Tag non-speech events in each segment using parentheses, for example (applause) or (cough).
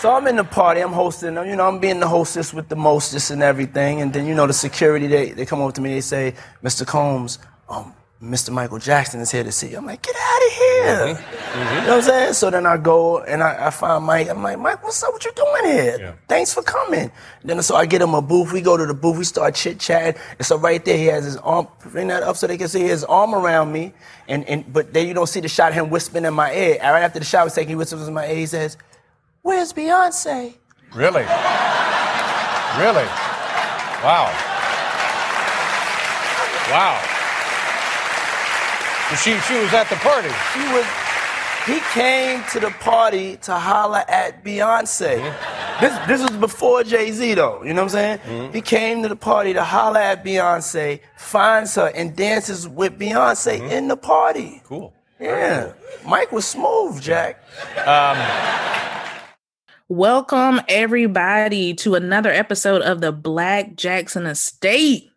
So I'm in the party, I'm hosting, them, you know, I'm being the hostess with the mostest and everything. And then, you know, the security, they, they come over to me, they say, Mr. Combs, um, Mr. Michael Jackson is here to see you. I'm like, get out of here. Mm-hmm. Mm-hmm. You know what I'm saying? So then I go and I, I, find Mike. I'm like, Mike, what's up? What you doing here? Yeah. Thanks for coming. Then so I get him a booth. We go to the booth. We start chit chatting. And so right there, he has his arm, bring that up so they can see his arm around me. And, and but then you don't see the shot of him whispering in my ear. Right after the shot was taken, he whispers in my ear. He says, "Where's Beyonce?" Really? really? Wow. Wow. She she was at the party. She was. He came to the party to holler at Beyonce. Mm-hmm. This this was before Jay Z though. You know what I'm saying? Mm-hmm. He came to the party to holler at Beyonce, finds her, and dances with Beyonce mm-hmm. in the party. Cool. Yeah. Mike was smooth, Jack. Um, Welcome everybody to another episode of the Black Jackson Estate.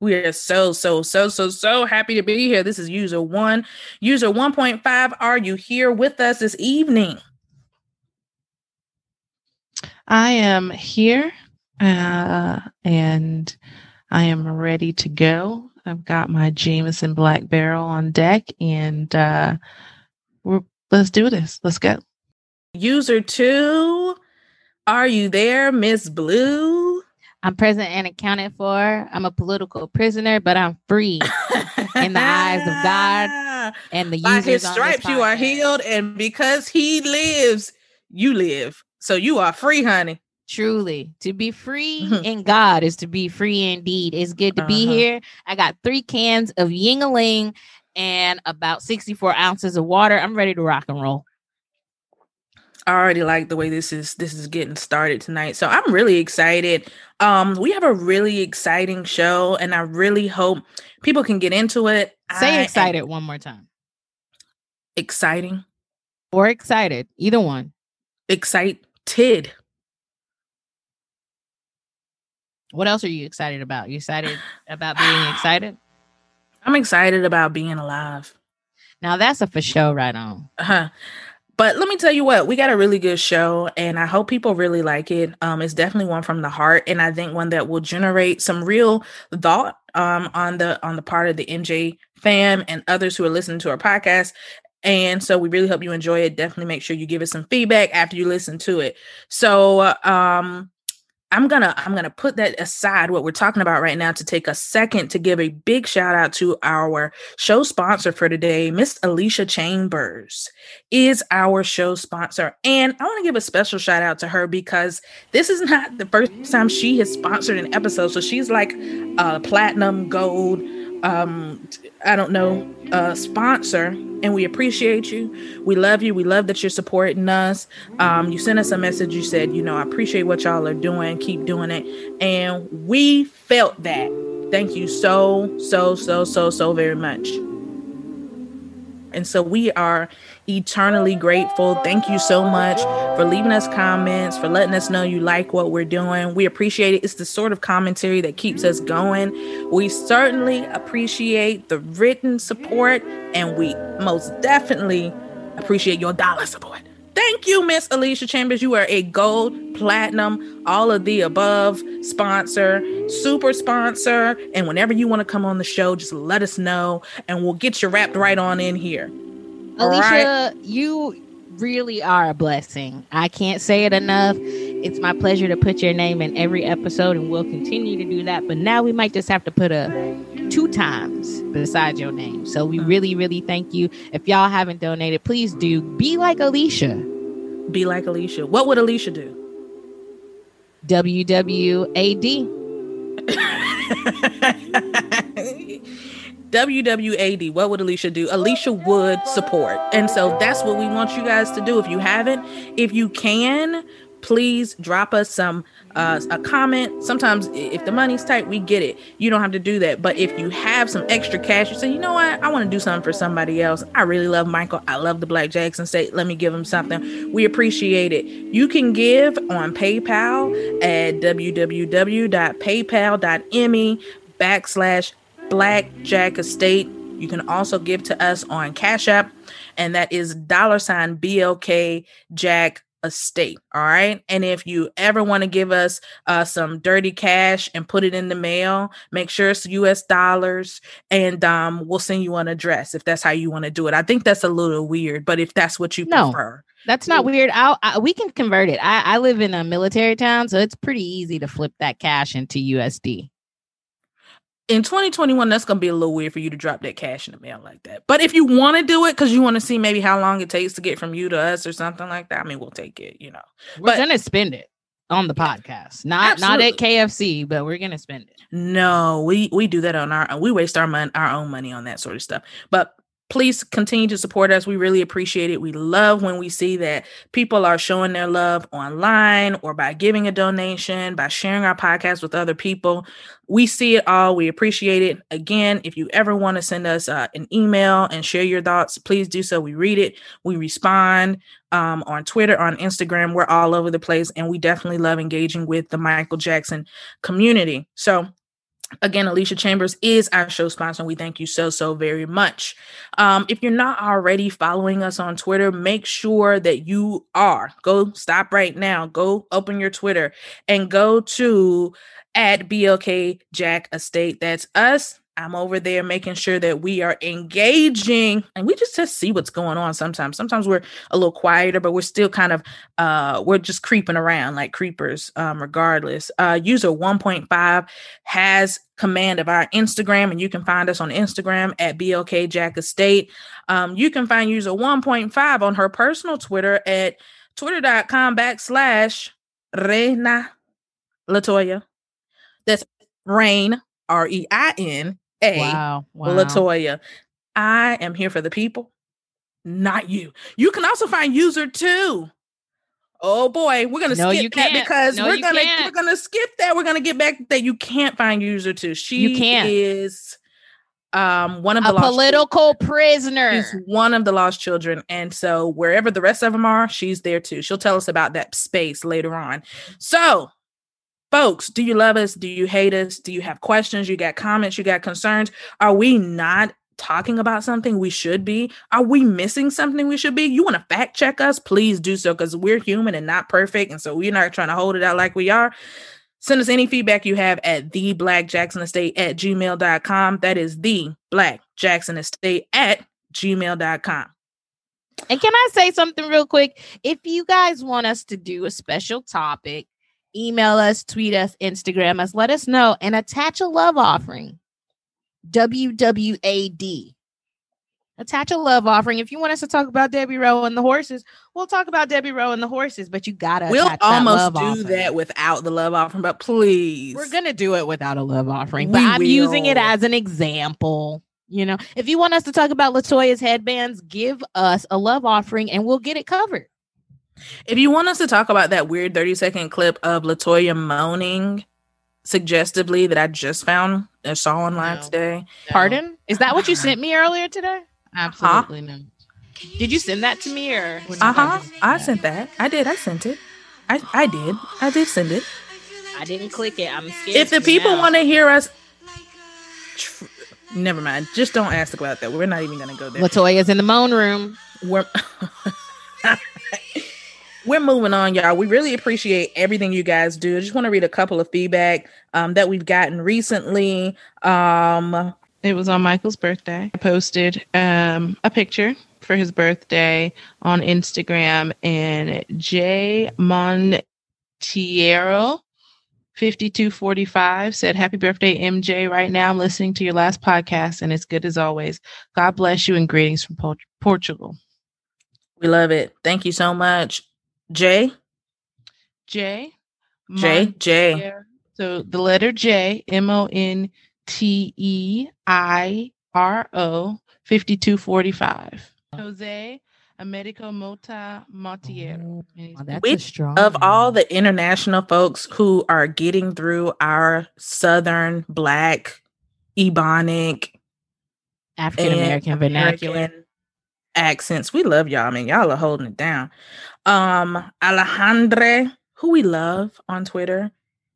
We are so, so, so, so, so happy to be here. This is user one. User 1.5, are you here with us this evening? I am here uh, and I am ready to go. I've got my Jameson Black Barrel on deck and uh, we're, let's do this. Let's go. User two, are you there, Miss Blue? I'm present and accounted for. I'm a political prisoner, but I'm free in the eyes of God (laughs) and the By. His stripes, you are healed, and because He lives, you live. So you are free, honey. Truly, to be free mm-hmm. in God is to be free indeed. It's good to uh-huh. be here. I got three cans of Yuengling and about 64 ounces of water. I'm ready to rock and roll. I already like the way this is this is getting started tonight. So I'm really excited. Um we have a really exciting show and I really hope people can get into it. Say I excited one more time. Exciting or excited, either one. Excited. What else are you excited about? You excited (sighs) about being excited? I'm excited about being alive. Now that's a for show right on. Uh-huh. But let me tell you what, we got a really good show and I hope people really like it. Um, it's definitely one from the heart and I think one that will generate some real thought um, on the on the part of the MJ fam and others who are listening to our podcast. And so we really hope you enjoy it. Definitely make sure you give us some feedback after you listen to it. So um I'm gonna I'm gonna put that aside what we're talking about right now to take a second to give a big shout out to our show sponsor for today, Miss Alysha Chambers is our show sponsor, and I want to give a special shout out to her because this is not the first time she has sponsored an episode, so she's like a platinum, gold, um, I don't know, uh, sponsor, and we appreciate you. We love you. We love that you're supporting us. Um, you sent us a message. You said, you know, I appreciate what y'all are doing. Keep doing it, and we felt that. Thank you so, so, so, so, so very much. And so we are eternally grateful. Thank you so much for leaving us comments, for letting us know you like what we're doing. We appreciate it. It's the sort of commentary that keeps us going. We certainly appreciate the written support, and we most definitely appreciate your dollar support. Thank you, Miss Alysha Chambers. You are a gold, platinum, all of the above sponsor, super sponsor. And whenever you want to come on the show, just let us know and we'll get you wrapped right on in here. Alysha, right? you really are a blessing. I can't say it enough. It's my pleasure to put your name in every episode, and we'll continue to do that. But now we might just have to put a two times beside your name. So we really, really thank you. If y'all haven't donated, please do. Be like Alysha. Be like Alysha. What would Alysha do? WWAD. (laughs) WWAD, what would Alysha do? Alysha would support. And so that's what we want you guys to do. If you haven't, if you can, please drop us some uh, a comment. Sometimes if the money's tight, we get it. You don't have to do that. But if you have some extra cash, you say, you know what, I want to do something for somebody else. I really love Michael. I love the Black Jackson Estate. Let me give him something. We appreciate it. You can give on PayPal at www.paypal.me backslash Black Jack Estate. You can also give to us on Cash App, and that is dollar sign BLK Jack estate all right and if you ever want to give us uh, some dirty cash and put it in the mail make sure it's us dollars and um, we'll send you an address if that's how you want to do it i think that's a little weird but if that's what you No. prefer That's not weird. I'll, I, we can convert it. I, I live in a military town, so it's pretty easy to flip that cash into USD. In 2021 that's going to be a little weird for you to drop that cash in the mail like that but if you want to do it because you want to see maybe how long it takes to get from you to us or something like that i mean we'll take it you know We're But- gonna spend it on the podcast, not not at KFC, but we're gonna spend it. No, we we do that on our own. we waste our money our own money on that sort of stuff. But please continue to support us. We really appreciate it. We love when we see that people are showing their love online or by giving a donation, by sharing our podcast with other people. We see it all. We appreciate it. Again, if you ever want to send us uh, an email and share your thoughts, please do so. We read it, we respond um, on Twitter, on Instagram. We're all over the place, and we definitely love engaging with the Michael Jackson community. So, again, Alysha Chambers is our show sponsor. and We thank you so, so very much. Um, if you're not already following us on Twitter, make sure that you are. Go stop right now. Go open your Twitter and go to at BLK Jack Estate. That's us. I'm over there making sure that we are engaging and we just just see what's going on sometimes. Sometimes we're a little quieter, but we're still kind of uh we're just creeping around like creepers um regardless. Uh user 1.5 has command of our Instagram and you can find us on Instagram at BLK Jack Estate. Um you can find user 1.5 on her personal Twitter at twitter.com backslash Reina Latoya. That's Rain R E I N A Wow, wow. Latoya. I am here for the people, not you. You can also find user two. Oh boy, we're gonna No, skip you that can't. because No, we're gonna can't. we're gonna skip that. We're gonna get back that you can't find user two. She can't. is um one of A the lost political prisoner. She's one of the lost children. And so wherever the rest of them are, she's there too. She'll tell us about that space later on. So, folks, do you love us? Do you hate us? Do you have questions? You got comments? You got concerns? Are we not talking about something we should be? Are we missing something we should be? You want to fact check us? Please do so because we're human and not perfect. And so we're not trying to hold it out like we are. Send us any feedback you have at the black jackson estate at gmail.com. That is the black jackson estate at gmail.com. And can I say something real quick? If you guys want us to do a special topic, email us, tweet us, Instagram us, let us know, and attach a love offering. WWAD. Attach a love offering. If you want us to talk about Debbie Rowe and the horses, we'll talk about Debbie Rowe and the horses, but you gotta We'll attach that almost love do offering. that without the love offering, but please. We're gonna do it without a love offering, but I'm using it as an example. You know, if you want us to talk about Latoya's headbands, give us a love offering and we'll get it covered. If you want us to talk about that weird 30 second clip of Latoya moaning suggestively that I just found and saw online No. today. Pardon? Is that what you (sighs) sent me earlier today? Absolutely no. Did you send that to me or? Uh huh. I sent that. I did. I sent it. I, I did. I did send it. I didn't click it. I'm scared. If the people want to hear us, tr- never mind. Just don't ask about that. We're not even going to go there. Latoya's in the moan room. we're (laughs) we're moving on y'all we really appreciate everything you guys do i just want to read a couple of feedback um, that we've gotten recently um, It was on Michael's birthday. I posted um, a picture for his birthday on Instagram, and Jay Monteiro, 5245, said, Happy birthday, MJ. Right now, I'm listening to your last podcast, and it's good as always. God bless you, and greetings from Port- Portugal. we love it thank you so much jay Jay. jay jay Monteiro. So the letter J, M O N T E I R O, 5245. Jose Americo Mota Monteiro. Oh, that's strong. of all the international folks who are getting through our southern black ebonic African American vernacular. Accents. We love y'all. I mean, y'all are holding it down. Um, Alejandre, who we love on Twitter,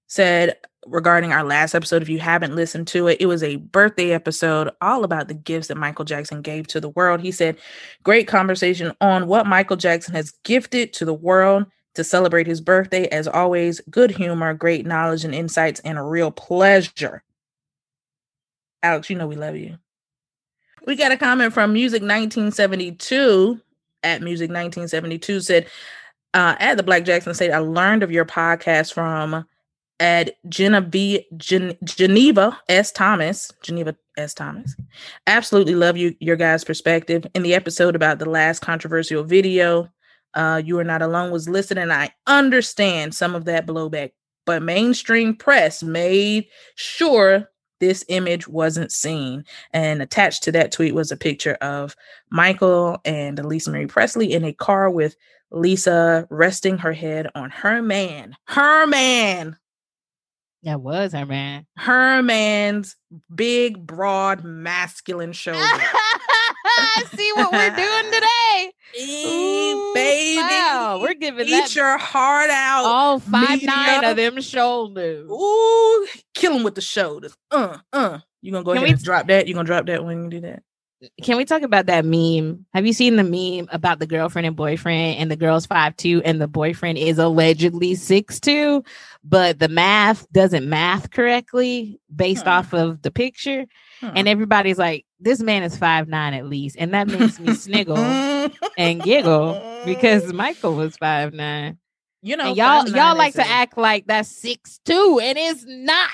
said regarding our last episode, if you haven't listened to it, it was a birthday episode all about the gifts that Michael Jackson gave to the world. He said, Great conversation on what Michael Jackson has gifted to the world. to celebrate his birthday. As always, good humor, great knowledge and insights, and a real pleasure. Alex, you know we love you. We got a comment from Music 1972 at Music 1972 said, uh, at the Black Jackson Estate, I learned of your podcast from at Genevieve, Gen- Geneva S. Thomas. Geneva S. Thomas. Absolutely love you, your guys' perspective. In the episode about the last controversial video, uh, You Are Not Alone was listed, and I understand some of that blowback, but mainstream press made sure this image wasn't seen. And attached to that tweet was a picture of Michael and Lisa Marie Presley in a car with Lisa resting her head on her man, her man, That was her man. her man's big, broad, masculine shoulder. (laughs) I see what we're doing today. Ooh, baby. wow, we're giving Eat that your heart out. all five nine of them shoulders. Ooh, kill him with the shoulders. Uh, uh. You gonna go Can ahead we and drop that? You're gonna drop that when you do that? Can we talk about that meme? Have you seen the meme about the girlfriend and boyfriend and the girl's five two and the boyfriend is allegedly six two, but the math doesn't math correctly based Hmm. off of the picture, and everybody's like, "This man is five nine at least," and that makes me sniggle and giggle because (laughs) Michael was five nine, you know, and y'all y'all like to act like that's six two, and it's not.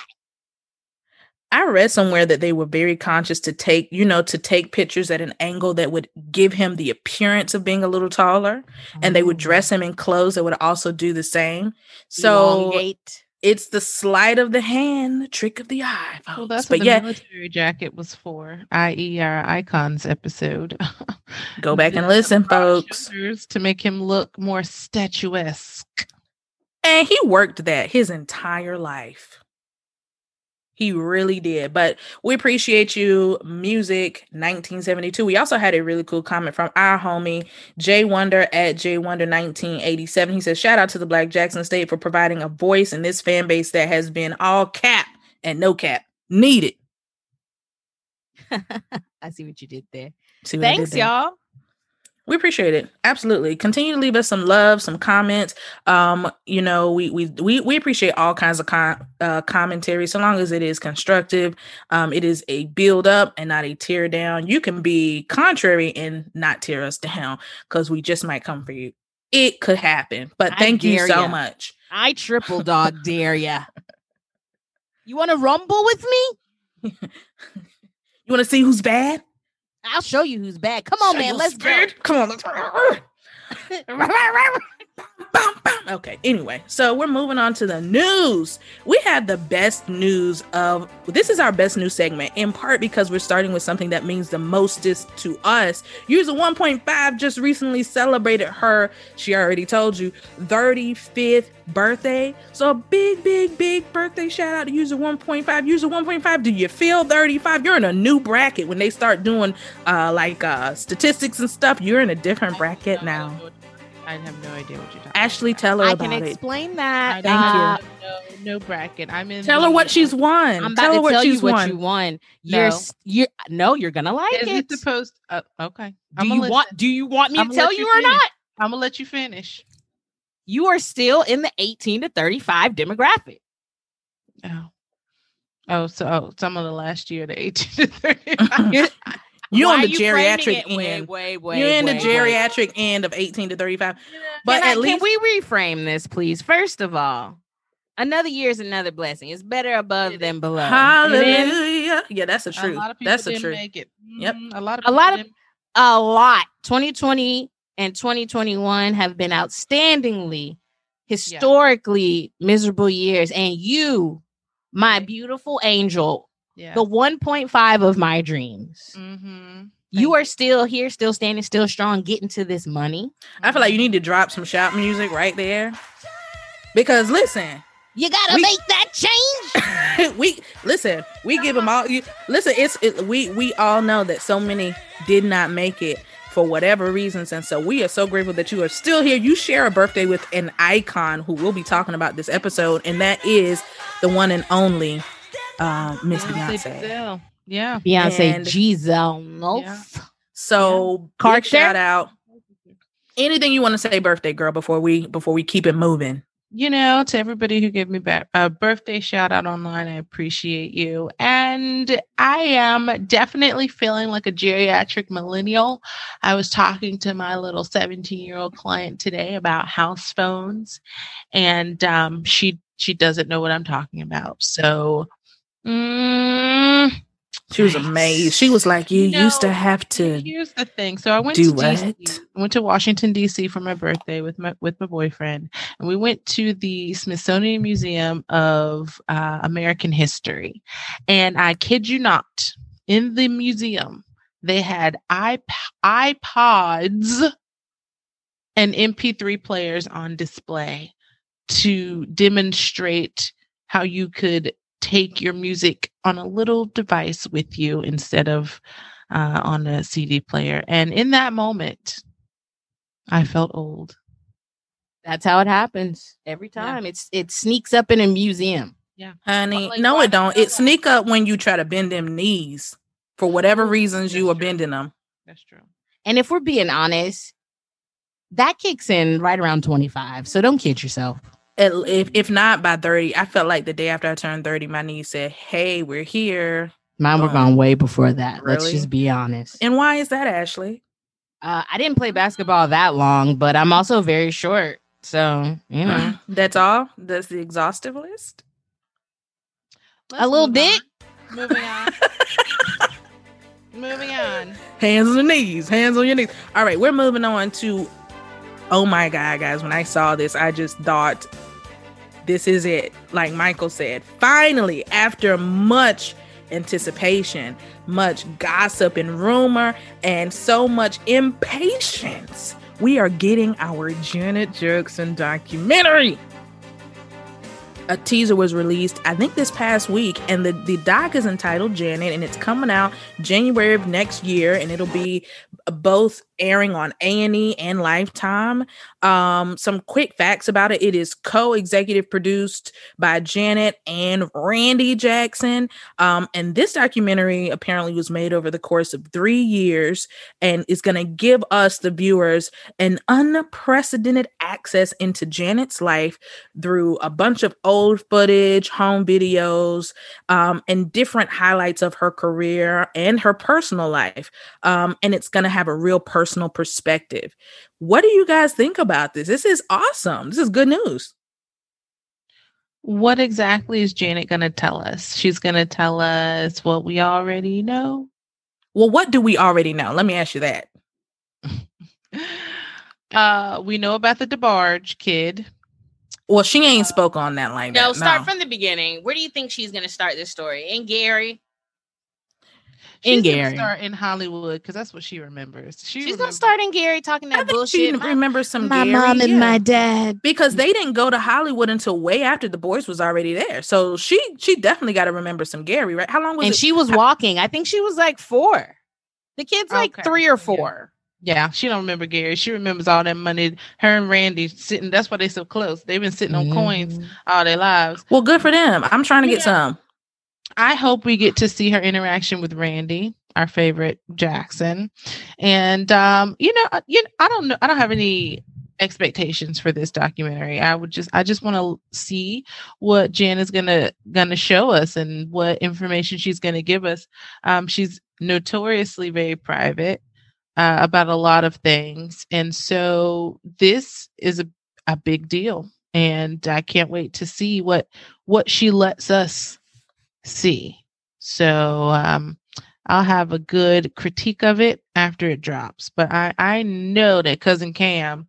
I read somewhere that they were very conscious to take, you know, to take pictures at an angle that would give him the appearance of being a little taller, and they would Oh. dress him in clothes that would also do the same. So Elongate. it's the sleight of the hand, the trick of the eye. Well, folks. that's but what the yeah, military jacket was for, i.e., our icons episode. go (laughs) back and listen, folks. To make him look more statuesque. And he worked that his entire life. He really did. But we appreciate you, Music 1972. We also had a really cool comment from our homie Jay Wonder at Jay Wonder 1987. He says, Shout out to the Black Jackson Estate for providing a voice in this fan base that has been all cap and no cap needed. (laughs) I see what you did there. What did Thanks, there? y'all. We appreciate it. Absolutely. Continue to leave us some love, some comments. Um, you know, we we we, we appreciate all kinds of con- uh, commentary so long as it is constructive. Um, it is a build up and not a tear down. You can be contrary and not tear us down because we just might come for you. It could happen. But I thank you so ya. much. I triple dog dare ya. (laughs) You want to rumble with me? (laughs) You want to see who's bad? I'll show you who's bad. Come on, Show man. Let's go. Come on. Let's (laughs) (laughs) Bum, bum. Okay, anyway, so we're moving on to the news. We had the best news of this is our best news segment, in part because we're starting with something that means the mostest to us. User 1.5 just recently celebrated her, she already told you, 35th birthday. So a big, big, big birthday shout out to user 1.5. User 1.5, do you feel 35? You're in a new bracket when they start doing uh like uh statistics and stuff. You're in a different bracket now. I have no idea what you're talking Ashley, tell her I about can it. explain that. Thank you. No, no bracket. I'm in. Tell her what she's won. I'm tell about her to what tell you she's what won. you won. You're No. you're no, you're gonna like Is it. it supposed? Uh, okay. do you want? Do you want me I'ma tell you you or not? I'm gonna let you finish. You are still in the 18 to 35 demographic. Oh. Oh, so oh, some of the last year, the 18 to (laughs) 35. (laughs) You're, Why on the you geriatric it? Wait, end. wait, wait. You're in the wait, wait. geriatric end of 18 to 35. But can, I- at least can we reframe this, please? First of all, another year is another blessing. It's better above than below. Hallelujah. Yeah, that's the A truth. lot of people That's the truth. make it. Yep. Mhm, A lot of A lot of- didn't- A lot. 2020 and 2021 have been outstandingly, historically miserable years. And you, my beautiful angel, yeah. the 1.5 of my dreams. mm-hmm. You are still here, still standing, still strong, getting to this money. I feel like you need to drop some shop music right there. Because listen, You gotta We- make that change. (laughs) we listen, we give them all you listen, it's it, we we all know that so many did not make it for whatever reasons and so we are so grateful that you are still here. You share a birthday with an icon who we'll be talking about this episode and that is the one and only uh Miss Beyonce. Giselle. Yeah. Beyonce And- Giselle. So big Carter? shout out. Anything you want to say, birthday girl, before we before we keep it moving? you know, to everybody who gave me back a birthday shout out online, I appreciate you. And I am definitely feeling like a geriatric millennial. I was talking to my little 17 year old client today about house phones, and um, she she doesn't know what I'm talking about. So. Mm, she was amazed. She was like, "You No, used to have to." Here's the thing. So I went to DC, what? went to Washington D.C. for my birthday with my with my boyfriend, and we went to the Smithsonian Museum of uh, American History. And I kid you not, in the museum they had iP- iPods and MP3 players on display to demonstrate how you could take your music on a little device with you instead of uh, on a CD player. And in that moment, I felt old. That's how it happens every Yeah. time. It's it sneaks up in a museum. Yeah, honey, Like, no, it don't. It sneak up when you try to bend them knees for whatever Ooh, reasons you that's are bending them. That's true. And if we're being honest, that kicks in right around 25. So don't kid yourself. At- If if not by thirty, I felt like the day after I turned thirty, my niece said, "Hey, we're here." Mine were Oh. gone way before that. Let's just be honest. And why is that, Ashley? Uh, I didn't play basketball that long, but I'm also very short. So, you know, (laughs) That's all. That's the exhaustive list. Let's little move dick? on. Moving on. (laughs) Moving on. Hands on the knees. Hands on your knees. All right, we're moving on to. Oh my god, guys! When I saw this, I just thought, this is it. Like Michael said, finally, after much anticipation, much gossip and rumor, and so much impatience, we are getting our Janet Jackson documentary. A teaser was released, I think, this past week, and the, the doc is entitled Janet, and it's coming out January of next year, and it'll be both airing on A&E and Lifetime. Um, some quick facts about it. It is co-executive produced by Janet and Randy Jackson. Um, and this documentary apparently was made over the course of three years and is going to give us, the viewers, an unprecedented access into Janet's life through a bunch of old footage, home videos, um, and different highlights of her career and her personal life. Um, and it's going to have a real personal perspective. What do you guys think about this? This is awesome. This is good news. What exactly is Janet going to tell us? She's going to tell us what we already know. Well, what do we already know? Let me ask you that. (laughs) Uh, we know about the DeBarge kid. Well, she ain't spoke on that like no, that. start from the beginning. Where do you think she's going to start this story? In Gary? She's In gonna Gary. start in Hollywood because that's what she remembers. She She's gonna start in Gary talking that bullshit. she My- remembers some my Gary, mom and yeah. my dad. because they didn't go to Hollywood until way after the boys was already there. So she she definitely got to remember some Gary, right? How long was And it? she was walking. I think she was like four. The kid's like Okay, three or four. Yeah, she don't remember Gary. She remembers all that money. Her and Randy sitting. That's why they so close. They've been sitting on coins Mhm. all their lives. well, good for them. I'm trying to get Yeah. some. I hope we get to see her interaction with Randy, our favorite Jackson. And um, you know, you know, I don't know. I don't have any expectations for this documentary. I would just I just want to see what Jan is gonna gonna show us and what information she's gonna give us. Um, she's notoriously very private uh, about a lot of things, and so this is a a big deal. And I can't wait to see what what she lets us see. So um, I'll have a good critique of it after it drops. But I, I know that cousin Cam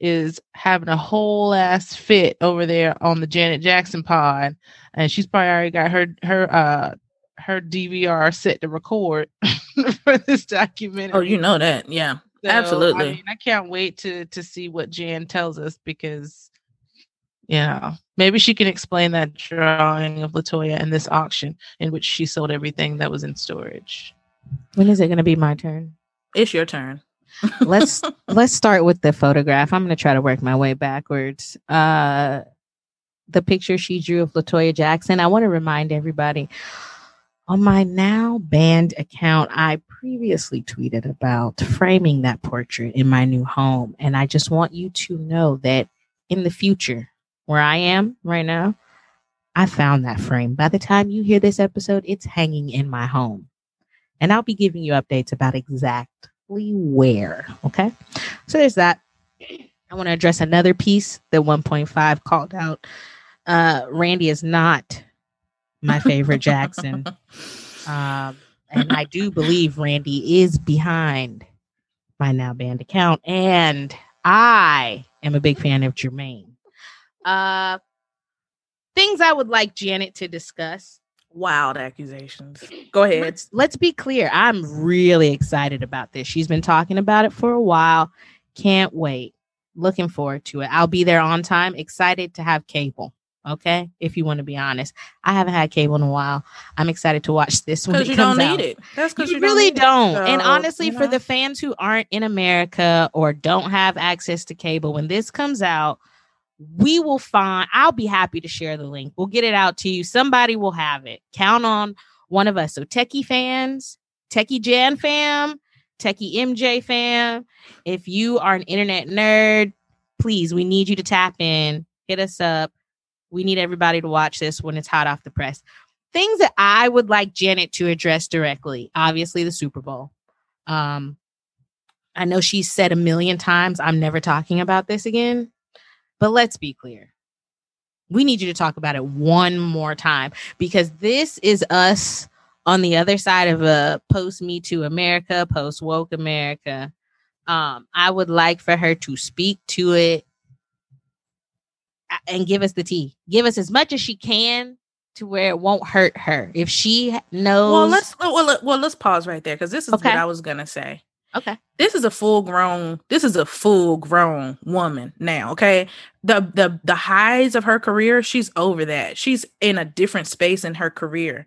is having a whole ass fit over there on the Janet Jackson pod, and she's probably already got her her uh her DVR set to record (laughs) for this documentary. Oh, you know that, yeah. So, absolutely. I, mean, I can't wait to to see what Jan tells us because you know maybe she can explain that drawing of Latoya and this auction in which she sold everything that was in storage. When is it going to be my turn? It's your turn. (laughs) let's let's start with the photograph. I'm going to try to work my way backwards. Uh the picture she drew of Latoya Jackson. I want to remind everybody on my now banned account, I previously tweeted about framing that portrait in my new home. And I just want you to know that in the future, where I am right now, I found that frame. By the time you hear this episode, it's hanging in my home. And I'll be giving you updates about exactly where. Okay. So there's that. I want to address another piece that 1.5 called out. Uh, Randy is not my favorite Jackson. (laughs) Um, and I do believe Randy is behind my now banned account. And I am a big fan of Jermaine. Uh, things I would like Janet to discuss. Wild accusations. Go ahead. Let's, let's be clear. I'm really excited about this. She's been talking about it for a while. Can't wait. Looking forward to it. I'll be there on time. Excited to have cable. Okay, if you want to be honest, I haven't had cable in a while. I'm excited to watch this when it Because you comes don't out. need it. That's because You, you, really don't. don't. it. and honestly, you for the fans who aren't in America or don't have access to cable, when this comes out, we will find. I'll be happy to share the link. We'll get it out to you. Somebody will have it. Count on one of us. So Techie fans, Techie Jan fam, Techie MJ fam. If you are an internet nerd, please, we need you to tap in. Hit us up. We need everybody to watch this when it's hot off the press. Things that I would like Janet to address directly. Obviously, the Super Bowl. Um, I know she's said a million times, I'm never talking about this again. But let's be clear. We need you to talk about it one more time because this is us on the other side of a post Me Too America, post woke America. Um, I would like for her to speak to it and give us the tea. Give us as much as she can to where it won't hurt her. If she knows, Well, let's well, let- well let's pause right there because this is Okay. what I was gonna say. Okay. This is a full grown. This is a full grown woman now. Okay, the the the highs of her career, she's over that. She's in a different space in her career.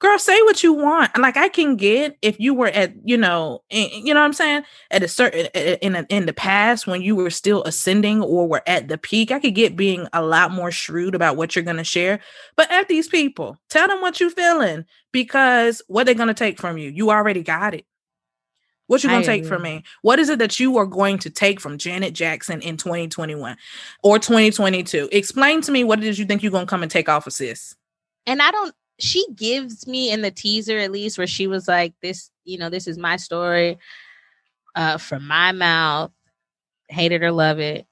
Girl, say what you want. Like I can get if you were at you know in, you know what I'm saying at a certain in a, in the past when you were still ascending or were at the peak. I could get being a lot more shrewd about what you're gonna share. But at these people, tell them what you're feeling because what they're gonna take from you, you already got it. What you gonna take from me? What is it that you are going to take from Janet Jackson in 2021 or 2022? Explain to me what it is you think you're gonna come and take off of sis. and I don't she gives me in the teaser at least where she was like this, you know, this is my story uh from my mouth. Hate it or love it.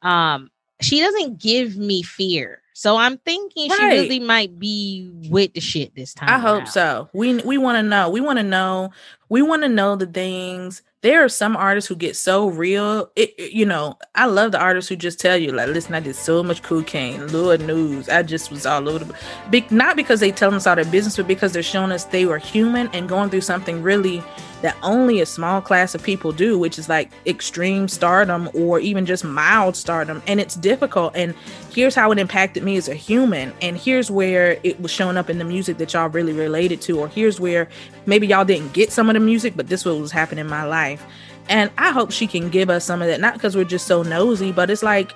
Um she doesn't give me fear. So I'm thinking she really might be with the shit this time. I hope so. We we want to know. We want to know. We want to know the things. There are some artists who get so real. It, it- you know, I love the artists who just tell you, like, listen, I did so much cocaine, Lord news. I just was all over the big not because they telling us all their business, but because they're showing us they were human and going through something really that only a small class of people do, which is like extreme stardom or even just mild stardom. And it's difficult. And here's how it impacted me as a human. And here's where it was showing up in the music that y'all really related to. Or here's where maybe y'all didn't get some of the music, but this was happening in my life. And I hope she can give us some of that, not because we're just so nosy, but it's like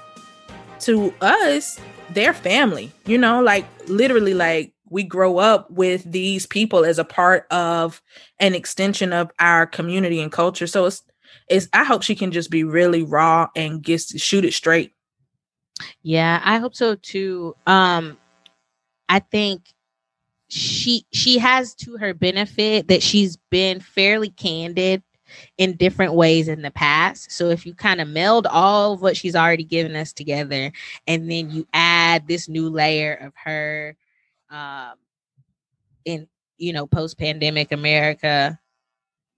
to us, they're family, you know, like literally, like we grow up with these people as a part of an extension of our community and culture. So it's, it's I hope she can just be really raw and gets shoot it straight. Yeah, I hope so too. Um I think she she has to her benefit that she's been fairly candid in different ways in the past. So if you kind of meld all of what she's already given us together and then you add this new layer of her um in you know post-pandemic America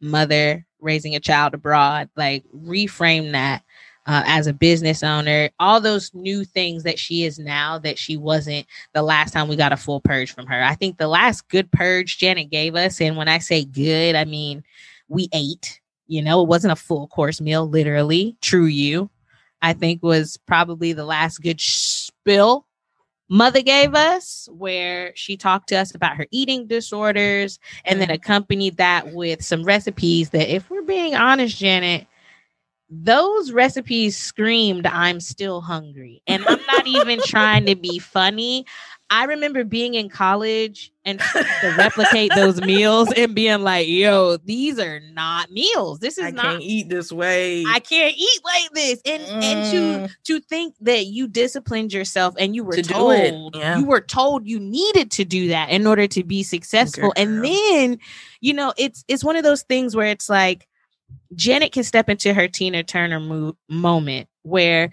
mother raising a child abroad like reframe that uh, as a business owner, all those new things that she is now that she wasn't the last time we got a full purge from her. I think the last good purge Janet gave us, and when I say good, I mean we ate, you know, it wasn't a full course meal, literally. True, you, I think, was probably the last good spill mother gave us where she talked to us about her eating disorders and then mm. accompanied that with some recipes that if we're being honest janet those recipes screamed i'm still hungry. And i'm not even (laughs) trying to be funny I remember being in college and to replicate those meals (laughs) and being like, "Yo, these are not meals. This is I not can't eat this way. I can't eat like this. And and to mm. to think that you disciplined yourself and you were To told yeah. you were told you needed to do that in order to be successful. And then, you know, it's it's one of those things where it's like Janet can step into her Tina Turner mo- moment where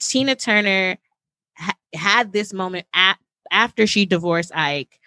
Tina Turner ha- had this moment at, after she divorced Ike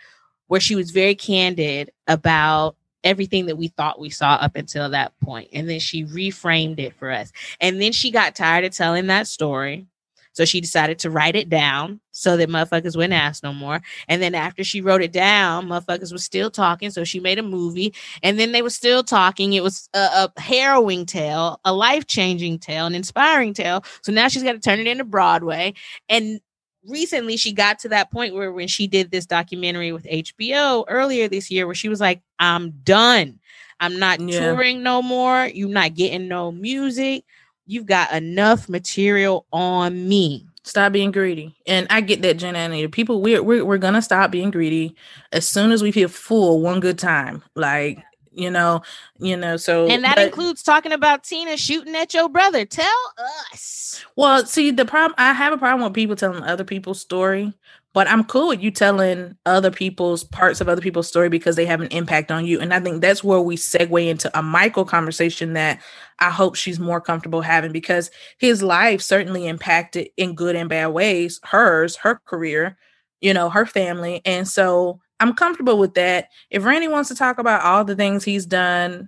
where she was very candid about everything that we thought we saw up until that point and then she reframed it for us and then she got tired of telling that story so she decided to write it down so that motherfuckers wouldn't ask no more. And then after she wrote it down, motherfuckers was still talking. So she made a movie. And then they were still talking. It was a, a harrowing tale, a life changing tale, an inspiring tale. So now she's got to turn it into Broadway. And recently she got to that point where when she did this documentary with HBO earlier this year, where she was like, I'm done. I'm not Yeah. touring no more. You're not getting no music. You've got enough material on me. Stop being greedy. And I get that, Jenna and People, we're, we're, we're going to stop being greedy as soon as we feel full one good time. Like, you know, you know, so. And that but- includes talking about Tina shooting at your brother. Tell us. Well, see, the problem I have a problem with people telling other people's story, but I'm cool with you telling other people's parts of other people's story because they have an impact on you. And I think that's where we segue into a Michael conversation that I hope she's more comfortable having because his life certainly impacted in good and bad ways, hers, her career, you know, her family. And so I'm comfortable with that. If Randy wants to talk about all the things he's done,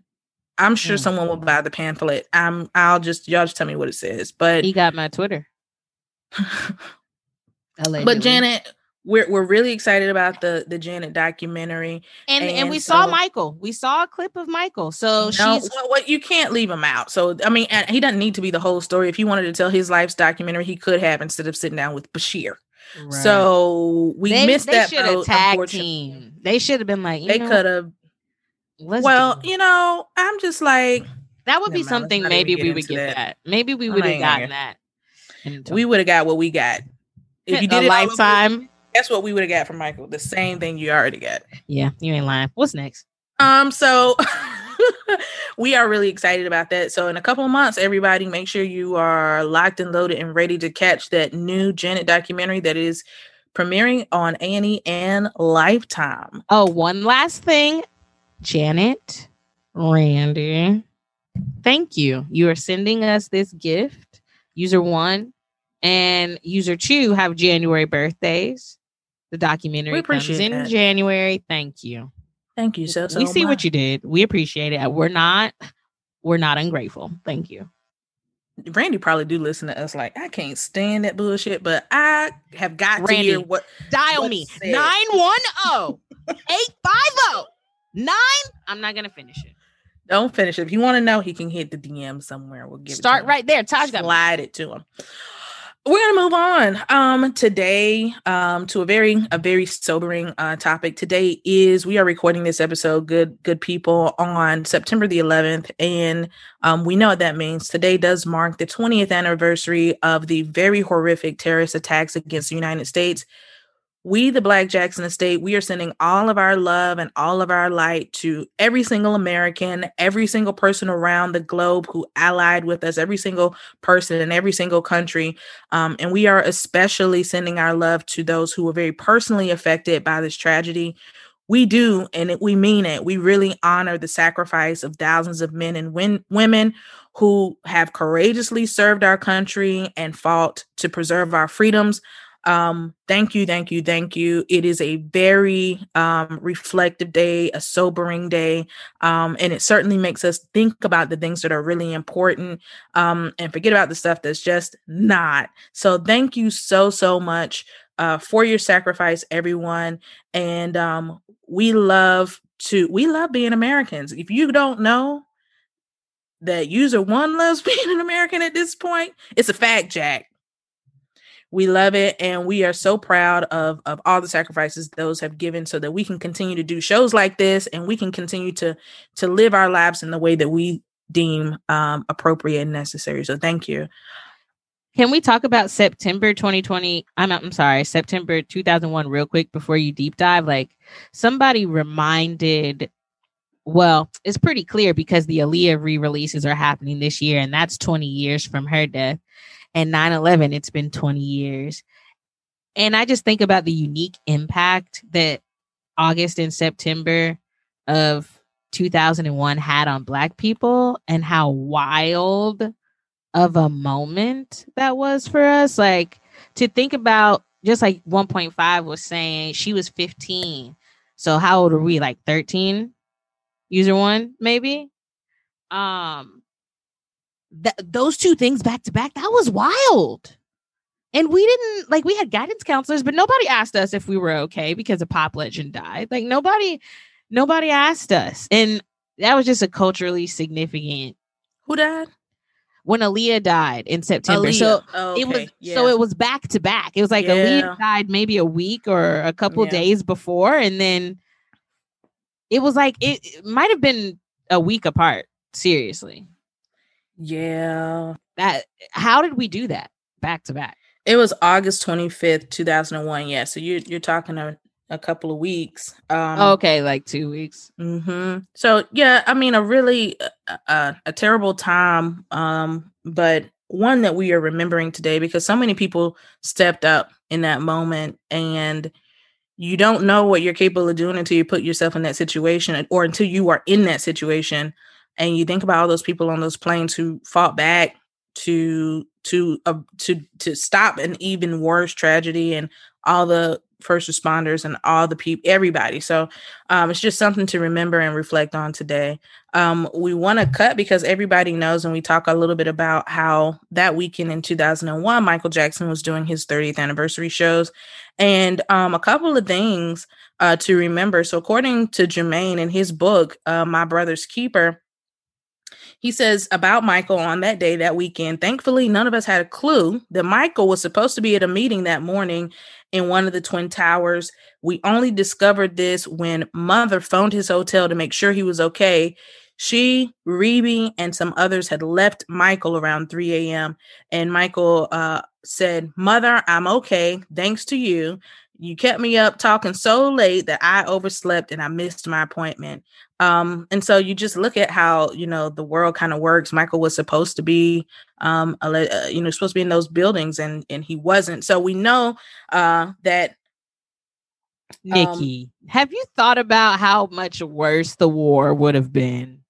I'm sure Mm. someone will buy the pamphlet. I'm I'll just y'all just tell me what it says. But He got my Twitter. (laughs) But Janet, we're we're really excited about the the Janet documentary. and, and and we saw Michael. We saw a clip of Michael. So no, she's well, what you can't leave him out. So I mean, he doesn't need to be the whole story. If he wanted to tell his life's documentary, he could have instead of sitting down with Bashir. So we they, missed they that. should have boat, tag team. They should have been like, you They could have. Well, you know, I'm just like that would never be mind, let's something maybe we would get that. that. Maybe we would have even gotten that. we would have got what we got. If you did a it lifetime. that's what we would have got from Michael? The same thing you already got. Yeah, you ain't lying. What's next? Um, so (laughs) (laughs) we are really excited about that. So in a couple of months, everybody make sure you are locked and loaded and ready to catch that new Janet documentary that is premiering on A&E Lifetime. Oh, one last thing. Janet, Randy, thank you. You are sending us this gift. User one and user two have January birthdays. The documentary comes in that. January. Thank you. Thank you so so we see what you did. We appreciate it. We're not we're not ungrateful. Thank you. Randy probably do listen to us like I can't stand that bullshit, but I have got to hear what Dial me said? 910 850 9. I'm not going to finish it. don't finish it. If you want to know, he can hit the DM somewhere. We'll give it to Start him. right there. Taj got slide it to him. We're gonna move on um today um to a very a very sobering uh topic. Today is we are recording this episode, good good people, on September the 11th, and um we know what that means. Today does mark the 20th anniversary of the very horrific terrorist attacks against the United States. We, the Black Jackson Estate, we are sending all of our love and all of our light to every single American, every single person around the globe who allied with us, every single person in every single country. Um, and we are especially sending our love to those who were very personally affected by this tragedy. We do, and we mean it. We really honor the sacrifice of thousands of men and win- women who have courageously served our country and fought to preserve our freedoms. Um, thank you, thank you, thank you. It is a very um, reflective day, a sobering day, um, and it certainly makes us think about the things that are really important um, and forget about the stuff that's just not. So, thank you so, so much uh, for your sacrifice, everyone. And um, we love to, we love being Americans. If you don't know, that user one loves (laughs) being an American at this point, it's a fact, Jack. We love it, and we are so proud of of all the sacrifices those have given, so that we can continue to do shows like this, and we can continue to to live our lives in the way that we deem um, appropriate and necessary. So, thank you. Can we talk about September 2020? I'm I'm sorry, September 2001 real quick before you deep dive. Like somebody reminded well, it's pretty clear because the Aaliyah re-releases are happening this year and that's 20 years from her death. And 9/11 it's been 20 years. And I just think about the unique impact that August and September of 2001 had on black people and how wild of a moment that was for us. Like to think about, just like 1.5 was saying, she was 15. So how old are we? Like 13? User one, maybe? Um, th- those two things back to back, that was wild. And we didn't like we had guidance counselors, but nobody asked us if we were okay because a pop legend died. Like nobody, nobody asked us. And that was just a culturally significant Who died? when Aaliyah died in September. So Oh, it was. Yeah. so it was back to back. It was like Yeah. Aaliyah died maybe a week or a couple Yeah. days before, and then it was like it, it might have been a week apart. Seriously, yeah. that how did we do that back to back? It was August 25th, 2001. Yeah. So you're you're talking a, a couple of weeks. Um okay, like two weeks. hmm So yeah, I mean, a really uh, uh, a terrible time, um, but one that we are remembering today because so many people stepped up in that moment, and you don't know what you're capable of doing until you put yourself in that situation, or until you are in that situation, and you think about all those people on those planes who fought back to to uh, to to stop an even worse tragedy, and all the first responders and all the people, everybody. So um, it's just something to remember and reflect on today. Um, we want to cut because everybody knows, and we talk a little bit about how that weekend in 2001, Michael Jackson was doing his 30th anniversary shows. And um, a couple of things uh, to remember. So, according to Jermaine in his book, uh, My Brother's Keeper, he says about Michael on that day, that weekend, thankfully, none of us had a clue that Michael was supposed to be at a meeting that morning in one of the Twin Towers. We only discovered this when Mother phoned his hotel to make sure he was okay. She, Rebbie, and some others had left Michael around 3 a.m. And Michael uh, said, Mother, I'm okay. Thanks to you. You kept me up talking so late that I overslept and I missed my appointment. Um, and so you just look at how you know the world kind of works. Michael was supposed to be, um, a, uh, you know, supposed to be in those buildings, and and he wasn't. So we know uh, that Nikki, have you thought about how much worse the war would have been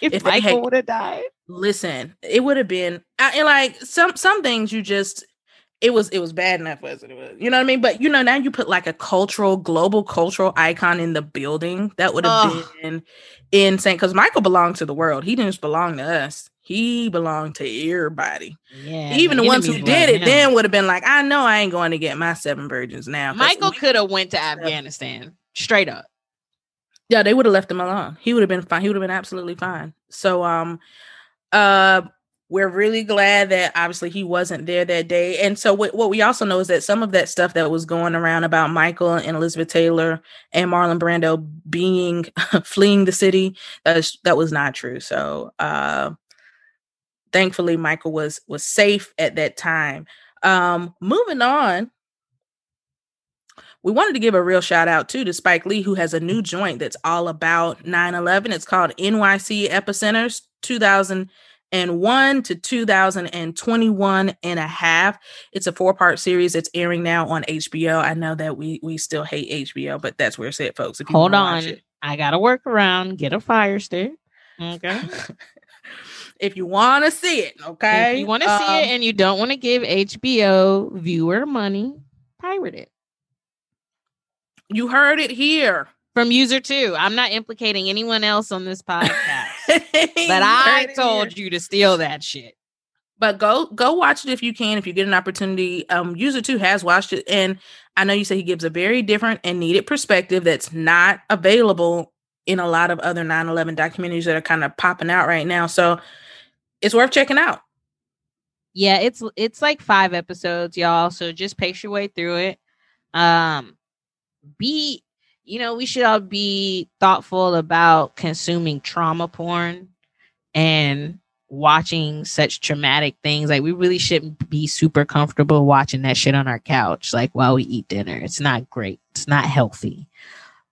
if, If Michael would have died? listen, it would have been and like some some things you just it was it was bad enough as it was. You know what I mean? But you know, now you put like a cultural, global cultural icon in the building. That would have Ugh. been insane. Because Michael belonged to the world. He didn't just belong to us. He belonged to everybody. Yeah, Even the, ones who did it then would have been like, I know I ain't going to get my seven virgins now. Michael could have went to Afghanistan straight up. yeah, they would have left him alone. He would have been fine. He would have been absolutely fine. So um uh we're really glad that obviously he wasn't there that day. And so what, what we also know is that some of that stuff that was going around about Michael and Elizabeth Taylor and Marlon Brando being (laughs) fleeing the city, that's that was not true. So uh thankfully Michael was was safe at that time. Um moving on we wanted to give a real shout out too to Spike Lee, who has a new joint that's all about 9 11. It's called NYC Epicenters 2001 to 2021 and a half. It's a four part series It's airing now on HBO. I know that we we still hate HBO, but that's where it's at, folks. If you Hold on. I got to work around, get a fire stick. Okay. (laughs) if you want to see it, okay. If you want to see it Um, and you don't want to give HBO viewer money, pirate it. you heard it here. From user two. I'm not implicating anyone else on this podcast. But (laughs) I told you to steal that shit. but go go watch it if you can if you get an opportunity um user 2 has watched it and i know you say he gives a very different and needed perspective that's not available in a lot of other 9-11 documentaries that are kind of popping out right now so it's worth checking out Yeah, it's it's like five episodes, y'all. So just pace your way through it. Um be you know, we should all be thoughtful about consuming trauma porn and watching such traumatic things. Like we really shouldn't be super comfortable watching that shit on our couch, like while we eat dinner. It's not great. It's not healthy.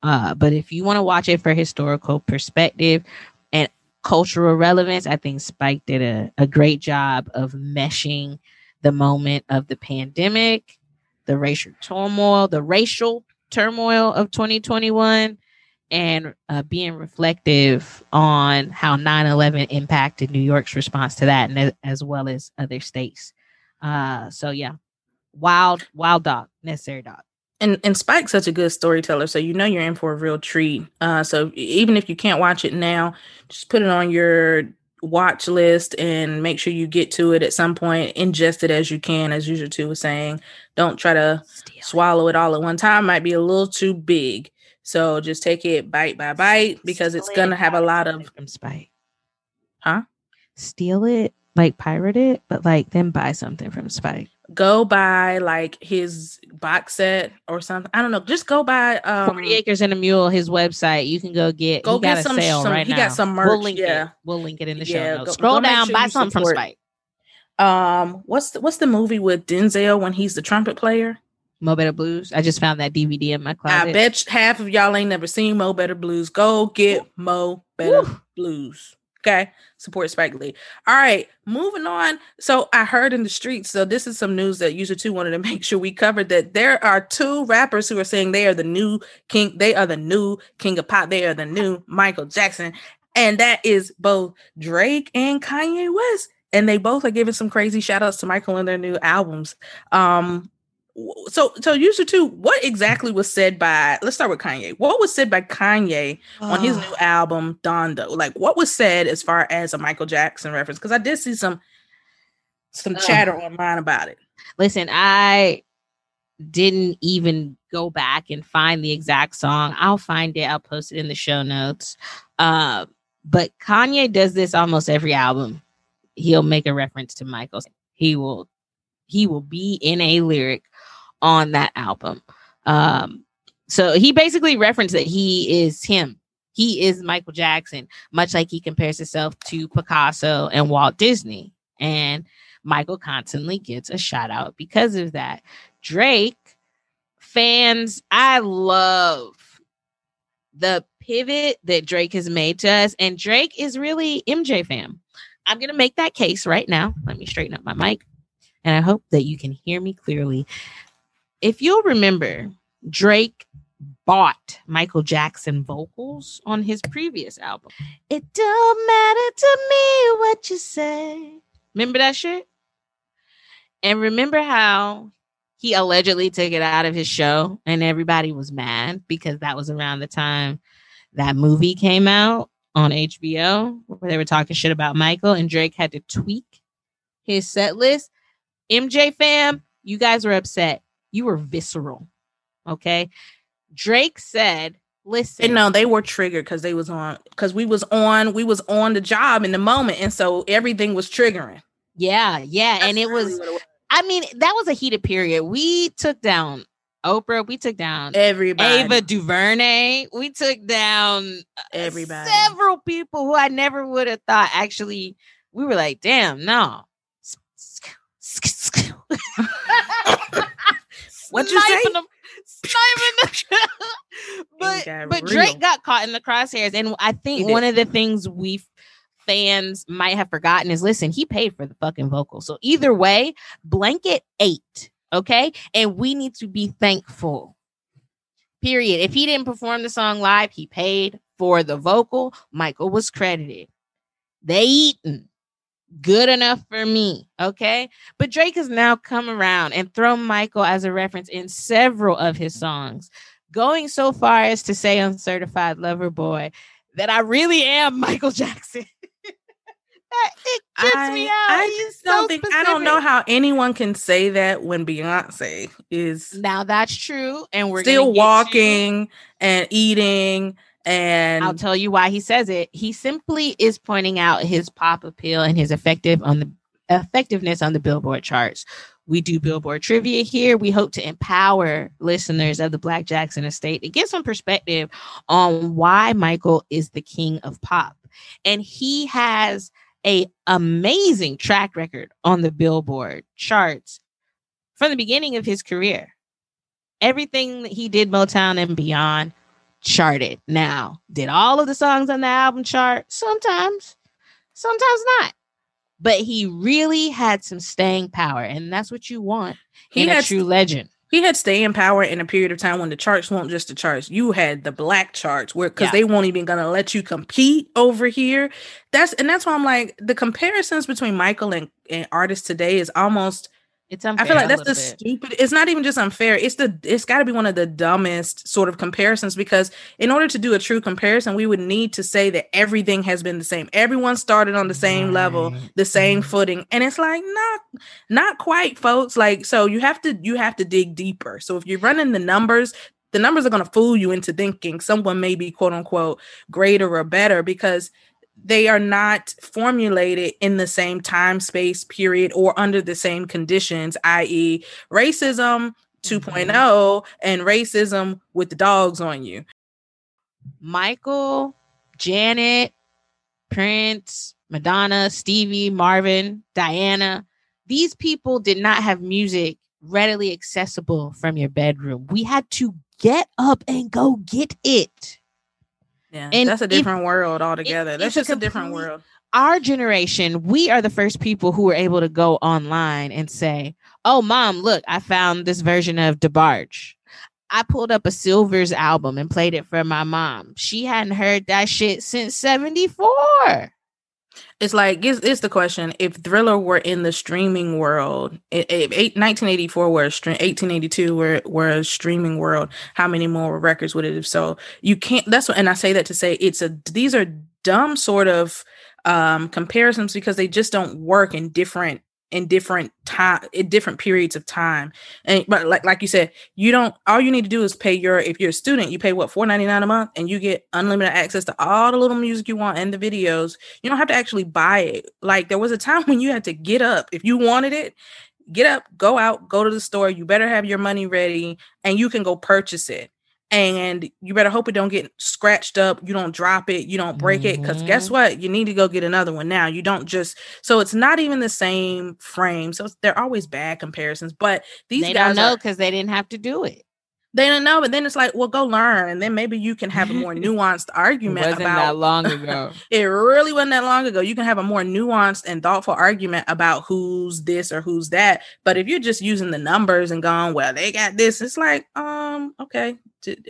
Uh, but if you want to watch it for historical perspective and cultural relevance, I think Spike did a, a great job of meshing the moment of the pandemic, the racial turmoil, the racial turmoil of 2021 and uh, being reflective on how 9-11 impacted new york's response to that and as well as other states. Uh, so yeah. Wild wild dog. Necessary dog. And and Spike's such a good storyteller, so you know you're in for a real treat. Uh, so even if you can't watch it now, just put it on your watch list and make sure you get to it at some point. Ingest it as you can, as usual two was saying. Don't try to Steal swallow it all at one time; might be a little too big. So just take it bite by bite because it's gonna have a lot of from Spike. Huh? Steal it, like pirate it, but like then buy something from Spike. Go buy like his box set or something. I don't know. Just go buy um 40 acres and a mule, his website. You can go get go get some, some right he now. got some merch. We'll link yeah. it. We'll link it in the Yeah, show notes. go- Scroll go down, sure buy something from. Spike. Um what's the, what's the movie with Denzel when he's the trumpet player? Mo Better Blues. I just found that DVD in my closet. I bet half of y'all ain't never seen Mo Better Blues. Go get Mo Better Woo. Blues. Okay. Support Spike Lee. All right. Moving on. So I heard in the streets. So this is some news that user two wanted to (laughs) make sure we covered that there are two rappers who are saying they are the new king. They are the new king of pop. They are the new Michael Jackson. And that is both Drake and Kanye West. And they both are giving some crazy shout outs to Michael in their new albums. Um, so so user two, what exactly was said by let's start with Kanye. What was said by Kanye on his new album donda Like what was said as far as a Michael Jackson reference? Because I did see some some chatter online about it. Listen, I didn't even go back and find the exact song. I'll find it. I'll post it in the show notes. Uh, but Kanye does this almost every album. He'll make a reference to Michael. He will he will be in a lyric on that album. Um, so he basically referenced that he is him. He is Michael Jackson, much like he compares himself to Picasso and Walt Disney. And Michael constantly gets a shout out because of that. Drake fans, I love the pivot that Drake has made to us. And Drake is really MJ fam. I'm going to make that case right now. Let me straighten up my mic. And I hope that you can hear me clearly. If you'll remember, Drake bought Michael Jackson vocals on his previous album. It don't matter to me what you say. Remember that shit? And remember how he allegedly took it out of his show and everybody was mad because that was around the time that movie came out on HBO where they were talking shit about Michael and Drake had to tweak his set list. MJ fam, you guys were upset. You were visceral. Okay. Drake said, listen. And no, they were triggered because they was on because we was on we was on the job in the moment, and so everything was triggering. Yeah, yeah. and it really was, what I mean, that was a heated period. We took down Oprah, we took down everybody. Ava DuVernay, we took down uh, Everybody. several people who I never would have thought actually, we were like, damn, no. What you say? Them- sniping (laughs) (laughs) but but real. Drake got caught in the crosshairs, and I think one of the things we fans might have forgotten is listen, he paid for the fucking vocal. So either way, blanket eight, okay, and we need to be thankful. Period. If he didn't perform the song live, he paid for the vocal. Michael was credited. They eaten. Good enough for me. Okay. But Drake has now come around and thrown Michael as a reference in several of his songs, going so far as to say on Certified Lover Boy that I really am (laughs) Michael Jackson. it trips me out. I just don't think I don't know how anyone can say that when Beyonce is Now that's true. And we're still walking and eating and I'll tell you why he says it. He simply is pointing out his pop appeal and his effective on the effectiveness on the Billboard charts. We do Billboard trivia here. We hope to empower listeners of the Black Jackson estate to get some perspective on why Michael is the king of pop. And he has a amazing track record on the Billboard charts from the beginning of his career. Everything that he did Motown and beyond charted. Now, did all of the songs on the album chart? Sometimes, sometimes not. But he really had some staying power, and that's what you want He in a had true legend. he had staying power in a period of time when the charts weren't just the charts. You had the black charts where because Yeah. they won't even gonna let you compete over here. That's and that's why I'm like the comparisons between Michael and, and artists today is almost It's unfair. I feel like that's the bit. stupid. It's not even just unfair. It's the it's got to be one of the dumbest sort of comparisons because in order to do a true comparison, we would need to say that everything has been the same. Everyone started on the same level, the same Mhm. footing, and it's like not not quite, folks. Like so, you have to you have to dig deeper. So if you're running the numbers. The numbers are going to fool you into thinking someone may be quote unquote greater or better because they are not formulated in the same time space period or under the same conditions i.e racism mm-hmm. 2.0 and racism with the dogs on you Michael, Janet, Prince, Madonna, Stevie, Marvin, Diana. These people did not have music readily accessible from your bedroom. We had to get up and go get it. Yeah And that's a if- different world altogether it's that's just a different world Our generation, we are the first people who were able to go online and say, Oh, mom, look, I found this version of DeBarge. I pulled up a Sylvers album and played it for my mom. She hadn't heard that shit since 74. It's like it's, it's the question if thriller were in the streaming world if, if 1984 were a stream 1882 were, were a streaming world how many more records would it have sold? You can't that's what and i say that to say it's a these are dumb sort of um comparisons because they just don't work in different in different time in different periods of time. And but like like you said you don't all you need to do is pay your if you're a student you pay what 4.99 a month and you get unlimited access to all the little music you want and the videos. You don't have to actually buy it. Like there was a time (laughs) when you had to get up. If you wanted it get up go out go to the store. You better have your money ready and you can go purchase it and you better hope it don't get scratched up you don't drop it you don't break it because guess mm-hmm. what you need to go get another one now you don't just so it's not even the same frame so it's- they're always bad comparisons but these they guys don't know because they didn't have to do it. They don't know but then it's like well go learn and then maybe you can have a more (laughs) nuanced It argument wasn't about that long ago. (laughs) it really wasn't that long ago. You can have a more nuanced and thoughtful argument about who's this or who's that. But if you're just using the numbers and going, well, they got this, it's like, um, okay,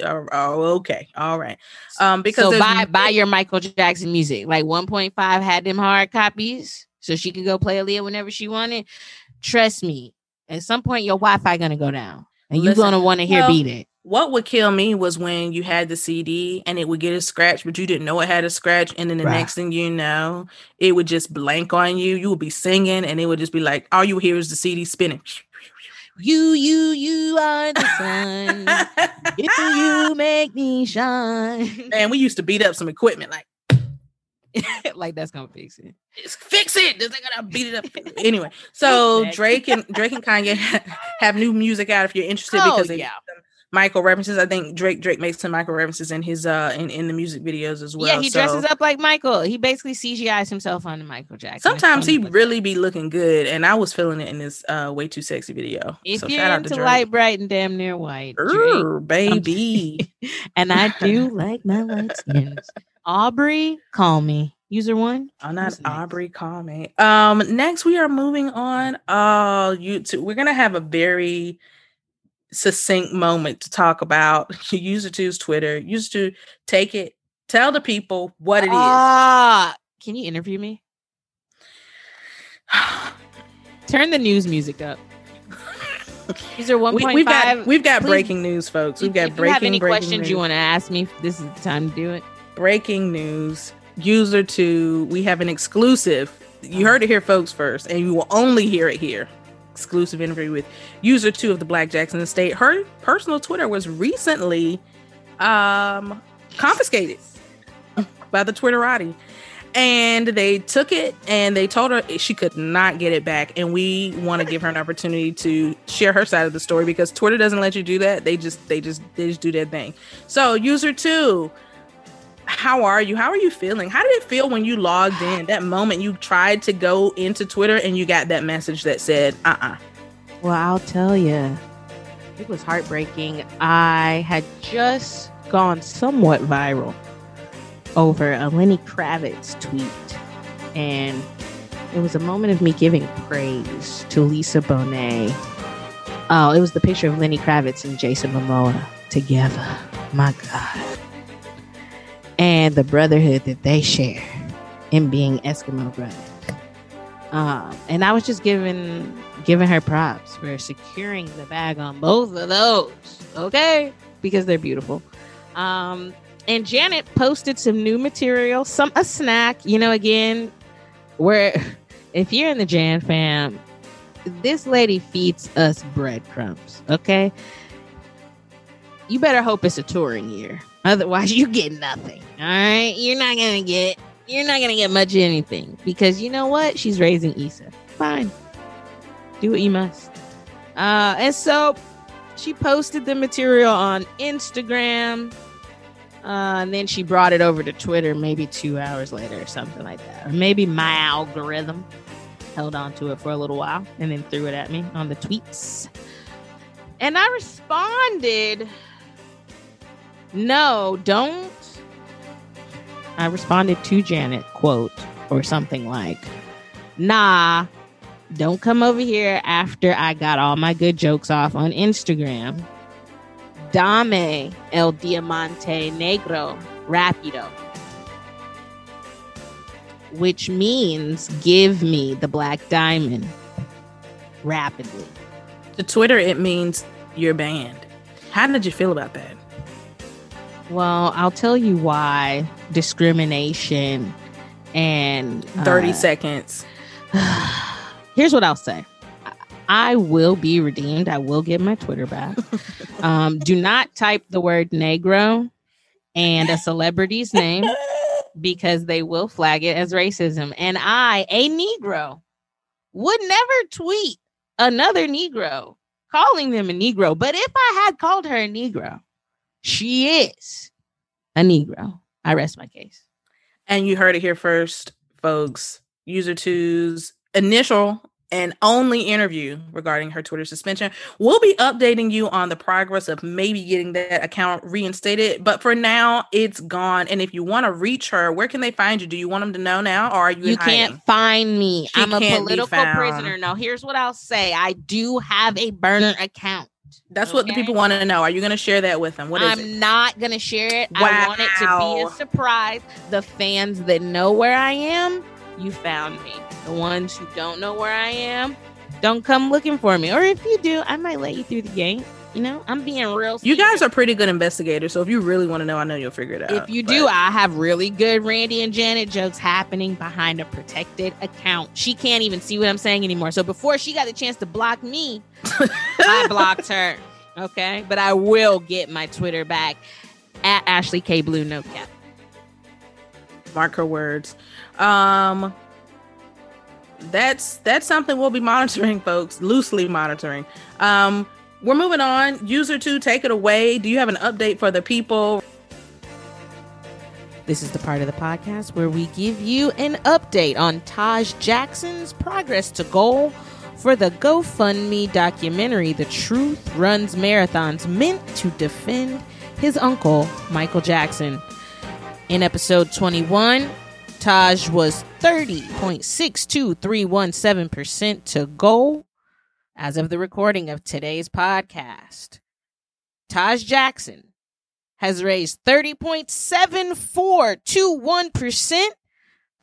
oh, oh, okay, all right. Um, because so buy buy your Michael Jackson music. Like 1.5 had them hard copies, so she could go play Aaliyah whenever she wanted. Trust me, at some point your Wi-Fi gonna go down, and you're gonna want to hear well, beat it. what would kill me was when you had the CD and it would get a scratch, but you didn't know it had a scratch, and then the Right. next thing you know, it would just blank on you. You would be singing, and it would just be like all you hear is the CD spinning. You, you, you are the sun. (laughs) you, you make me shine. Man, we used to beat up some equipment like. (laughs) like that's gonna fix it. Just fix it. They're gonna beat it up. anyway, (laughs) so Drake and Drake and Kanye have new music out if you're interested Oh, because they yeah. Michael references. I think Drake Drake makes some Michael references in his uh in, in the music videos as well. yeah, he dresses up like Michael. He basically CGIs himself on the Michael Jackson. Sometimes he really be looking good, and I was feeling it in this uh way too sexy video. If so you're shout out into light, bright, and damn near white, Drake. Baby. (laughs) and I do like my light skins. Aubrey, call me. User one. Oh, not? Aubrey. Call me. Um, next we are moving on. Uh, YouTube. We're gonna have a very succinct moment to talk about (laughs) user two's Twitter. User two, take it, tell the people what it is. Ah, can you interview me? (sighs) Turn the news music up. (laughs) User one we, point we've got we've got please- breaking news, folks. We've got if you breaking. have any breaking questions news. you want to ask me, this is the time to do it. Breaking news. User two we have an exclusive. You heard it here folks first and you will only hear it here. Exclusive interview with user two of the black jackson estate. Her personal twitter was recently um confiscated by the twitterati. And they took it and they told her she could not get it back. And we want to give her an opportunity to share her side of the story because twitter doesn't let you do that. They just they just they just do their thing. So user two how are you? How are you feeling? How did it feel when you logged in? That moment you tried to go into Twitter and you got that message that said, uh uh Well, I'll tell you, it was heartbreaking. I had just gone somewhat viral over a Lenny Kravitz tweet, and it was a moment of me giving praise to Lisa Bonet. Oh, it was the picture of Lenny Kravitz and Jason Momoa together. My God. And the brotherhood that they share in being Eskimo brothers. Um, and I was just giving giving her props for securing the bag on both of those. Okay, because they're beautiful. Um, and Janet posted some new material, some a snack. You know, again, where (laughs) if you're in the Jan fam, this lady feeds us breadcrumbs. Okay, you better hope it's a touring year. Otherwise, you get nothing. All right, you're not gonna get you're not gonna get much of anything because you know what? She's raising Eissa. Fine, do what you must. Uh, and so she posted the material on Instagram. Uh, and then she brought it over to Twitter maybe two hours later or something like that. Or maybe my algorithm held on to it for a little while and then threw it at me on the tweets. And I responded, no, don't. I responded to Janet, quote, or something like, nah, don't come over here after I got all my good jokes off on Instagram. Dame el diamante negro rapido. Which means give me the black diamond rapidly. To Twitter, it means you're banned. How did you feel about that? Well, I'll tell you why discrimination and 30 uh, seconds. (sighs) here's what I'll say. I will be redeemed. I will get my Twitter back. (laughs) um, do not type the word negro and a celebrity's name because they will flag it as racism. And I, a Negro, would never tweet another Negro calling them a Negro. But if I had called her a Negro, she is a Negro. I rest my case. And you heard it here first, folks. User two's initial and only interview regarding her Twitter suspension. We'll be updating you on the progress of maybe getting that account reinstated. But for now, it's gone. And if you want to reach her, where can they find you? Do you want them to know now, or are you? You can't find me. She I'm a political prisoner. No, here's what I'll say. I do have a burner account. That's what the people want to know. Are you going to share that with them? What is I'm it? not gonna share it. I want it to be a surprise. The fans that know where I am, you found me. The ones who don't know where I am, don't come looking for me. Or if you do, I might let you through the gate. You know, I'm being real. You guys are pretty good investigators, so if you really want to know, I know you'll figure it out. If you but- do, I have really good Randy and Janet jokes happening behind a protected account. She can't even see what I'm saying anymore. So before she got the chance to block me, (laughs) I blocked her. Okay, but I will get my Twitter back at Ashley K Blue No Cap. mark her words. Um, that's that's something we'll be monitoring, folks. Loosely monitoring. Um, we're moving on. User two, take it away. Do you have an update for the people? This is the part of the podcast where we give you an update on Taj Jackson's progress to goal for the GoFundMe documentary, The Truth Runs Marathons, meant to defend his uncle, Michael Jackson. In episode 21, Taj was 30.62317% to goal as of the recording of today's podcast. Taj Jackson has raised 30.7421%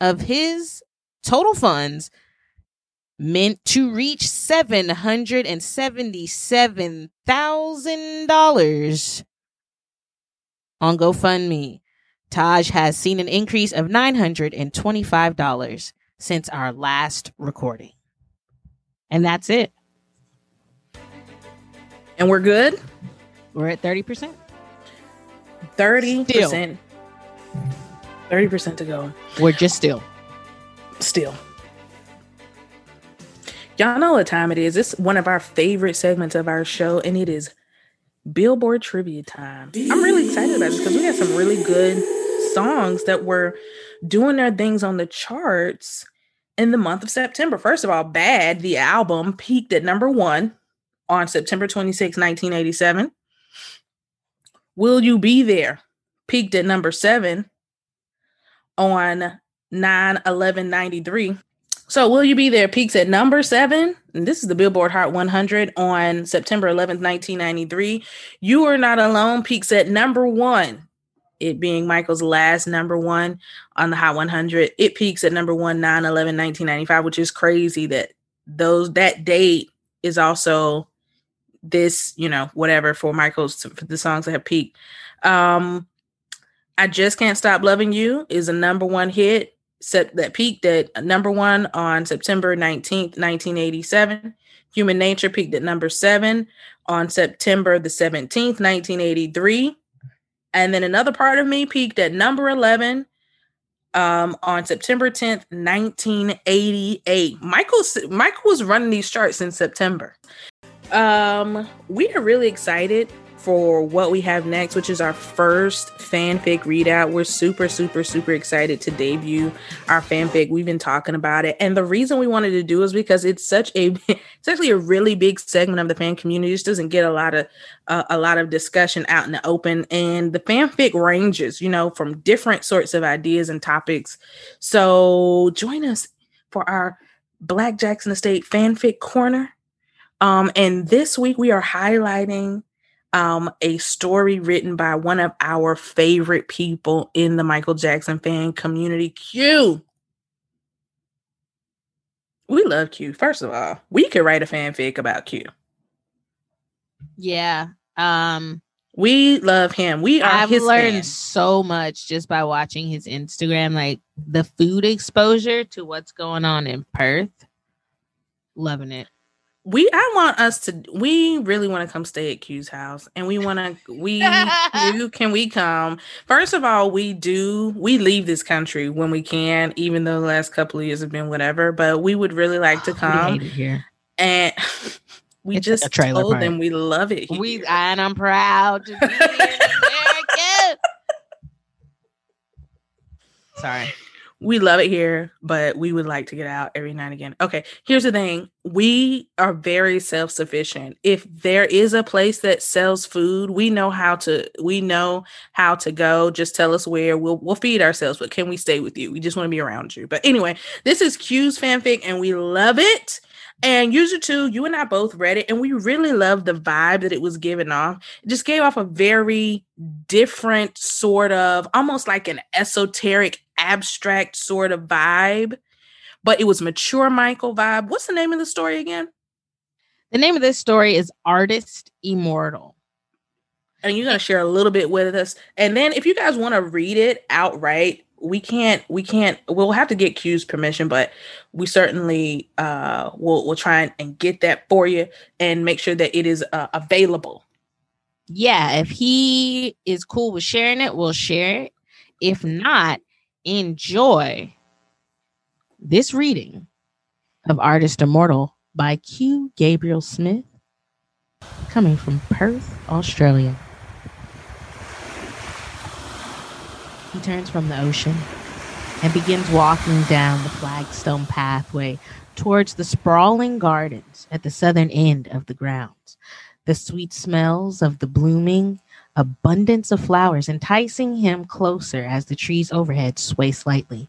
of his total funds meant to reach $777,000 on GoFundMe. Taj has seen an increase of $925 since our last recording. And that's it. And we're good. We're at 30%. Thirty percent. Thirty percent to go. We're just still. Still. Y'all know what time it is. It's one of our favorite segments of our show, and it is Billboard trivia time. I'm really excited about this because we got some really good songs that were doing their things on the charts in the month of September. First of all, Bad, the album, peaked at number one on September 26, 1987. Will You Be There peaked at number seven on 9 11 93. So, Will You Be There peaks at number seven. And this is the Billboard Hot 100 on September 11th, 1993. You Are Not Alone peaks at number one, it being Michael's last number one on the Hot 100. It peaks at number one, 9 11 1995, which is crazy that those that date is also this, you know, whatever for Michael's for the songs that have peaked. Um, I just can't stop loving you is a number one hit set that peaked at number one on September 19th, 1987. Human Nature peaked at number seven on September the 17th, 1983. And then another part of me peaked at number 11 um, on September 10th, 1988. Michael, Michael was running these charts in September. Um, we are really excited for what we have next, which is our first fanfic readout. We're super, super, super excited to debut our fanfic. We've been talking about it. And the reason we wanted to do is because it's such a (laughs) it's actually a really big segment of the fan community. Just doesn't get a lot of uh, a lot of discussion out in the open. And the fanfic ranges, you know, from different sorts of ideas and topics. So join us for our Black Jackson Estate fanfic corner. Um, and this week we are highlighting um, a story written by one of our favorite people in the Michael Jackson fan community, Q. We love Q. First of all, we could write a fanfic about Q. Yeah. Um we love him. We are I've learned fans. so much just by watching his Instagram, like the food exposure to what's going on in Perth. Loving it we I want us to we really want to come stay at Q's house and we want to we you (laughs) can we come first of all we do we leave this country when we can even though the last couple of years have been whatever but we would really like to (sighs) come here and (laughs) we It's just like told park. them we love it we and I'm proud to be. (laughs) Sorry. We love it here, but we would like to get out every and again. Okay, here's the thing. We are very self-sufficient. If there is a place that sells food, we know how to we know how to go. Just tell us where. We'll we'll feed ourselves, but can we stay with you? We just want to be around you. But anyway, this is Q's fanfic and we love it. And user two, you and I both read it, and we really loved the vibe that it was giving off. It just gave off a very different sort of almost like an esoteric, abstract sort of vibe. But it was mature Michael vibe. What's the name of the story again? The name of this story is Artist Immortal. And you're gonna share a little bit with us. And then if you guys want to read it outright, we can't we can't we'll have to get Q's permission, but we certainly uh will we'll try and, and get that for you and make sure that it is uh, available. Yeah, if he is cool with sharing it, we'll share it. If not, enjoy this reading of Artist Immortal by Q. Gabriel Smith, coming from Perth, Australia. He turns from the ocean and begins walking down the flagstone pathway towards the sprawling gardens at the southern end of the grounds. The sweet smells of the blooming abundance of flowers enticing him closer as the trees overhead sway slightly,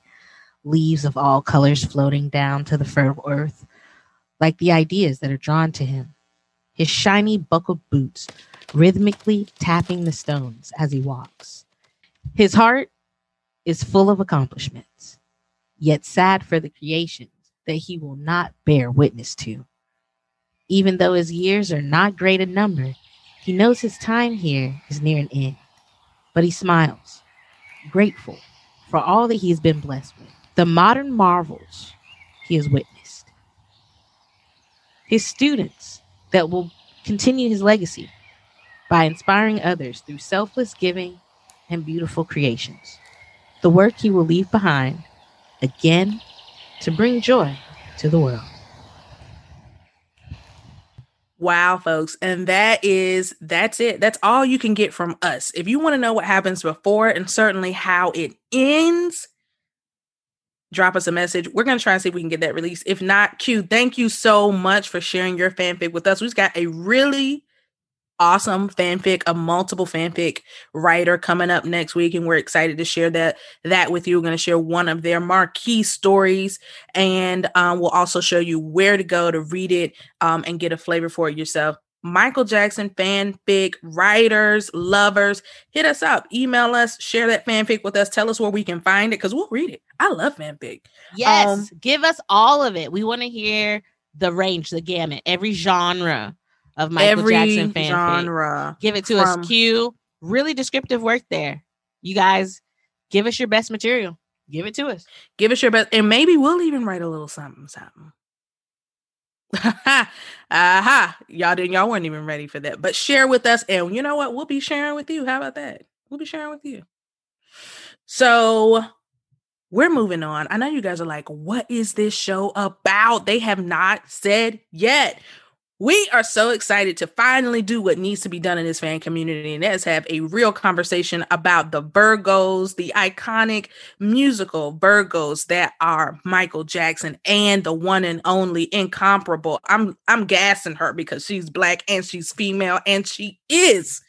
leaves of all colors floating down to the fertile earth, like the ideas that are drawn to him. His shiny buckled boots rhythmically tapping the stones as he walks. His heart is full of accomplishments, yet sad for the creations that he will not bear witness to. Even though his years are not great in number, he knows his time here is near an end. But he smiles, grateful for all that he has been blessed with, the modern marvels he has witnessed, his students that will continue his legacy by inspiring others through selfless giving and beautiful creations. The work he will leave behind, again, to bring joy to the world. Wow, folks. And that is, that's it. That's all you can get from us. If you want to know what happens before and certainly how it ends, drop us a message. We're going to try and see if we can get that released. If not, Q, thank you so much for sharing your fanfic with us. We've got a really awesome fanfic, a multiple fanfic writer coming up next week, and we're excited to share that that with you. We're going to share one of their marquee stories, and um, we'll also show you where to go to read it um, and get a flavor for it yourself. Michael Jackson fanfic writers, lovers, hit us up, email us, share that fanfic with us, tell us where we can find it because we'll read it. I love fanfic. Yes, um, give us all of it. We want to hear the range, the gamut, every genre of Michael Every Jackson fan genre. Give it to from- us. Q. Really descriptive work there. You guys give us your best material. Give it to us. Give us your best, and maybe we'll even write a little something, something. (laughs) Aha! Y'all didn't. Y'all weren't even ready for that. But share with us, and you know what? We'll be sharing with you. How about that? We'll be sharing with you. So we're moving on. I know you guys are like, what is this show about? They have not said yet. We are so excited to finally do what needs to be done in this fan community, and that's have a real conversation about the Virgos, the iconic musical Virgos that are Michael Jackson and the one and only incomparable. I'm I'm gassing her because she's black and she's female and she is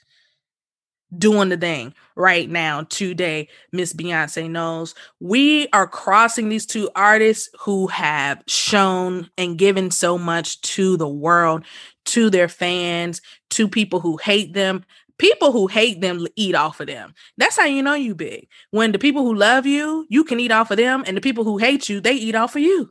doing the thing right now today miss beyonce Knowles. We are crossing these two artists who have shown and given so much to the world to their fans to people who hate them. People who hate them eat off of them. That's how you know you big. When the people who love you you can eat off of them and the people who hate you they eat off of you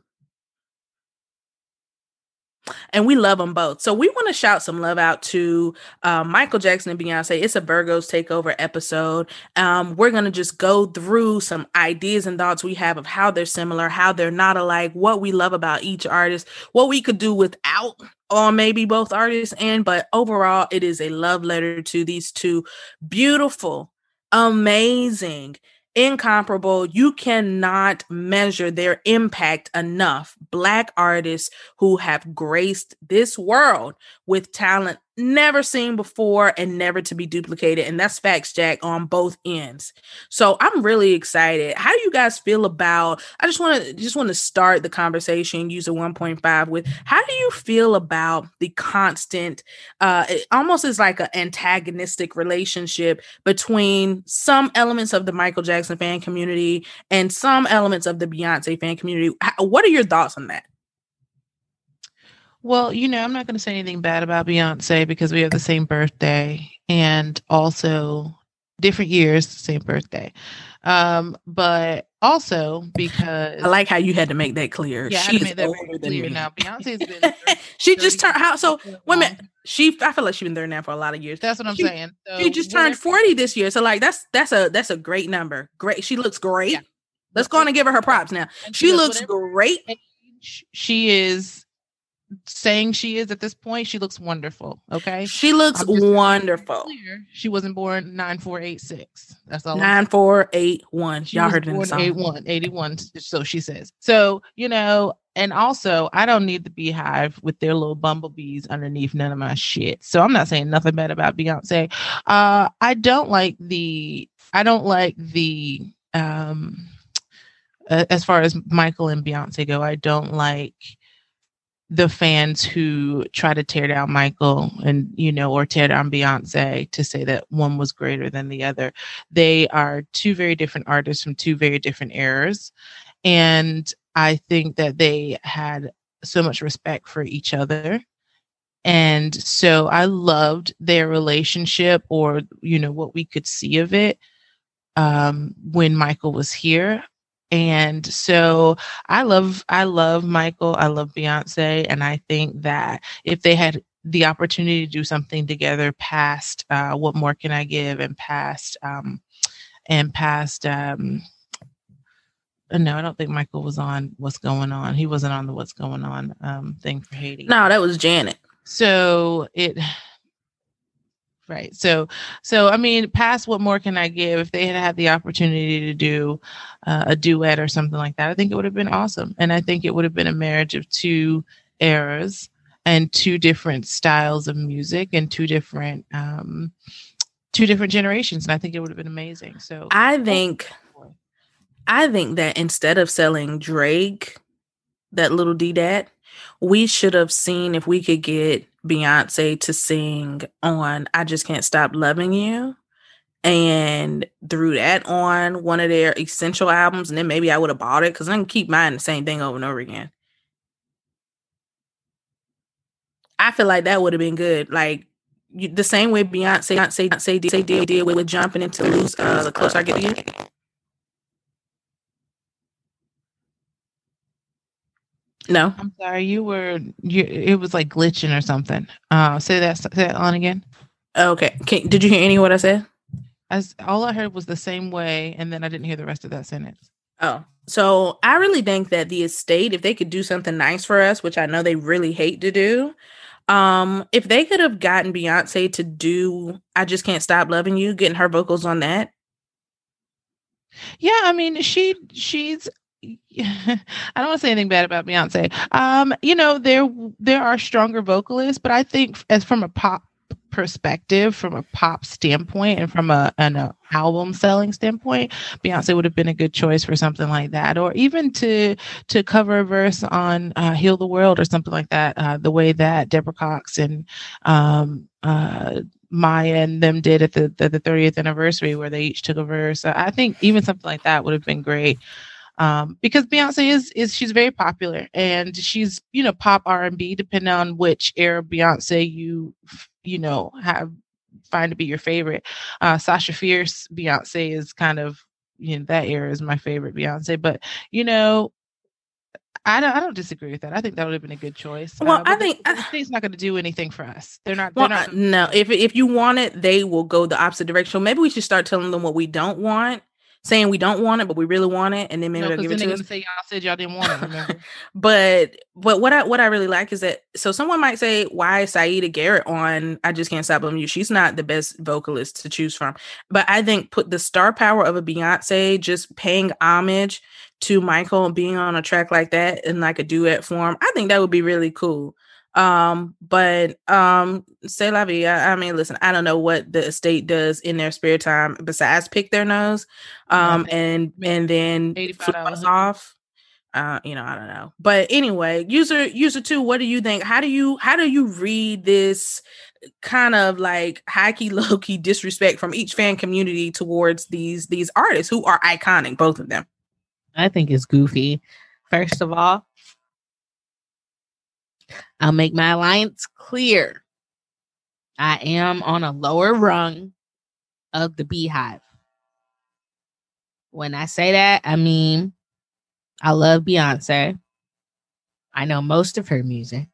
and we love them both. So we want to shout some love out to uh, Michael Jackson and Beyonce. It's a Virgos takeover episode. Um, we're gonna just go through some ideas and thoughts we have of how they're similar, how they're not alike, what we love about each artist, what we could do without or maybe both artists. And but overall, it is a love letter to these two beautiful, amazing incomparable. You cannot measure their impact enough. Black artists who have graced this world with talent never seen before and never to be duplicated. And that's facts, Jack, on both ends. So I'm really excited. How do you guys feel about? I just want to just want to start the conversation. User 1.5 with how do you feel about the constant? Uh, it almost is like an antagonistic relationship between some elements of the Michael Jackson fan community and some elements of the Beyonce fan community. What are your thoughts on that? Well, you know, I'm not going to say anything bad about Beyonce because we have the same birthday and also different years, same birthday. Um, but also because I like how you had to make that clear. Yeah, she's older that than clear me. now. Beyonce's been (laughs) she just turned how so women she I feel like she's been there now for a lot of years. That's what I'm she, saying. So she just turned 40 this year. So like that's that's a that's a great number. Great. She looks great. Yeah. Let's go on and give her her props now. She, she looks great. She is saying she is at this point, she looks wonderful. Okay. She looks wonderful. She wasn't born 9486. That's all. 9481. Y'all heard it in the song. 81, 81. So she says. So, you know, and also I don't need the BeyHive with their little bumblebees underneath none of my shit. So I'm not saying nothing bad about Beyonce. Uh I don't like the I don't like the um uh, as far as Michael and Beyonce go, I don't like the fans who try to tear down Michael and you know or tear down Beyonce to say that one was greater than the other. They are two very different artists from two very different eras and I think that they had so much respect for each other. And so I loved their relationship or you know what we could see of it um when Michael was here and so I love I love Michael, I love Beyonce, and I think that if they had the opportunity to do something together past uh, what more can I give and past um, and past um, uh, no, I don't think Michael was on what's going on. He wasn't on the what's going on um, thing for Haiti. No, that was Janet. So it Right. So, so I mean, past what more can I give? If they had had the opportunity to do uh, a duet or something like that, I think it would have been awesome. And I think it would have been a marriage of two eras. and two different styles of music and two different um, two different generations, and I think it would have been amazing. So I think, I think that instead of selling Drake, that little D dat, we should have seen if we could get Beyonce to sing on "I Just Can't Stop Loving You." and threw that on one of their essential albums, and then maybe I would have bought it because I can keep buying the same thing over and over again. I feel like that would have been good. Like you, the same way Beyonce, Beyonce, Beyonce did, did, did with, jumping into lose uh, the closer I get to you. No, I'm sorry. You were you. It was like glitching or something. Uh, say that. Say that on again. Okay. Can, did you hear any of what I said? As all I heard was the same way, and then I didn't hear the rest of that sentence. Oh, so I really think that the estate, if they could do something nice for us, which I know they really hate to do, um, if they could have gotten Beyonce to do I Just Can't Stop Loving You, getting her vocals on that. Yeah, I mean, she she's (laughs) I don't want to say anything bad about Beyonce. Um, you know, there there are stronger vocalists, but I think as from a pop perspective, from a pop standpoint, and from a an a album selling standpoint, Beyonce would have been a good choice for something like that, or even to to cover a verse on uh, "Heal the World" or something like that. Uh, the way that Deborah Cox and um, uh, Maya and them did at the, the, the 30th anniversary, where they each took a verse. I think even something like that would have been great um, because Beyonce is is she's very popular and she's you know pop R and B depending on which era Beyonce you you know have find to be your favorite. Uh, Sasha Fierce Beyonce is kind of you know that era is my favorite Beyonce, but you know. I don't. I don't disagree with that. I think that would have been a good choice. Well, uh, I think the, the state's not going to do anything for us. They're not. Well, they're not. no. If if you want it, they will go the opposite direction. Maybe we should start telling them what we don't want, saying we don't want it, but we really want it, and then maybe No, they'll give it to us. say y'all said y'all didn't want it. (laughs) But but what I what I really like is that so someone might say why is Siedah Garrett on I just can't stop loving you. She's not the best vocalist to choose from, but I think put the star power of a Beyonce just paying homage to Michael and being on a track like that in like a duet form. I think that would be really cool. Um, but um, say la vie. I, I mean, listen, I don't know what the estate does in their spare time besides pick their nose, um, and and then $85 flip us off. Uh you know i don't know. But anyway user user two what do you think? How do you how do you read this kind of like high key low (laughs) key disrespect from each fan community towards these these artists who are iconic both of them? I think it's goofy. First of all, I'll make my alliance clear. I am on a lower rung of the BeyHive. When I say that, I mean I love Beyonce. I know most of her music.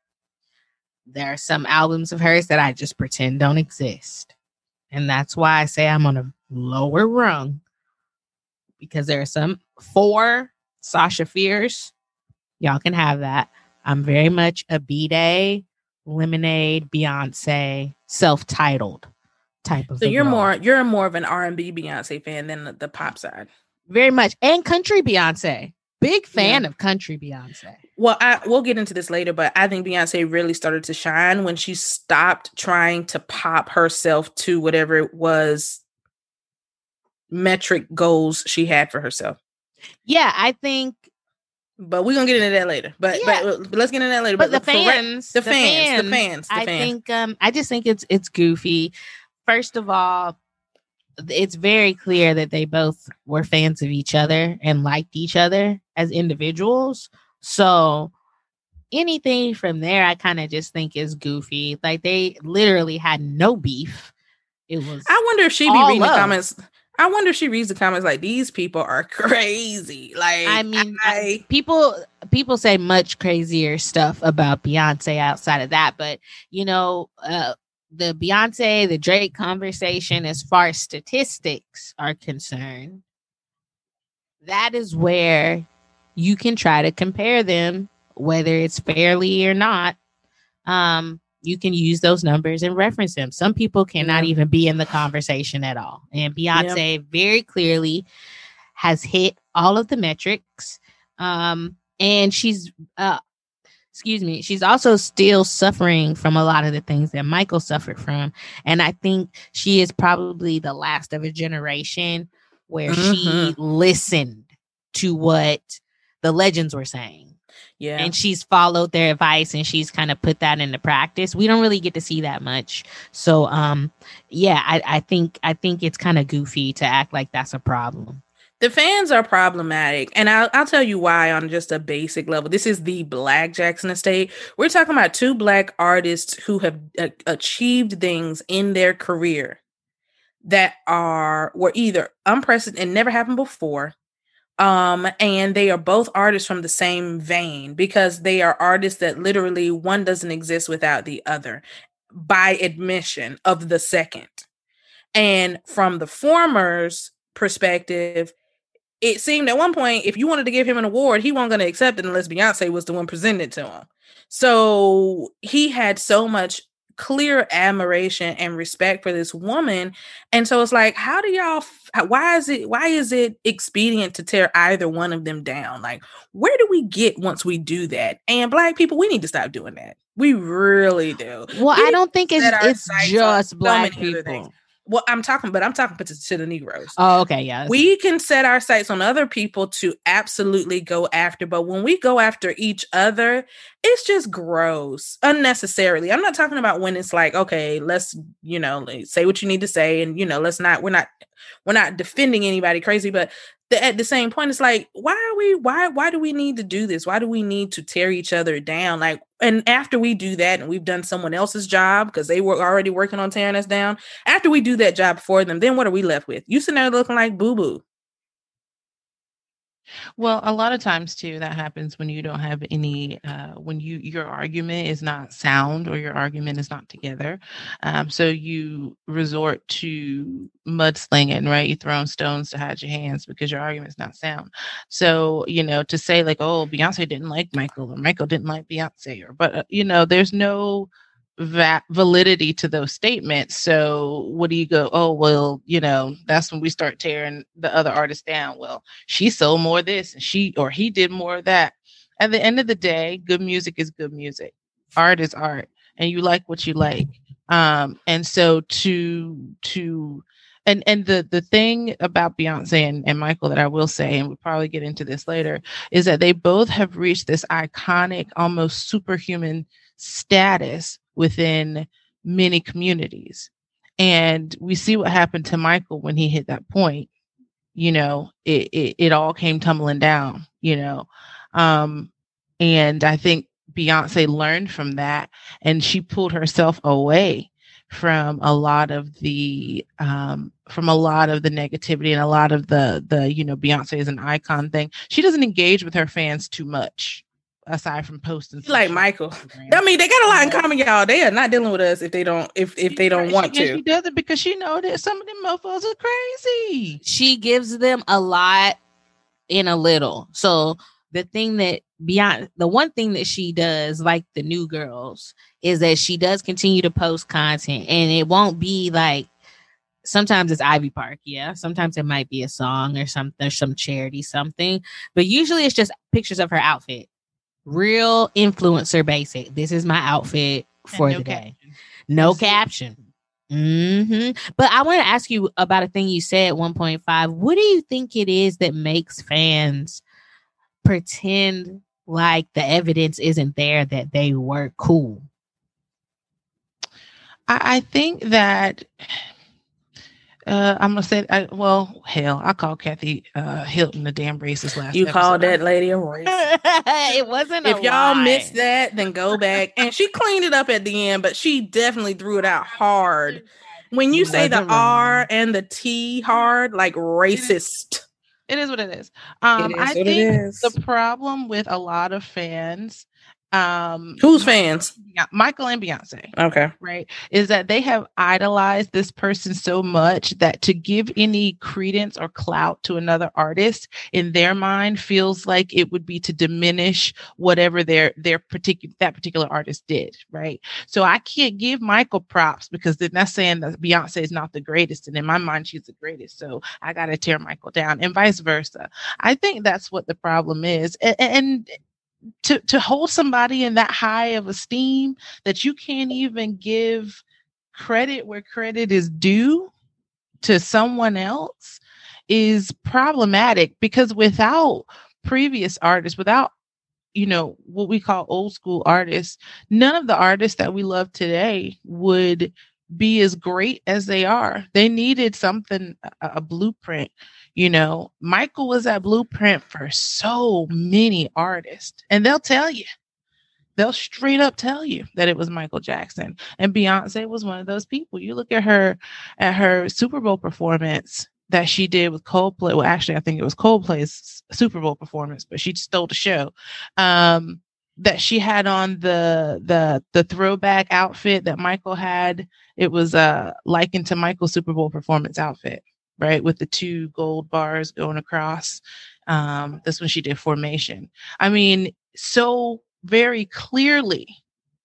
There are some albums of hers that I just pretend don't exist. And that's why I say I'm on a lower rung because there are some four Sasha Fierce. Y'all can have that. I'm very much a B'Day, Lemonade, Beyonce, self-titled type of. so you're girl. more you're more of an r&b beyonce fan than the, the pop side very much and country Beyonce. Big fan of country Beyonce. well i we'll get into this later but i think beyonce really started to shine when she stopped trying to pop herself to whatever it was metric goals she had for herself Yeah, I think. But we're gonna get into that later. But Yeah. but, but let's get into that later. But, the for re- fans, the fans, the fans, the I fans. think. Um, I just think it's it's goofy. First of all, it's very clear that they both were fans of each other and liked each other as individuals. So anything from there, I kind of just think is goofy. Like they literally had no beef. It was. I wonder if she be reading the comments. I wonder if she reads the comments like these people are crazy. Like I mean, I, people people say much crazier stuff about Beyonce outside of that, but you know, uh, the Beyonce the Drake conversation, as far as statistics are concerned, that is where you can try to compare them, whether it's fairly or not. Um, you can use those numbers and reference them. Some people cannot Yeah. even be in the conversation at all, and Beyonce very clearly has hit all of the metrics um and she's uh excuse me, she's also still suffering from a lot of the things that Michael suffered from. And I think she is probably the last of a generation where mm-hmm. she listened to what the legends were saying. Yeah. And she's followed their advice and she's kind of put that into practice. We don't really get to see that much. So um yeah, I, I think I think it's kind of goofy to act like that's a problem. The fans are problematic, and I'll, I'll tell you why on just a basic level. This is the Black Jackson Estate. We're talking about two Black artists who have uh, achieved things in their career that are were either unprecedented and never happened before, um, and they are both artists from the same vein because they are artists that literally one doesn't exist without the other by admission of the second. And from the former's perspective, it seemed at one point if you wanted to give him an award, he wasn't going to accept it unless Beyonce was the one presented to him. So he had so much clear admiration and respect for this woman. And so it's like how do y'all why is it why is it expedient to tear either one of them down? Like where do we get once we do that? And black people we need to stop doing that. We really do. Well we i don't think it's, it's just black so people well, I'm talking, but I'm talking to, to the Negroes. Oh, okay, yeah. We can set our sights on other people to absolutely go after, but when we go after each other, it's just gross unnecessarily. I'm not talking about when it's like, okay, let's you know say what you need to say, and you know, let's not. We're not we're not defending anybody crazy, but the, at the same point, it's like, why are we? Why why do we need to do this? Why do we need to tear each other down? Like, and after we do that, and we've done someone else's job because they were already working on tearing us down. After we do that job for them, then what are we left with? You sitting there looking like boo boo. Well, a lot of times too, that happens when you don't have any, uh, when you your argument is not sound or your argument is not together. Um, so you resort to mudslinging, right? You throwing stones to hide your hands because your argument's not sound. So you know to say like, oh, Beyonce didn't like Michael or Michael didn't like Beyonce, or but uh, you know, there's no va- validity to those statements. So what do you go? Oh well, you know that's when we start tearing the other artist down. Well, she sold more of this, and she or he did more of that. At the end of the day, good music is good music. Art is art, and you like what you like. Um, and so to to and and the the thing about Beyonce and, and Michael that I will say, and we'll probably get into this later, is that they both have reached this iconic, almost superhuman status within many communities. And we see what happened to Michael when he hit that point. You know, it it, it all came tumbling down, you know. Um, and I think Beyonce learned from that and she pulled herself away from a lot of the um, from a lot of the negativity and a lot of the the you know Beyonce is an icon thing. She doesn't engage with her fans too much aside from posting like Michael. I mean, they got a lot in common, y'all. They are not dealing with us if they don't if if they don't want she, to. She does it because she know that some of them mofos are crazy. She gives them a lot in a little. So the thing that beyond the one thing that she does, like the new girls, is that she does continue to post content, and it won't be like sometimes it's Ivy Park, yeah. Sometimes it might be a song or something, or some charity, something. But usually it's just pictures of her outfit real influencer basic. This is my outfit for no the day. Caption. No caption. Mm-hmm. But I want to ask you about a thing you said 1.5. What do you think it is that makes fans pretend like the evidence isn't there that they were cool? I, I think that uh, I'm gonna say, I, well, hell, I called Kathy uh, Hilton the damn racist last. You episode. called that lady a racist. (laughs) it wasn't. If y'all lie. missed that, then go back. and she cleaned it up at the end, but she definitely threw it out hard. When you say the R and the T hard, like racist. It is what it is. Um, it is I think the problem with a lot of fans um who's fans? michael and beyonce okay. right? Is that they have idolized this person so much that to give any credence or clout to another artist in their mind feels like it would be to diminish whatever their their particular that particular artist did right? So i can't give michael props because they're not saying that beyonce is not the greatest and in my mind she's the greatest. So i gotta tear michael down and vice versa. I think that's what the problem is. And, and to to hold somebody in that high of esteem that you can't even give credit where credit is due to someone else is problematic because without previous artists without you know what we call old school artists none of the artists that we love today would be as great as they are. They needed something a, a blueprint you know michael was that blueprint for so many artists and they'll tell you they'll straight up tell you that it was michael jackson and beyonce was one of those people you look at her at her super bowl performance that she did with Coldplay. Well, actually, I think it was Coldplay's Super Bowl performance, but she stole the show. Um, that she had on the the the throwback outfit that Michael had. It was uh likened to Michael's Super Bowl performance outfit, right, with the two gold bars going across. Um, this one she did formation. I mean, so very clearly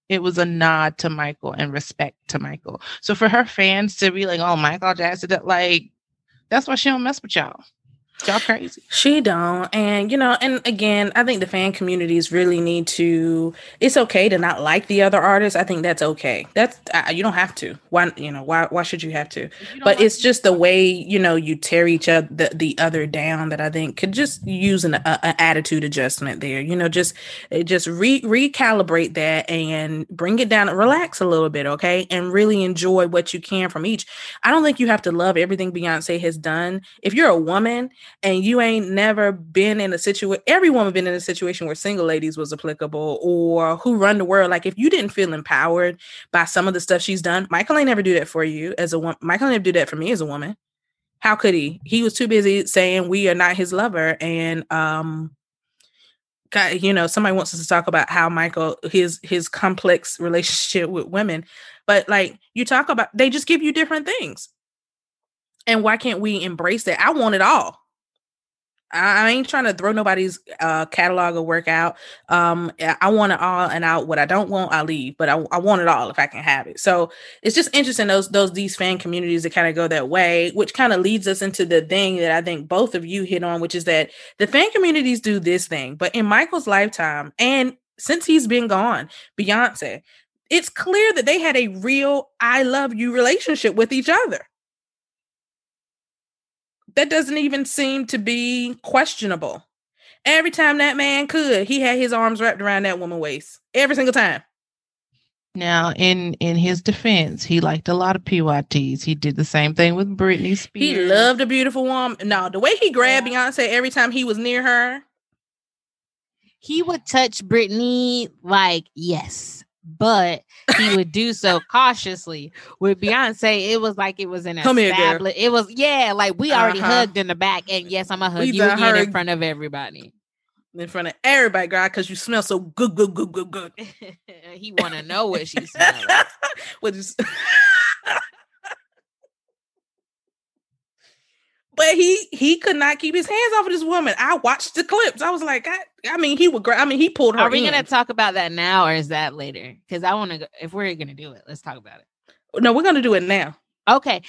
it was a nod to Michael and respect to Michael. So for her fans to be like, "Oh, Michael Jackson," like that's why she don't mess with y'all. Y'all crazy. She don't. And you know, and again, I think the fan communities really need to it's okay to not like the other artists. I think that's okay. That's uh, you don't have to. Why you know, why why should you have to? But it's just the way, you know, you tear each other the, the other down that I think could just use an a, an attitude adjustment there. You know, just just re recalibrate that and bring it down, relax a little bit, okay? And really enjoy what you can from each. I don't think you have to love everything Beyonce has done. If you're a woman and you ain't never been in a situation every woman been in a situation where single ladies was applicable or who run the world. Like if you didn't feel empowered by some of the stuff she's done michael ain't never do that for you as a woman michael never do that for me as a woman. How could he? He was too busy saying we are not his lover and um God, you know somebody wants us to talk about how michael his his complex relationship with women. But like you talk about they just give you different things. And why can't we embrace that? I want it all I, ain't trying to throw nobody's uh, catalog of work out. Um, I want it all and out. What I don't want, I leave. But I, I want it all if I can have it. So it's just interesting those those these fan communities that kind of go that way, which kind of leads us into the thing that I think both of you hit on, which is that the fan communities do this thing, but in Michael's lifetime and since he's been gone, Beyonce, it's clear that they had a real I love you relationship with each other that doesn't even seem to be questionable. Every time that man could, he had his arms wrapped around that woman's waist. Every single time. Now, in in his defense, he liked a lot of PYTs. He did the same thing with Britney Spears. He loved a beautiful woman. No, the way he grabbed yeah. Beyonce every time he was near her, he would touch Britney like yes, but he would do so cautiously. With (laughs) Beyonce, it was like it was an Come established. Here, it was yeah, like we already uh-huh. hugged in the back, and yes, I'm a hug we you again in front of everybody. In front of everybody, girl, because you smell so good, good, good, good, good. (laughs) he want to know what she (laughs) smells. Like. what is? But he he could not keep his hands off of this woman. I watched the clips. I was like, I, I mean, he would. I mean, he pulled her. Are we in. gonna talk about that now, or is that later? Because I want to. If we're gonna do it, let's talk about it. No, we're gonna do it now. Okay,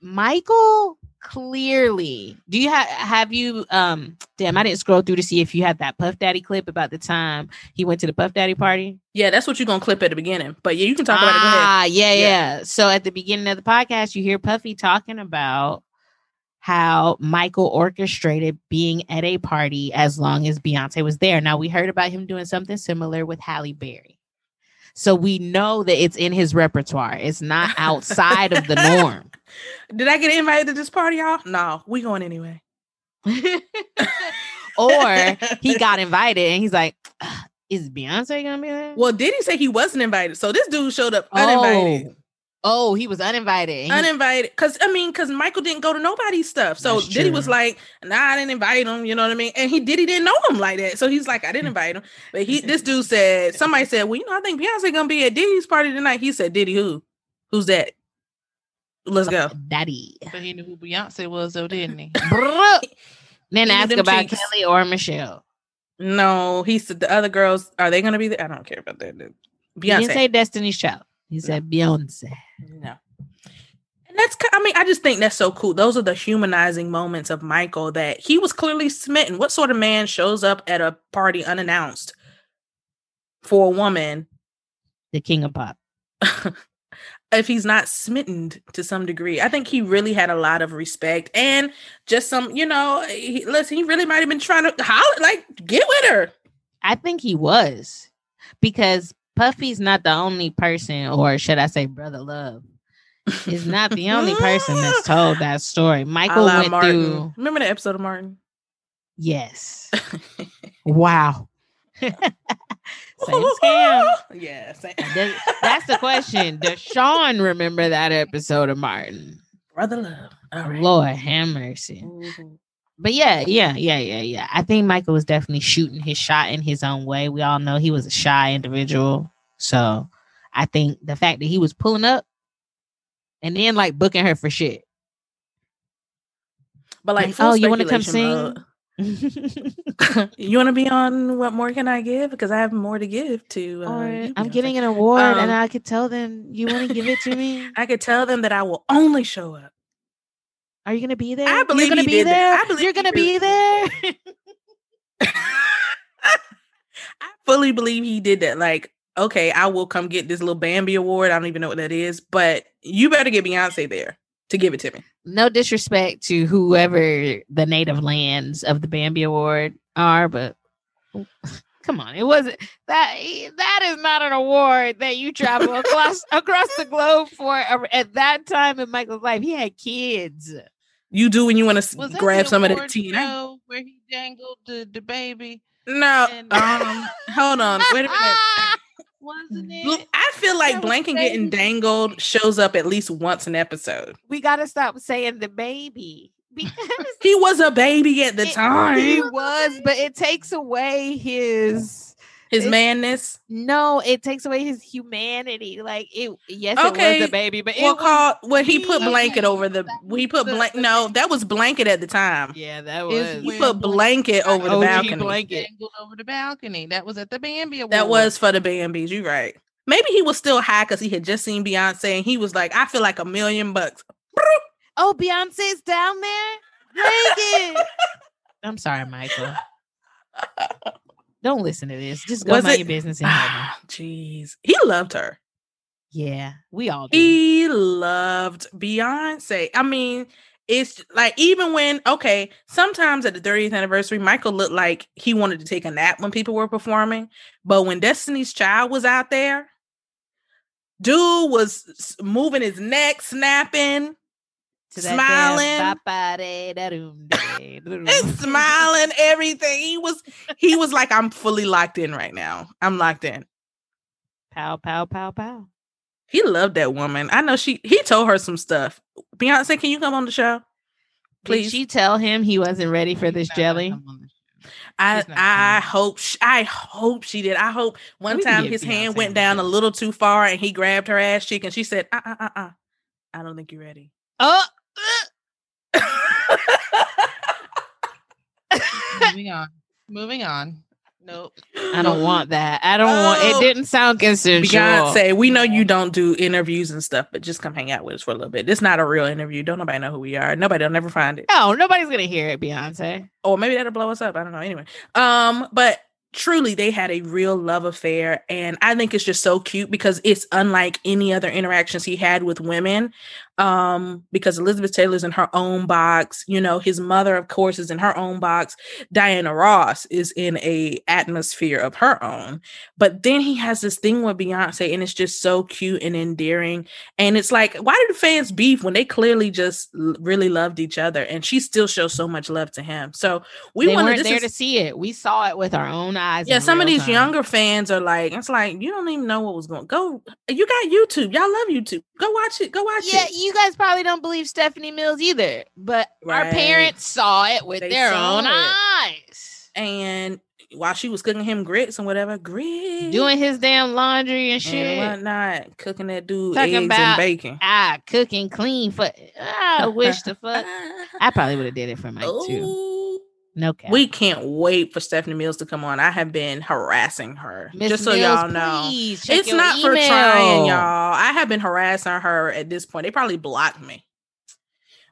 Michael. Clearly, do you have have you? Um, damn, I didn't scroll through to see if you had that Puff Daddy clip about the time he went to the Puff Daddy party. Yeah, that's what you're gonna clip at the beginning. But yeah, you can talk about ah, it. Ah, yeah, yeah, yeah. So at the beginning of the podcast, you hear Puffy talking about how Michael orchestrated being at a party as long as Beyonce was there. Now we heard about him doing something similar with Halle Berry. So we know that it's in his repertoire. It's not (laughs) outside of the norm. Did I get invited to this party, y'all? No, we going anyway. (laughs) or he (laughs) got invited and he's like, is Beyonce gonna be there? Well, did he say he wasn't invited? So this dude showed up oh, uninvited. Oh. Oh, he was uninvited. Uninvited. Because, I mean, because Michael didn't go to nobody's stuff. So Diddy was like, nah, I didn't invite him. You know what I mean? And he Diddy didn't know him like that. So he's like, I didn't mm. invite him. But he, this (laughs) dude said, somebody said, well, you know, I think Beyonce going to be at Diddy's party tonight. He said, Diddy who? Who's that? Let's go. Daddy. But he knew who Beyonce was, though, didn't he? (laughs) then ask about cheeks. Kelly or Michelle. No, he said the other girls, are they going to be there? I don't care about that. Beyonce. He didn't say Destiny's Child. He said Beyonce. No And that's, I mean, I just think that's so cool. Those are the humanizing moments of Michael that he was clearly smitten. What sort of man shows up at a party unannounced for a woman The king of pop. (laughs) if he's not smitten to some degree? I think he really had a lot of respect and just some, you know, he, listen, he really might have been trying to holler, like, get with her. I think he was because Puffy's not the only person, or should I say, brother love, is not the only person that's (laughs) told that story. Michael went Martin. through. Remember the episode of Martin? Yes. (laughs) Wow. Same scam. (laughs) Yeah, same. That's the question. Does Sean remember that episode of Martin? Brother Love. All right. Lord have mercy. Mhm. But yeah, yeah, yeah, yeah, yeah. I think Michael was definitely shooting his shot in his own way. We all know he was a shy individual. So I think the fact that he was pulling up and then like booking her for shit. But like, Like, oh, you wanna come sing? (laughs) you want to be on what more can I give? Because I have more to give to. Uh, or I'm getting an award and Um, I could tell them you want to give it to me. (laughs) I could tell them that I will only show up. Are you gonna be there? I believe You're gonna be there. I believe You're gonna be there. I fully believe he did that. Like, okay, I will come get this little Bambi award. I don't even know what that is, but you better get Beyonce there to give it to me. no disrespect to whoever the native lands of the Bambi Award are, but (laughs) come on, it wasn't that that is not an award that you travel across (laughs) across the globe for. Uh, at that time in Michael's life, he had kids. You do when you want to grab some of that award tea. show where he dangled the, the baby? No, And- um, hold on, wait a minute. (laughs) Wasn't it? I feel like That was getting dangled shows up at least once an episode. we gotta stop saying the baby (laughs) because He was a baby at the it- time. he was, but it takes away his His it- madness. no, it takes away his humanity. Like it, yes, it was a baby, but Well, it was called well, he put he- blanket over the. That He put was the- blank. No, that was blanket at the time. Yeah, that Is was. He put blanket over the OG balcony. blanket. over the balcony. That was at the Bambi Award. That was for the Bambies. You right. Maybe he was still high because he had just seen Beyonce and he was like, I feel like a million bucks. Oh, Beyonce's down there. Bring it. (laughs) I'm sorry, Michael. (laughs) Don't listen to this. Just go Was mind it- your business (sighs) Jeez. He loved her. Yeah, we all do. He loved Beyonce. I mean, it's like even when okay, sometimes at the 30th anniversary, Michael looked like he wanted to take a nap when people were performing. But when Destiny's Child was out there, dude was moving his neck, snapping, smiling. damn and (laughs) smiling, everything. He was he was like, I'm fully locked in right now. I'm locked in. Pow, pow, pow, pow. He loved that woman. I know she he told her some stuff. Beyonce, can you come on the show? Please. Please. Did she tell him he wasn't ready for this He's not gonna jelly? come on the show. I I hope sh- I hope she did. I hope one We time get his hand went down a little too far and he grabbed her ass cheek and she said, "Uh uh uh uh, I don't think you're ready." Oh, Moving on. Moving on. Nope. I don't want that. I don't want. It Oh. didn't sound consensual. Beyonce, we know you don't do interviews and stuff, but just come hang out with us for a little bit. This not a real interview. Don't nobody know who we are. Nobody'll never find it. No, nobody's gonna hear it, Beyonce. or maybe that'll blow us up. I don't know. Anyway, um, but truly, they had a real love affair, and I think it's just so cute because it's unlike any other interactions he had with women. Um, because Elizabeth Taylor's in her own box, you know, his mother, of course, is in her own box. Diana Ross is in a atmosphere of her own, but then he has this thing with Beyonce, and it's just so cute and endearing. And it's like, why did the fans beef when they clearly just l- really loved each other, and she still shows so much love to him? So we We wanted there is- to see it. We saw it with our own eyes. yeah, some of these time. younger fans are like, it's like you don't even know what was going. Go, you got YouTube. Y'all love YouTube. Go watch it. Go watch Yeah, it. You guys probably don't believe Stephanie Mills either, but our parents saw it with They their own it. eyes. And while she was cooking him grits and whatever, grits Doing his damn laundry and and shit. whatnot, cooking that dude Talking eggs about- and bacon. Ah, cooking clean for I wish the (laughs) fuck. I probably would have did it for Mike too. No cap. We can't wait for Stephanie Mills to come on. I have been harassing her. Miss just so Mills, y'all know. It's not for trying, y'all. I have been harassing her at this point. They probably blocked me.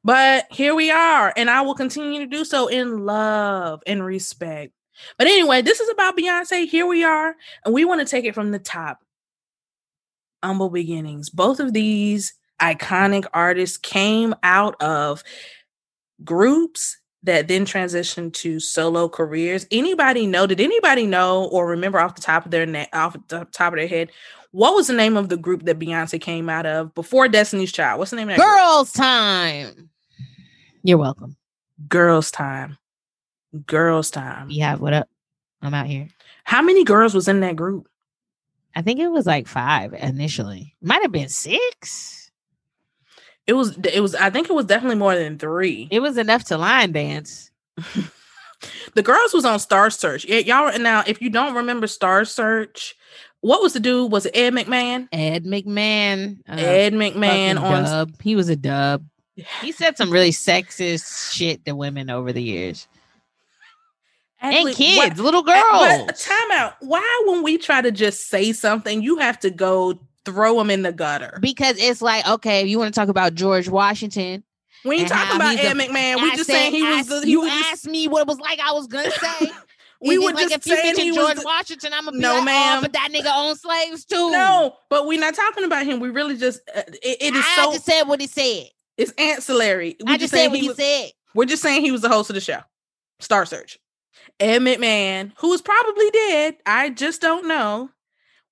But here we are, and I will continue to do so in love and respect. But anyway, this is about Beyonce. Here we are, and we want to take it from the top. Humble beginnings. Both of these iconic artists came out of groups that then transitioned to solo careers. Anybody know? Did anybody know or remember off the top of their neck, off the top of their head, what was the name of the group that Beyonce came out of before Destiny's Child? What's the name of that? group? Girls Tyme. You're welcome. Girls Tyme. Girls Tyme. Yeah, what up? I'm out here. How many girls was in that group? I think it was like five initially. Might have been six. It was. It was. I think it was definitely more than three. It was enough to line dance. (laughs) the girls was on Star Search. Y'all now, if you don't remember Star Search, what was the dude? Was it Ed McMahon? Ed McMahon. uh, Ed McMahon on dub. He was a dub. He said some really sexist shit to women over the years. Actually, and kids, little girls. But time out. Why, when we try to just say something, you have to go throw them in the gutter? because it's like, okay, if you want to talk about George Washington, We ain't talking about Ed a- McMahon. We I just said- saying he was. The, he you just, asked me what it was like. I was gonna (laughs) say. we it's like, just if you mention he George was. Washington, I'm gonna be No, like, ma'am. oh, but that nigga owned slaves too. no, but we're not talking about him. We really just. Uh, it, it is I so. just said what he said. it's ancillary. We I just saying said what he was, said. We're just saying he was the host of the show, Star Search. Ed McMahon, who is probably dead, I just don't know,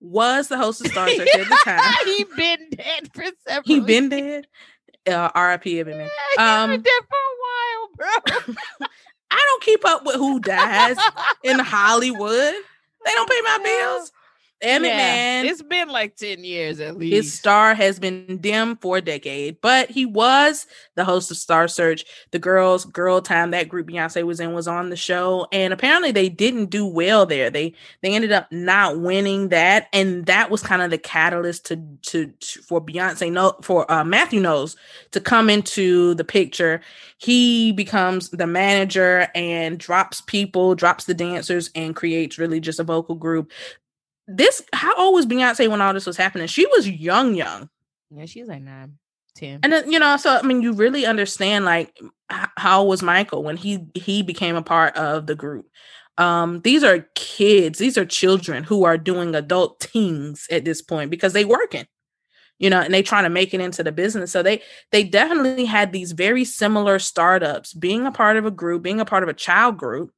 was the host of Star Search at the time. he been dead for several. He been dead. Uh, R.I.P. McMahon. He Um, been dead for a while, bro. (laughs) I don't keep up with who dies in (laughs) Hollywood. They don't pay my bills. Yeah, McMahon, It's been like 10 years at least. his star has been dim for a decade, but he was the host of Star Search. The girls, Girl Tyme, that group Beyonce was in, was on the show, and apparently they didn't do well there. They they ended up not winning that, and that was kind of the catalyst to to, to for Beyonce no for uh, Matthew Knowles to come into the picture. He becomes the manager and drops people, drops the dancers, and creates really just a vocal group this how old was Beyonce when all this was happening? She was young, young. yeah, she's like nine, ten. And then, you know, so I mean, you really understand like how was Michael when he he became a part of the group. Um, these are kids, these are children who are doing adult things at this point because they working, you know, and they trying to make it into the business. So they they definitely had these very similar startups, being a part of a group, being a part of a child group.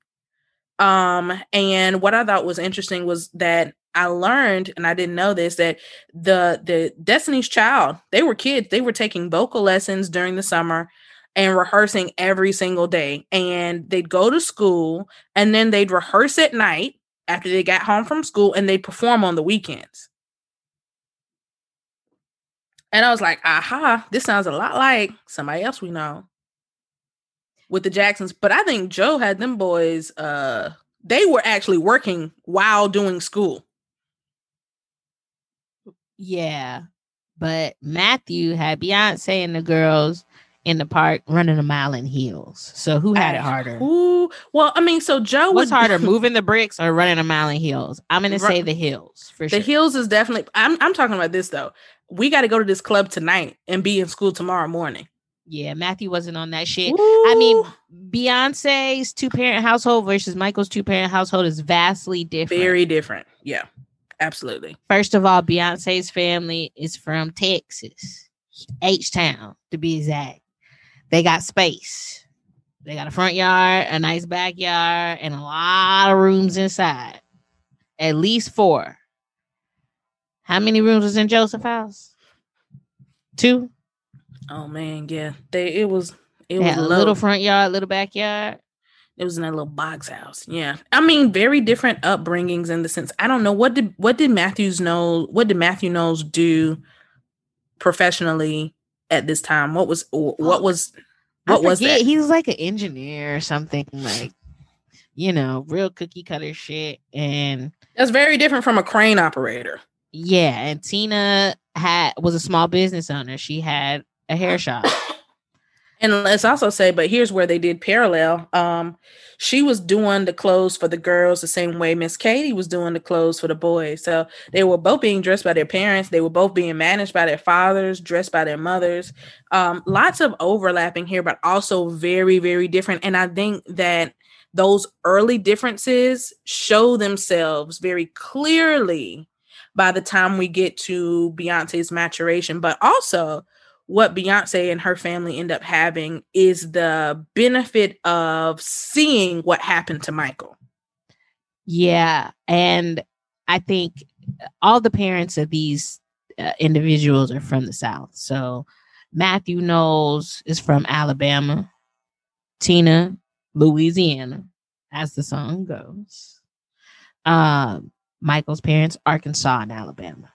Um, and what I thought was interesting was that I learned, and I didn't know this, that the the Destiny's Child, they were kids, they were taking vocal lessons during the summer and rehearsing every single day. And they'd go to school and then they'd rehearse at night after they got home from school and they'd perform on the weekends. And I was like, aha, this sounds a lot like somebody else we know with the Jacksons. But I think Joe had them boys, uh, they were actually working while doing school. Yeah. But Matthew had Beyonce and the girls in the park running a mile in heels. So who had it harder? Ooh, well, I mean, so Joe would harder, (laughs) moving the bricks or running a mile in heels? I'm gonna Ru- say the heels for The sure. heels is definitely. I'm. I'm talking about this though. We got to go to this club tonight and be in school tomorrow morning. yeah, Matthew wasn't on that shit. I mean, Beyonce's two parent household versus Michael's two parent household is vastly different. very different. Yeah, absolutely. First of all, Beyonce's family is from Texas, H Town to be exact. They got space. They got a front yard, a nice backyard, and a lot of rooms inside. At least four. How many rooms was in Joseph house? Two. Oh man, yeah. They. It was. It They was a little front yard, little backyard. It was in that little box house. Yeah. I mean, very different upbringings in the sense. I don't know what did what did Matthews know. What did Matthew Knowles do professionally at this time? What was what was what was that? He was like an engineer or something, like you know, real cookie cutter shit. And That's very different from a crane operator. Yeah, and Tina had was a small business owner. She had a hair (coughs) shop. And let's also say, but here's where they did parallel. Um, she was doing the clothes for the girls the same way Miss Katie was doing the clothes for the boys. So they were both being dressed by their parents. They were both being managed by their fathers, dressed by their mothers. Um, lots of overlapping here, but also very, very different. And I think that those early differences show themselves very clearly by the time we get to Beyonce's maturation, but also what Beyonce and her family end up having is the benefit of seeing what happened to Michael. Yeah. And I think all the parents of these uh, individuals are from the South. So Matthew Knowles is from Alabama, Tina, Louisiana, as the song goes. Um, Michael's parents, Arkansas and Alabama.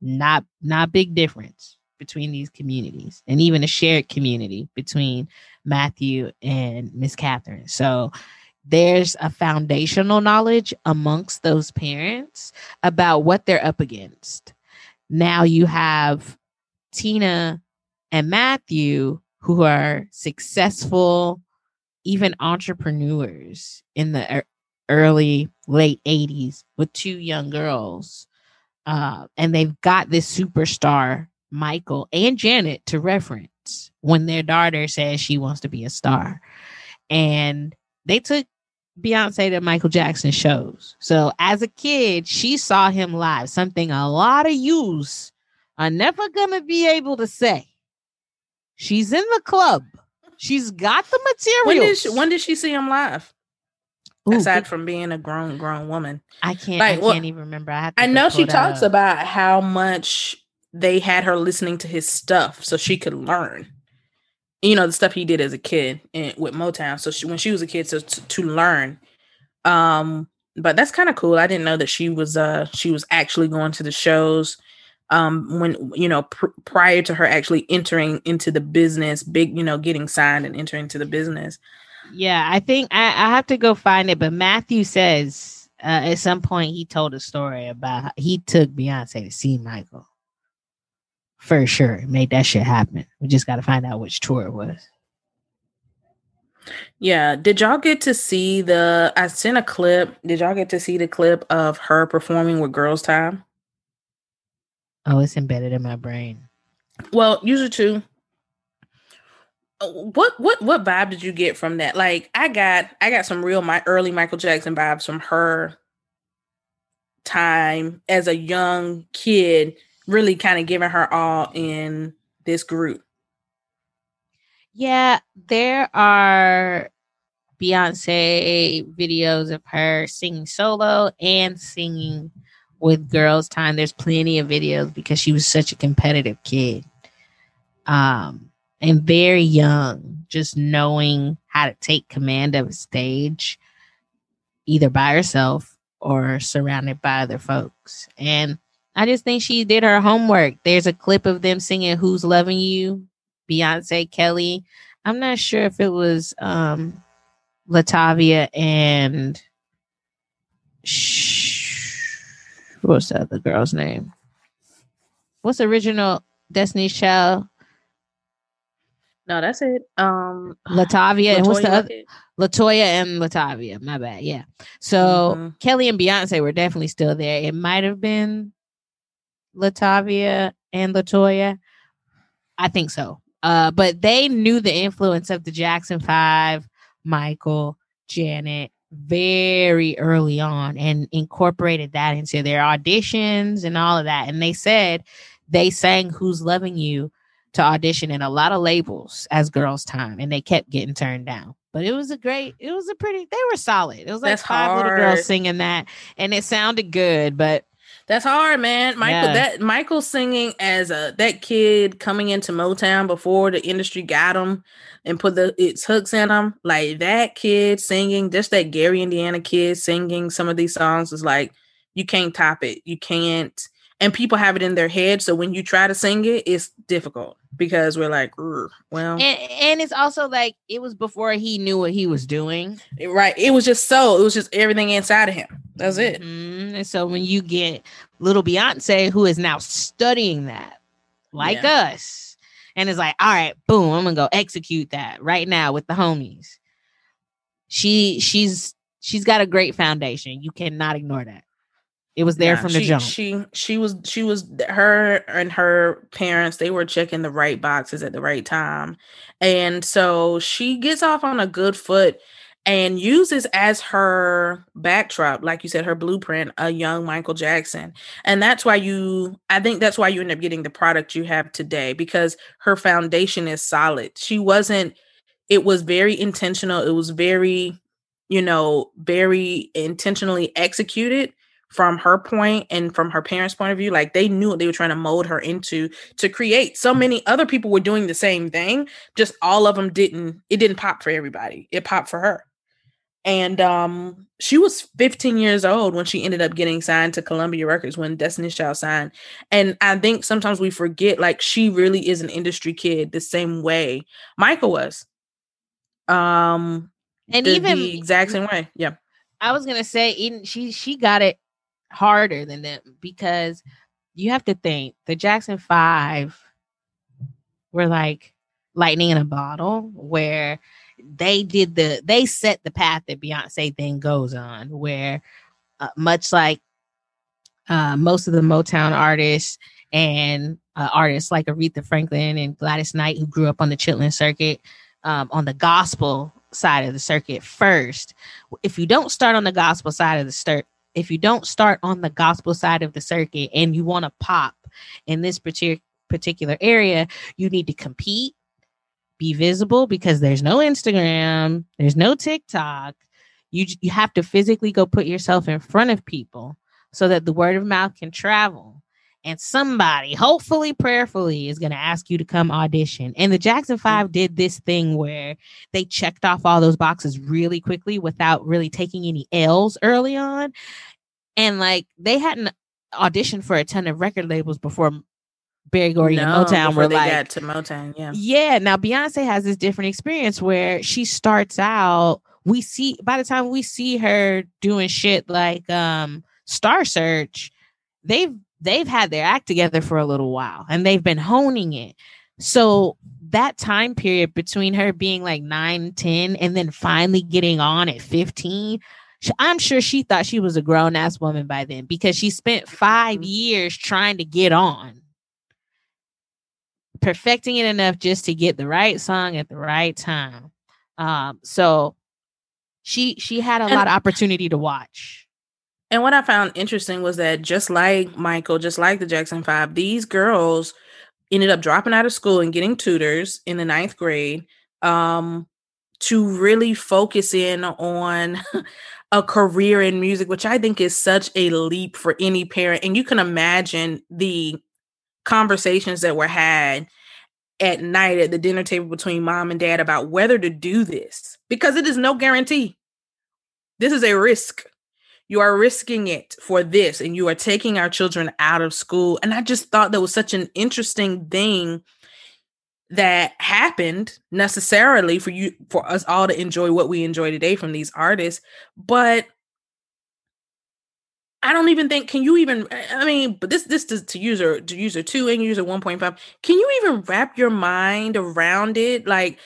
Not not big difference between these communities and even a shared community between Matthew and Miss Catherine. So there's a foundational knowledge amongst those parents about what they're up against. Now you have Tina and Matthew who are successful, even entrepreneurs in the early, late 80s with two young girls. Uh, and they've got this superstar Michael and Janet to reference when their daughter says she wants to be a star. And they took Beyonce to Michael Jackson shows. So as a kid, she saw him live, something a lot of yous are never going to be able to say. She's in the club. She's got the material. When did she, when did she see him live? Ooh, Aside from being a grown grown woman, I can't. Like, I well, can't even remember. I, I know she talks up. about how much they had her listening to his stuff so she could learn. You know the stuff he did as a kid and with motown so she, when she was a kid so to, to learn. Um but that's kind of cool. I didn't know that she was uh she was actually going to the shows um when you know pr- prior to her actually entering into the business big you know getting signed and entering into the business. Yeah i think i, I have to go find it but matthew says uh, at some point he told a story about he took beyonce to see michael for sure made that shit happen. We just got to find out which tour it was. Yeah. Did y'all get to see the? I sent a clip. Did y'all get to see the clip of her performing with Girls Tyme? Oh, it's embedded in my brain. Well, usually too. Uh, what what what vibe did you get from that? Like, I got I got some real my early Michael Jackson vibes from her time as a young kid really kind of giving her all in this group. Yeah, there are Beyonce videos of her singing solo and singing with Girls Tyme. There's plenty of videos because she was such a competitive kid. Um, and very young, just knowing how to take command of a stage, either by herself or surrounded by other folks. And I just think she did her homework. There's a clip of them singing Who's Loving You, Beyonce, Kelly. I'm not sure if it was um LaTavia and Shh, what's the girl's name? What's original Destiny's Child? No, that's it. Um LaTavia and what's the other LeToya and LaTavia. My bad. Yeah. So mm-hmm. Kelly and Beyonce were definitely still there. It might have been LaTavia and LeToya? I think so. Uh, but they knew the influence of the Jackson Five, Michael, Janet, very early on and incorporated that into their auditions and all of that. And they said they sang Who's Loving You to audition in a lot of labels as Girls Tyme and they kept getting turned down. But it was a great, it was a pretty, they were solid. It was like That's five hard. little girls singing that and it sounded good, but that's hard, man. Michael, yeah. that Michael singing as a that kid coming into Motown before the industry got him and put the its hooks in him. Like that kid singing, just that Gary, Indiana kid singing some of these songs is like you can't top it. You can't, and people have it in their head. So when you try to sing it, it's difficult because we're like, well, and, and it's also like it was before he knew what he was doing. Right. It was just so. It was just everything inside of him. That's it. Mm-hmm. And so when you get little Beyonce, who is now studying that, like yeah. us, and is like, all right, boom, I'm gonna go execute that right now with the homies. She she's she's got a great foundation. You cannot ignore that. It was there Nah, from the she, jump. She she was she was her and her parents they were checking the right boxes at the right time. And so she gets off on a good foot and uses as her backdrop, like you said, her blueprint, a young Michael Jackson. And that's why you I think that's why you end up getting the product you have today because her foundation is solid. She wasn't it was very intentional. It was very, you know, very intentionally executed from her point and from her parents' point of view, like they knew what they were trying to mold her into to create. So many other people were doing the same thing, just all of them didn't, it didn't pop for everybody. It popped for her. And um, she was 15 years old when she ended up getting signed to Columbia Records when Destiny's Child signed. And I think sometimes we forget, like, she really is an industry kid the same way Michael was. Um, and the, even the exact same way. Yeah. I was gonna say, even she she got it harder than them because you have to think the Jackson Five were like lightning in a bottle, where they did the they set the path that Beyonce then goes on, where uh, much like uh, most of the Motown artists and uh, artists like Aretha Franklin and Gladys Knight, who grew up on the Chitlin circuit, um, on the gospel side of the circuit first. If you don't start on the gospel side of the start, if you don't start on the gospel side of the circuit and you want to pop in this particular particular area, you need to compete, be visible because there's no Instagram, there's no TikTok. You you have to physically go put yourself in front of people so that the word of mouth can travel. And somebody, hopefully, prayerfully, is going to ask you to come audition. And the Jackson Five did this thing where they checked off all those boxes really quickly without really taking any L's early on. And like they hadn't auditioned for a ton of record labels before Berry Gordy and Motown were they like, got to Motown. Yeah. yeah. Now Beyonce has this different experience where she starts out. We see by the time we see her doing shit like um Star Search, they've they've had their act together for a little while and they've been honing it. So that time period between her being like 9, 10 and then finally getting on at 15, I'm sure she thought she was a grown ass woman by then because she spent 5 years trying to get on perfecting it enough just to get the right song at the right time. Um, so she she had a And- lot of opportunity to watch. And what I found interesting was that just like Michael, just like the Jackson Five, these girls ended up dropping out of school and getting tutors in the ninth grade um, to really focus in on (laughs) a career in music, which I think is such a leap for any parent. And you can imagine the conversations that were had at night at the dinner table between mom and dad about whether to do this because it is no guarantee. This is a risk. You are risking it for this, and you are taking our children out of school. And I just thought that was such an interesting thing that happened necessarily for you for us all to enjoy what we enjoy today from these artists but I don't even think can you even I mean but this this is to user to user 2 and user 1.5 can you even wrap your mind around it like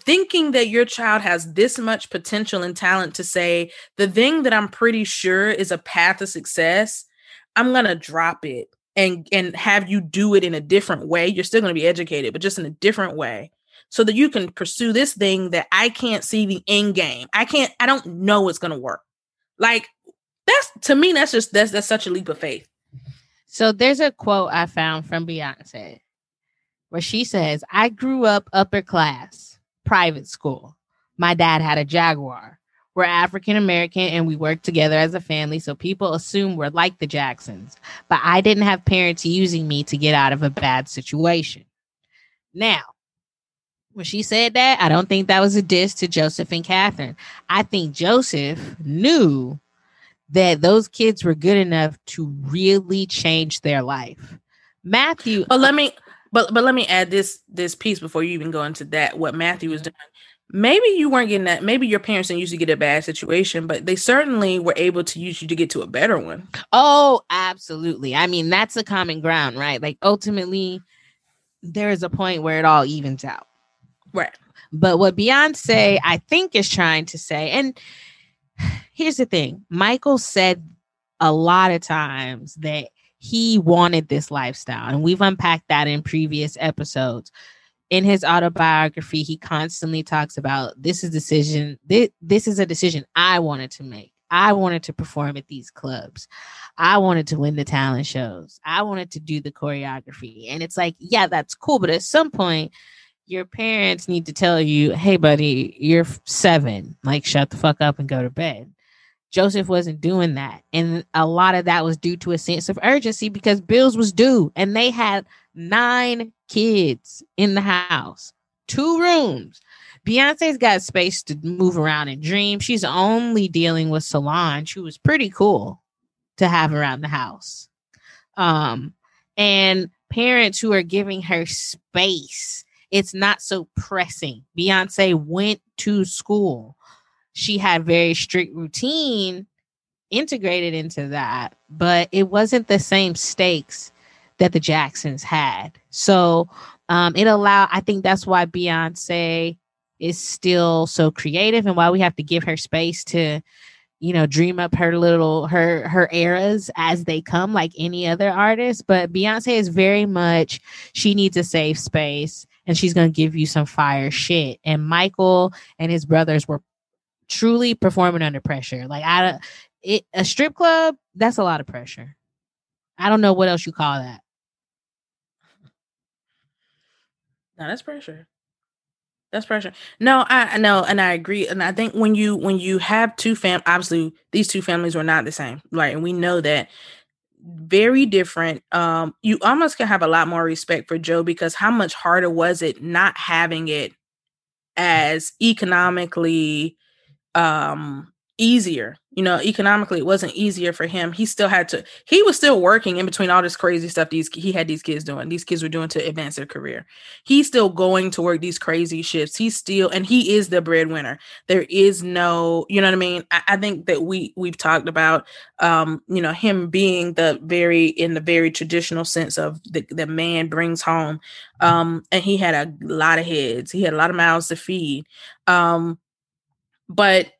thinking that your child has this much potential and talent to say the thing that I'm pretty sure is a path to success I'm going to drop it and and have you do it in a different way. You're still going to be educated but just in a different way so that you can pursue this thing that I can't see the end game. I can't I don't know it's going to work. Like that's to me that's just that's that's such a leap of faith. So there's a quote I found from Beyonce where she says, I grew up upper class, private school. My dad had a Jaguar. We're African American and we work together as a family, so people assume we're like the Jacksons. But I didn't have parents using me to get out of a bad situation. Now, when she said that, I don't think that was a diss to Joseph and Catherine. I think Joseph knew that those kids were good enough to really change their life. Matthew, but let me but but let me add this this piece before you even go into that what Matthew was mm-hmm. doing maybe you weren't getting that maybe your parents didn't usually get a bad situation but they certainly were able to use you to get to a better one oh, absolutely. I mean, that's a common ground, right? Like ultimately, there is a point where it all evens out. Right. But what Beyonce, I think, is trying to say, and (sighs) here's the thing Michael said a lot of times that he wanted this lifestyle, and we've unpacked that in previous episodes. In his autobiography, he constantly talks about this is decision. This, this is a decision I wanted to make. I wanted to perform at these clubs. I wanted to win the talent shows. I wanted to do the choreography. And it's like, yeah, that's cool. But at some point, your parents need to tell you, hey, buddy, you're seven. Like, shut the fuck up and go to bed. Joseph wasn't doing that. And a lot of that was due to a sense of urgency because bills was due and they had nine kids in the house, two rooms. Beyonce's got space to move around and dream. She's only dealing with Solange, who was pretty cool to have around the house. Um, and parents who are giving her space. It's not so pressing. Beyonce went to school. She had very strict routine integrated into that, but it wasn't the same stakes that the Jacksons had. So um, it allowed, I think that's why Beyonce is still so creative and why we have to give her space to you know dream up her little her her eras as they come like any other artist but beyonce is very much she needs a safe space and she's going to give you some fire shit and michael and his brothers were truly performing under pressure like i it a strip club that's a lot of pressure i don't know what else you call that no that's pressure that's pressure. No, I know, and I agree. And I think when you when you have two fam, obviously these two families were not the same, right? And we know that very different. Um, you almost can have a lot more respect for Joe because how much harder was it not having it as economically um easier you know economically it wasn't easier for him. He still had to he was still working in between all this crazy stuff these he had these kids doing these kids were doing to advance their career. He's still going to work these crazy shifts. He's still and he is the breadwinner. There is no you know what i mean? I, I think that we we've talked about um you know him being the very in the very traditional sense of the, the man brings home um and he had a lot of heads. He had a lot of mouths to feed. Um but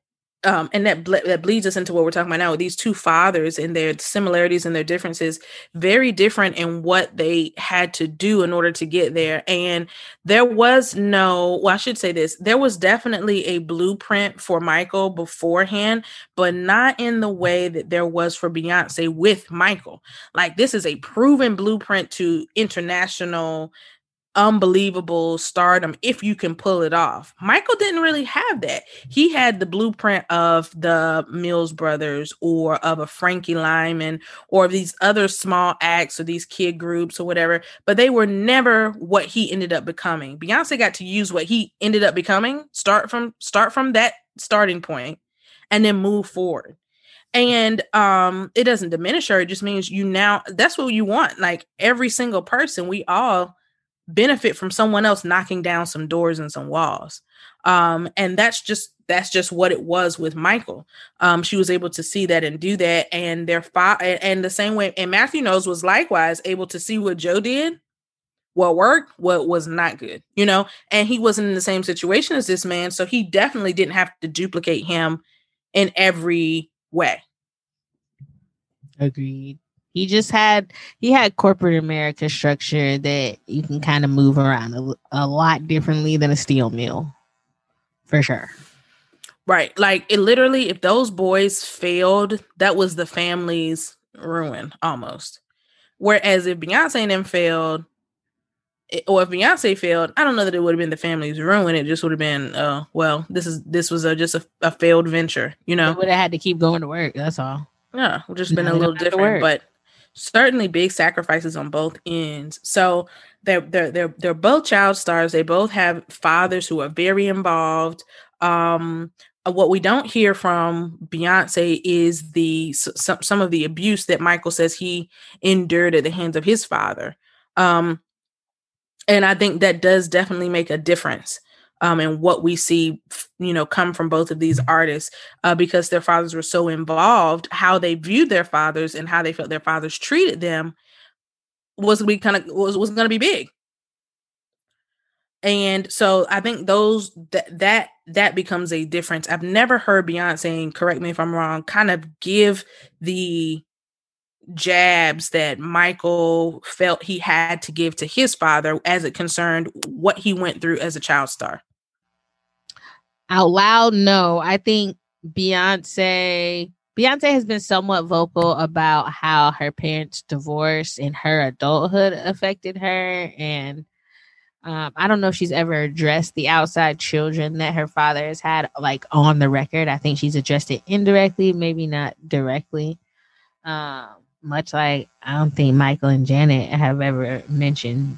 um, and that ble- that bleeds us into what we're talking about now with these two fathers and their similarities and their differences very different in what they had to do in order to get there. And there was no well i should say this there was definitely a blueprint for michael beforehand but not in the way that there was for beyonce with michael. Like this is a proven blueprint to international unbelievable stardom if you can pull it off. Michael didn't really have that. He had the blueprint of the Mills brothers or of a Frankie Lymon or these other small acts or these kid groups or whatever, but they were never what he ended up becoming. Beyonce got to use what he ended up becoming, start from start from that starting point and then move forward and um it doesn't diminish her it just means you now that's what you want like every single person we all benefit from someone else knocking down some doors and some walls. Um, and that's just that's just what it was with michael. Um, she was able to see that and do that and their fa- and the same way and matthew Knowles was likewise able to see what joe did what worked what was not good you know? And he wasn't in the same situation as this man so he definitely didn't have to duplicate him in every way. Agreed he just had he had corporate America structure that you can kind of move around a, a lot differently than a steel mill, for sure. Right, like it literally, if those boys failed, that was the family's ruin almost. Whereas if Beyonce and them failed, or if Beyonce failed, I don't know that it would have been the family's ruin. It just would have been, uh, well, this is this was a, just a, a failed venture, you know. would have had to keep going to work. That's all. Yeah, just been a little different, but certainly big sacrifices on both ends. So they're they're they're they're both child stars. They both have fathers who are very involved. Um, uh, what we don't hear from Beyonce is the some some of the abuse that Michael says he endured at the hands of his father. Um, and I think that does definitely make a difference um, and what we see, you know, come from both of these artists uh, because their fathers were so involved. How they viewed their fathers and how they felt their fathers treated them was we kind of was was going to be big. And so I think those that that that becomes a difference. I've never heard Beyonce, correct me if I'm wrong, kind of give the jabs that Michael felt he had to give to his father as it concerned what he went through as a child star. Out loud, no. I think Beyonce Beyonce has been somewhat vocal about how her parents' divorce and her adulthood affected her and um, I don't know if she's ever addressed the outside children that her father has had, like on the record. I think she's addressed it indirectly, maybe not directly. Um, much like I don't think Michael and Janet have ever mentioned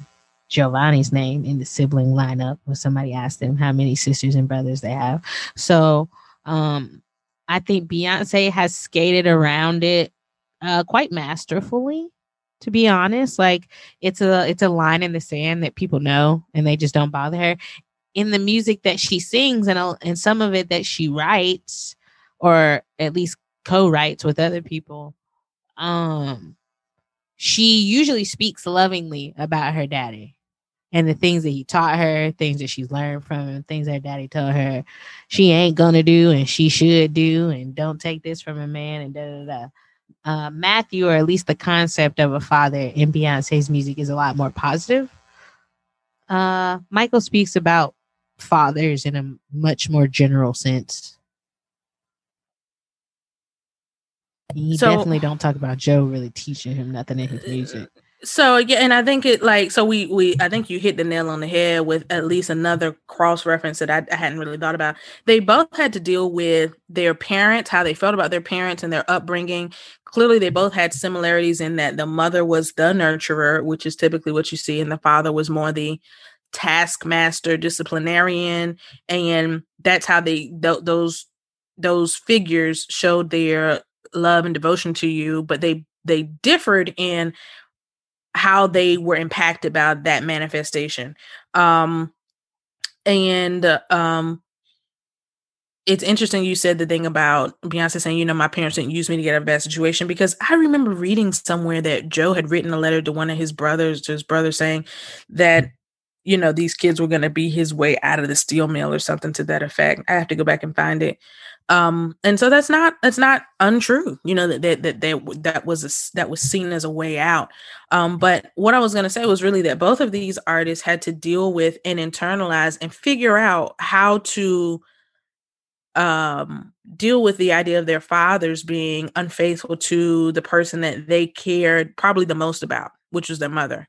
Joh' Vonnie's name in the sibling lineup when somebody asked them how many sisters and brothers they have. So um, I think Beyonce has skated around it uh, quite masterfully to be honest. Like it's a it's a line in the sand that people know and they just don't bother her. In the music that she sings and and some of it that she writes or at least co-writes with other people um she usually speaks lovingly about her daddy and the things that he taught her, things that she's learned from him, things that daddy told her she ain't gonna do and she should do, and don't take this from a man and da da da uh, Matthew, or at least the concept of a father in Beyonce's music, is a lot more positive. Uh, Michael speaks about fathers in a much more general sense. He so, definitely don't talk about Joe really teaching him nothing in his music. So yeah, and I think it like so we we I think you hit the nail on the head with at least another cross reference that I, I hadn't really thought about. They both had to deal with their parents, how they felt about their parents and their upbringing. Clearly, they both had similarities in that the mother was the nurturer, which is typically what you see, and the father was more the taskmaster, disciplinarian, and that's how they th- those those figures showed their love and devotion to you, but they they differed in how they were impacted by that manifestation. Um, and uh, um, it's interesting you said the thing about Beyonce saying, you know, my parents didn't use me to get out of a bad situation because I remember reading somewhere that Joe had written a letter to one of his brothers, to his brother, saying that, you know, these kids were going to be his way out of the steel mill or something to that effect. I have to go back and find it um and so that's not that's not untrue you know that that that that, that was a, that was seen as a way out. Um but what i was going to say was really that both of these artists had to deal with and internalize and figure out how to um deal with the idea of their fathers being unfaithful to the person that they cared probably the most about which was their mother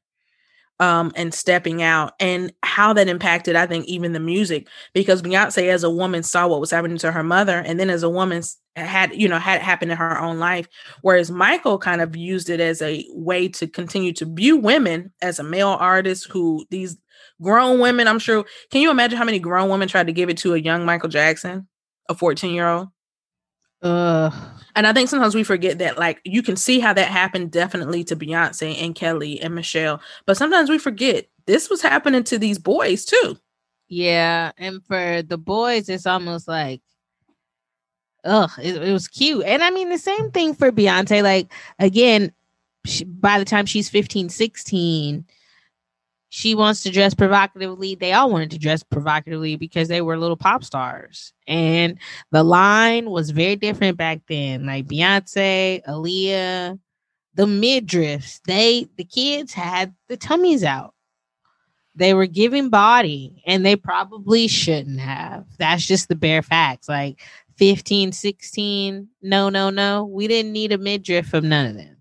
um, and stepping out and how that impacted, I think, even the music because Beyonce as a woman saw what was happening to her mother and then as a woman had, you know, had happened in her own life. Whereas Michael kind of used it as a way to continue to view women as a male artist who these grown women, I'm sure, can you imagine how many grown women tried to give it to a young Michael Jackson, a 14 year old? Uh, and I think sometimes we forget that, like, you can see how that happened definitely to Beyonce and Kelly and Michelle, but sometimes we forget this was happening to these boys too. Yeah, and for the boys, it's almost like, ugh, it, it was cute. And I mean, the same thing for Beyonce. Like, again, she, by the time she's 15, 16, she wants to dress provocatively. They all wanted to dress provocatively because they were little pop stars. And the line was very different back then. Like Beyonce, Aaliyah, the midriffs, they the kids had the tummies out. They were giving body and they probably shouldn't have. That's just the bare facts. Like 15, 16, no, no, no. We didn't need a midriff from none of them.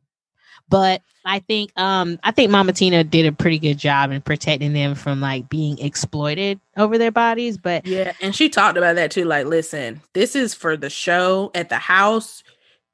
But I think um I think Mama Tina did a pretty good job in protecting them from like being exploited over their bodies. But yeah, and she talked about that too. Like, listen, this is for the show at the house.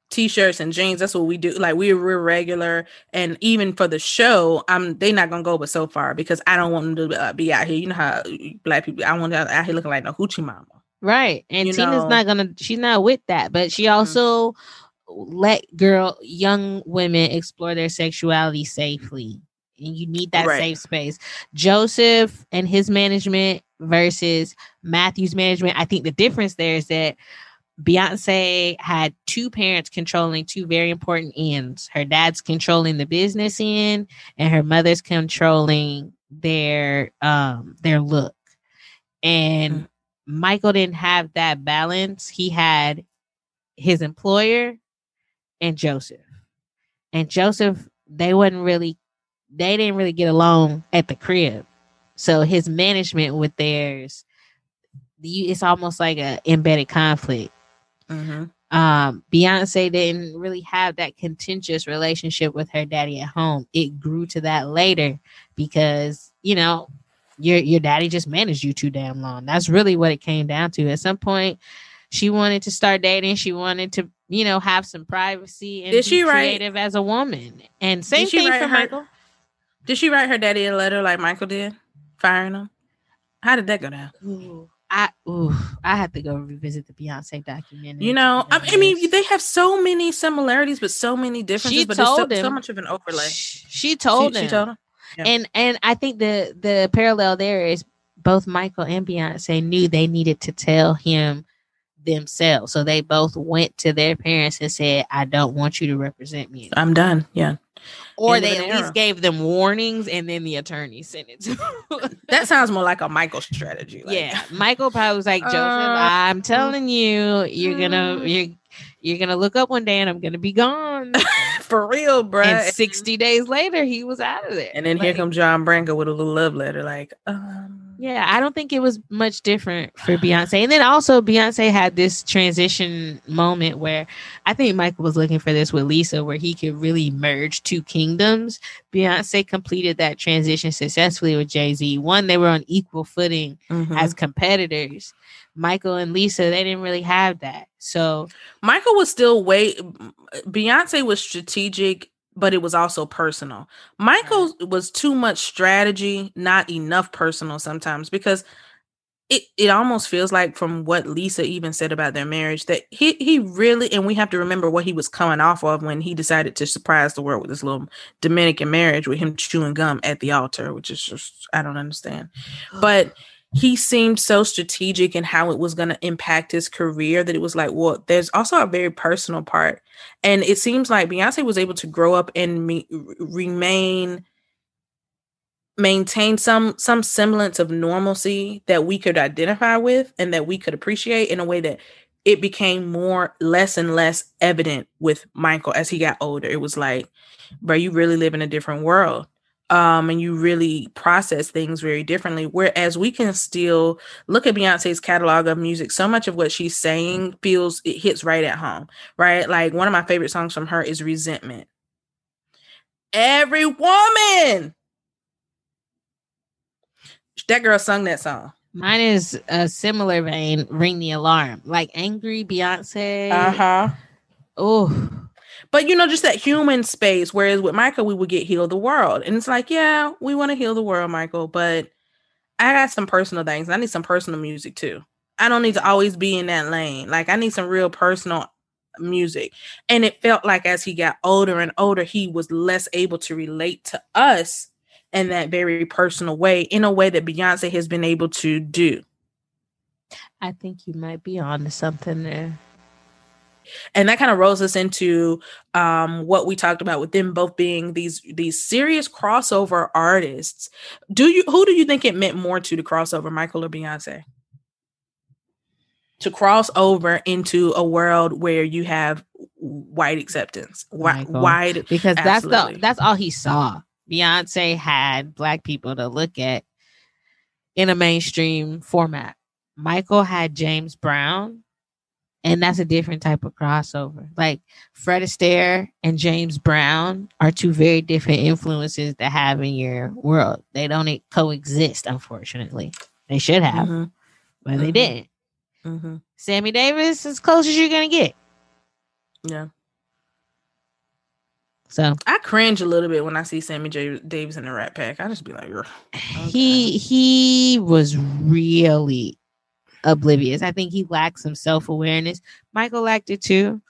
T-shirts and jeans. That's what we do. Like we're, we're regular, and even for the show, I'm they not gonna go but so far because I don't want them to uh, be out here. You know how black people. I want them out here looking like no hoochie mama. Right, and you Tina's know? not gonna. She's not with that, but she mm-hmm. also. Mm-hmm let girl young women explore their sexuality safely and you need that right. safe space joseph and his management versus matthew's management i think the difference there is that Beyonce had two parents controlling two very important ends. Her dad's controlling the business end, and her mother's controlling their um their look. And Mm. Michael didn't have that balance. He had his employer and Joseph. And Joseph, they wasn't really they didn't really get along at the crib. So his management with theirs, you, it's almost like a embedded conflict. Mhm. Um, Beyonce didn't really have that contentious relationship with her daddy at home. It grew to that later because you know your your daddy just managed you too damn long. That's really what it came down to. At some point, she wanted to start dating. She wanted to you know have some privacy and Did be she write- creative as a woman. And same she thing for her- Michael. Did she write her daddy a letter like Michael did, firing him? How did that go down? Ooh, I ooh, I had to go revisit the Beyonce documentary. You know, I, I mean, they have so many similarities, but so many differences. She but there's so, told so much of an overlay. Sh- She told she, him. she told him. Yeah. And and I think the the parallel there is both Michael and Beyonce knew they needed to tell him themselves. So they both went to their parents and said, I don't want you to represent me. I'm done. Yeah, Or End they at least gave them warnings and then the attorney sent it to them. that sounds more like a (laughs) Michael strategy. like- yeah. Michael probably was like, Joseph, Uh, I'm telling you, you're gonna mm. you're you're gonna look up one day and I'm gonna be gone. (laughs) for real, bro. and 60 days later he was out of there. And then here comes John Branca with a little love letter, like, um, Yeah, I don't think it was much different for Beyonce. And then also Beyonce had this transition moment where I think Michael was looking for this with Lisa where he could really merge two kingdoms. Beyonce completed that transition successfully with Jay-Z. One, they were on equal footing mhm. as competitors. Michael and Lisa, they didn't really have that. So Michael was still way. Beyonce was strategic, but it was also personal. Michael was too much strategy, not enough personal sometimes because it it almost feels like from what Lisa even said about their marriage that he he really and we have to remember what he was coming off of when he decided to surprise the world with this little Dominican marriage with him chewing gum at the altar, which is just I don't understand. But he seemed so strategic in how it was going to impact his career that it was like, well, there's also a very personal part. And it seems like Beyonce was able to grow up and me- remain maintain some some semblance of normalcy that we could identify with and that we could appreciate in a way that it became more less and less evident with Michael as he got older. It was like, bro, you really live in a different world um, and you really process things very differently. Whereas we can still look at Beyonce's catalog of music. So much of what she's saying feels it hits right at home, right? Like one of my favorite songs from her is "Resentment." Every woman, that girl sung that song. mine is a similar vein, ring the alarm. Like angry Beyonce. Uh huh. Oh, But you know, just that human space. Whereas with Michael, we would get heal the world, and it's like, yeah, we want to heal the world, Michael, but I got some personal things. I need some personal music too. I don't need to always be in that lane. Like I need some real personal music. And it felt like as he got older and older, he was less able to relate to us in that very personal way, in a way that Beyonce has been able to do. I think you might be on to something there. And that kind of rolls us into um, what we talked about with them both being these these serious crossover artists. Do you who do you think it meant more to the crossover, Michael or Beyonce? To cross over into a world where you have white acceptance, wi- wide because that's Absolutely. the that's all he saw. Beyonce had black people to look at in a mainstream format. Michael had James Brown, and that's a different type of crossover. Like Fred Astaire and James Brown are two very different influences to have in your world. They don't coexist, unfortunately. They should have, Mhm, but they Mhm. didn't. mhm. Sammy Davis is as close as you're gonna get. Yeah, So I cringe a little bit when I see Sammy J- Davis in the Rat Pack. I just be like, "Ugh." he he was really oblivious. I think he lacks some self awareness. Michael lacked it too.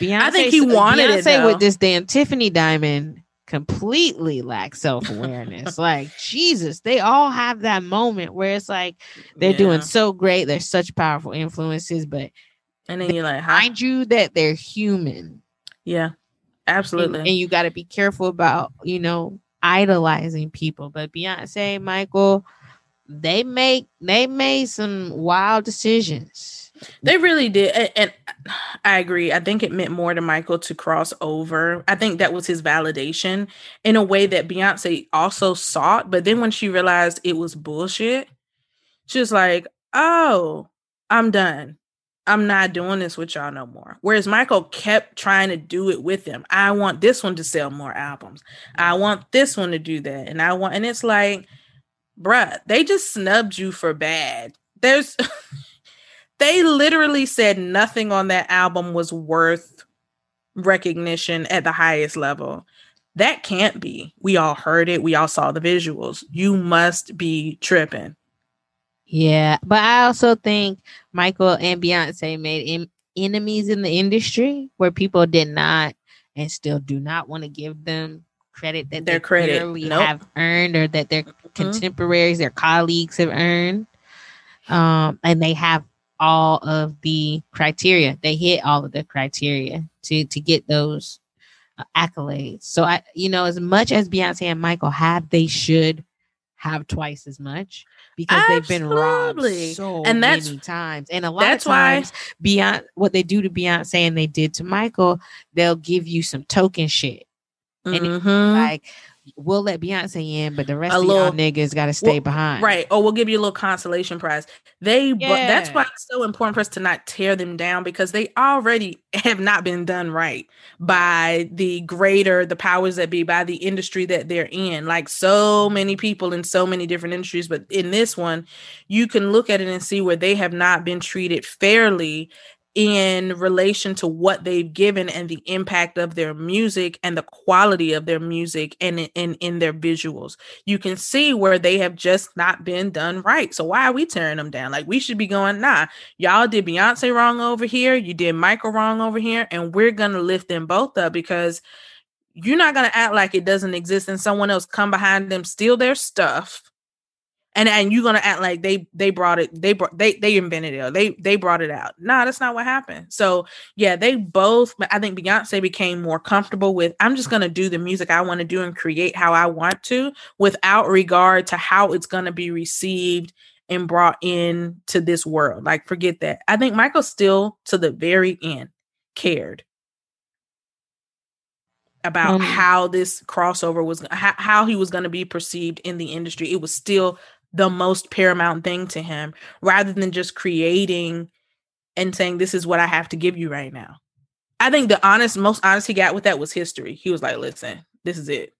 Beyonce, I think he uh, wanted it, Beyonce though. with this damn Tiffany diamond completely lacked self awareness. (laughs) like Jesus, they all have that moment where it's like they're Yeah. doing so great. They're such powerful influences, but And then you're like? Mind you that they're human. Yeah, absolutely. And, and you got to be careful about, you know, idolizing people. But Beyonce, Michael, they make they made some wild decisions. They really did. And, and, I agree. I think it meant more to Michael to cross over. I think that was his validation in a way that Beyonce also sought. But then when she realized it was bullshit, she was like, oh, I'm done. I'm not doing this with y'all no more. Whereas Michael kept trying to do it with them. I want this one to sell more albums. I want this one to do that. And I want, and it's like, bruh, they just snubbed you for bad. There's, (laughs) they literally said nothing on that album was worth recognition at the highest level. That can't be. We all heard it. We all saw the visuals. You must be tripping. Yeah, but I also think Michael and Beyonce made em- enemies in the industry where people did not and still do not want to give them credit that their they credit clearly nope. have earned or that mm-hmm. Contemporaries, their colleagues have earned. Um, and they have all of the criteria. They hit all of the criteria to to get those uh, accolades. So I, you know, as much as Beyonce and Michael have, they should have twice as much because they've been robbed so And that's- many times. And a lot that's of why- Beyonce, what they do to Beyonce and they did to Michael, they'll give you some token shit. And it- Mhm. Like we'll let Beyonce in, but the rest A of little- y'all niggas got to stay Well, behind. Right. Or we'll give you a little consolation prize. They, but that's why it's so important for us to not tear them down because they already (laughs) have not been done right by the greater, the powers that be, by the industry that they're in. Like so many people in so many different industries. But in this one, you can look at it and see where they have not been treated fairly in relation to what they've given and the impact of their music and the quality of their music and in, in, their visuals you can see where they have just not been done right. So why are we tearing them down? Like we should be going, nah, y'all did Beyonce wrong over here, you did Michael wrong over here, and we're gonna lift them both up because you're not gonna act like it doesn't exist and someone else come behind them, steal their stuff. And, and you're gonna act like they they brought it they brought they they invented it or they they brought it out. Nah, that's not what happened. So yeah, they both. I think Beyonce became more comfortable with. I'm just gonna do the music I want to do and create how I want to, without regard to how it's gonna be received and brought in to this world. Like, forget that. I think Michael still, to the very end, cared about Um, how this crossover was, how, how he was going to be perceived in the industry. It was still the most paramount thing to him, rather than just creating and saying, "This is what I have to give you right now." I think the honest, most honest he got with that was history. He was like, "Listen, this is it."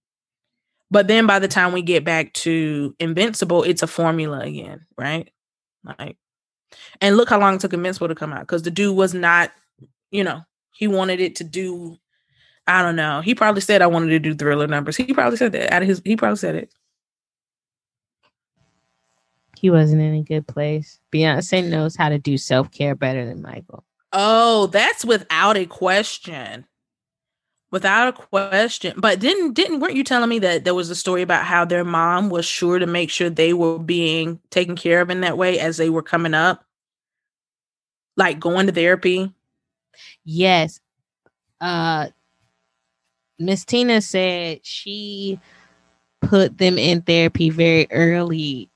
But then by the time we get back to Invincible, it's a formula again, right? Like, and look how long it took Invincible to come out because the dude was not, you know, he wanted it to do. I don't know. He probably said I wanted to do thriller numbers. He probably said that out of his. He probably said it. He wasn't in a good place. Beyonce knows how to do self care better than Michael. Oh, that's without a question. Without a question. But didn't didn't weren't you telling me that there was a story about how their mom was sure to make sure they were being taken care of in that way as they were coming up? Like going to therapy? Yes. Uh Miss Tina said she put them in therapy very early,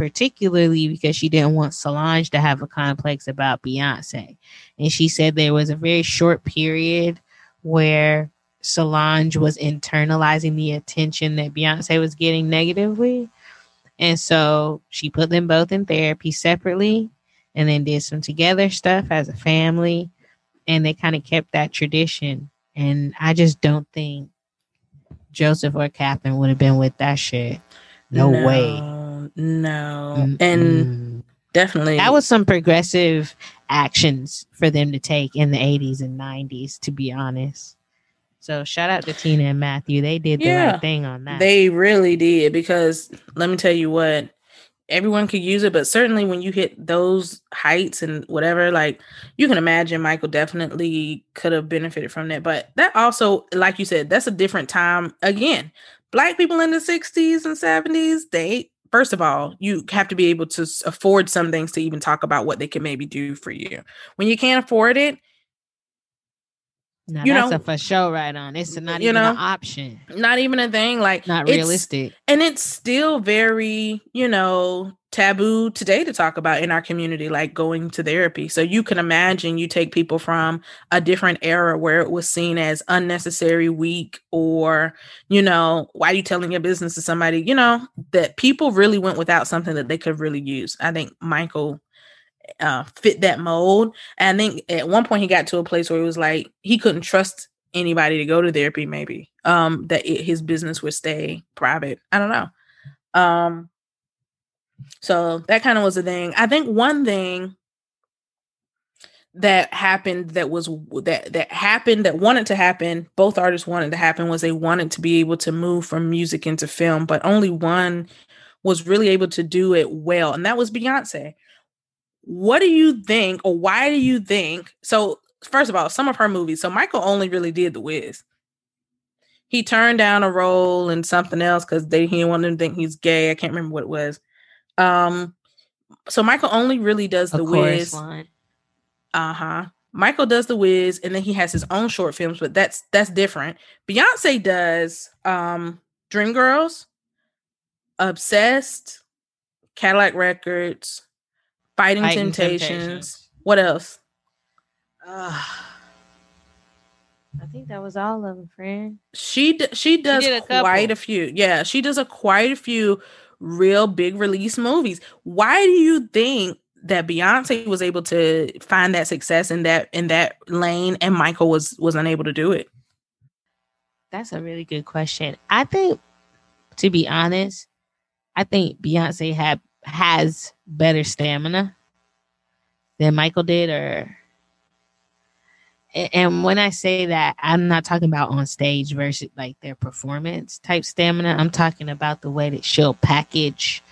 particularly because she didn't want Solange to have a complex about Beyonce. And she said there was a very short period where Solange was internalizing the attention that Beyonce was getting negatively. And so she put them both in therapy separately and then did some together stuff as a family. And they kind of kept that tradition. And I just don't think Joseph or Catherine would have been with that shit. No, way. No. And Mm-mm. definitely that was some progressive actions for them to take in the 80s and 90s, to be honest. So shout out to Tina and Matthew. They did the Yeah. right thing on that. They really did because let me tell you what, everyone could use it, but certainly when you hit those heights and whatever, like you can imagine Michael definitely could have benefited from that. But that also, like you said, that's a different time. Again, black people in the 60s and 70s, they first of all, you have to be able to afford some things to even talk about what they can maybe do for you. When you can't afford it, Now You that's know- a for sure right on. It's not even an option. not even a thing. Like Not realistic. and it's still very you know taboo today to talk about in our community like going to therapy. So you can imagine you take people from a different era where it was seen as unnecessary weak or you know why are you telling your business to somebody you know that people really went without something that they could really use. I think michael uh fit that mold. And i think at one point he got to a place where it was like he couldn't trust anybody to go to therapy maybe um that it, his business would stay private. I don't know. Um so that kind of was a thing. I think one thing that happened that was that that happened that wanted to happen both artists wanted to happen was they wanted to be able to move from music into film but only one was really able to do it well and that was beyonce. What do you think or why do you think so first of all some of her movies so michael only really did the wiz. He turned down a role in something else because they he didn't want them to think he's gay i can't remember what it was um so michael only really does the chorus wiz uh-huh michael does the wiz and then he has his own short films but that's that's different beyonce does um dreamgirls obsessed cadillac records fighting, Fighting temptations. Temptations. what else Ugh. I think that was all of them, friend. she d- she does did a quite couple. a few yeah she does a quite a few real big release movies why do you think that beyonce was able to find that success in that in that lane and michael was was unable to do it That's a really good question. I think, to be honest, I think Beyonce had has better stamina than Michael did, or and when I say that, I'm not talking about on stage versus like their performance type stamina. I'm talking about the way that she'll package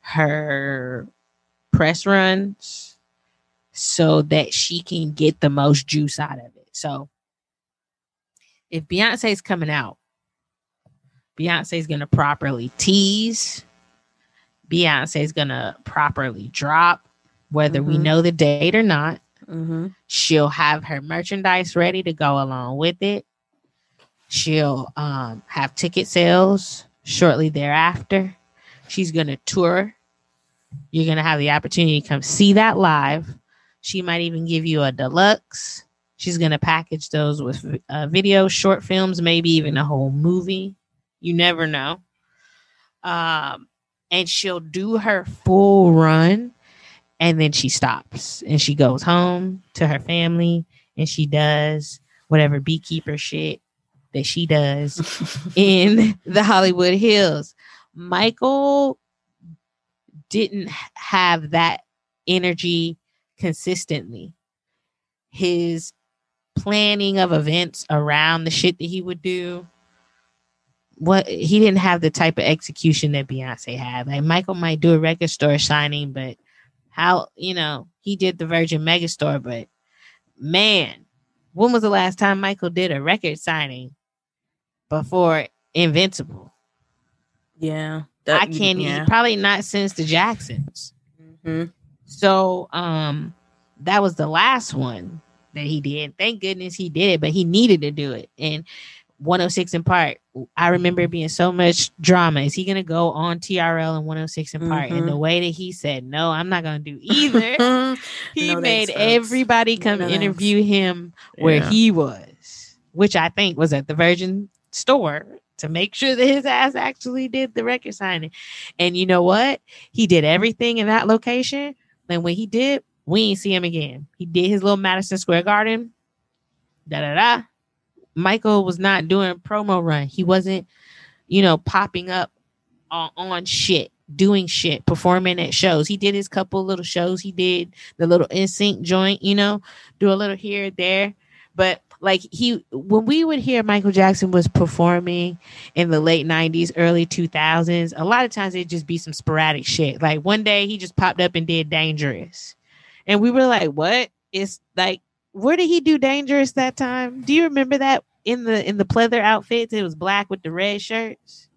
her press runs so that she can get the most juice out of it. So if Beyonce's coming out, Beyonce's gonna properly tease. Beyonce's gonna properly drop, whether we Mhm. know the date or not. Mm-hmm. She'll have her merchandise ready to go along with it. She'll um, have ticket sales shortly thereafter. She's gonna tour. You're gonna have the opportunity to come see that live. She might even give you a deluxe. She's gonna package those with uh, video, short films, maybe even a whole movie. You never know. Um, and she'll do her full run, and then she stops and she goes home to her family, and she does whatever beekeeper shit that she does (laughs) in the Hollywood Hills. Michael didn't have that energy consistently. His planning of events around the shit that he would do what he didn't have the type of execution that Beyonce had. Like Michael might do a record store signing, but how you know he did the Virgin Megastore, but man, when was the last time Michael did a record signing before Invincible? yeah I can't yeah. even probably not since the Jacksons. Mhm. So um that was the last one that he did. Thank goodness he did it, but he needed to do it. And 106 & Park, I remember being so much drama. Is he gonna go on TRL and 106 & Park? And Mhm. the way that he said, No, I'm not gonna do either. (laughs) he No made thanks, everybody come No interview him where Yeah. he was, which I think was at the Virgin store to make sure that his ass actually did the record signing. And you know what? He did everything in that location. And when he did, we ain't see him again. He did his little Madison Square Garden. Da da da. Michael was not doing promo run. He wasn't, you know, popping up on, on shit, doing shit, performing at shows. He did his couple little shows. He did the little NSYNC joint, you know, do a little here there. But like he when we would hear Michael Jackson was performing in the late 90s, early 2000s, a lot of times it'd just be some sporadic shit. Like one day he just popped up and did dangerous. And we were like, what? It's like where did he do dangerous that time? Do you remember that in the in the pleather outfits? It was black with the red shirts.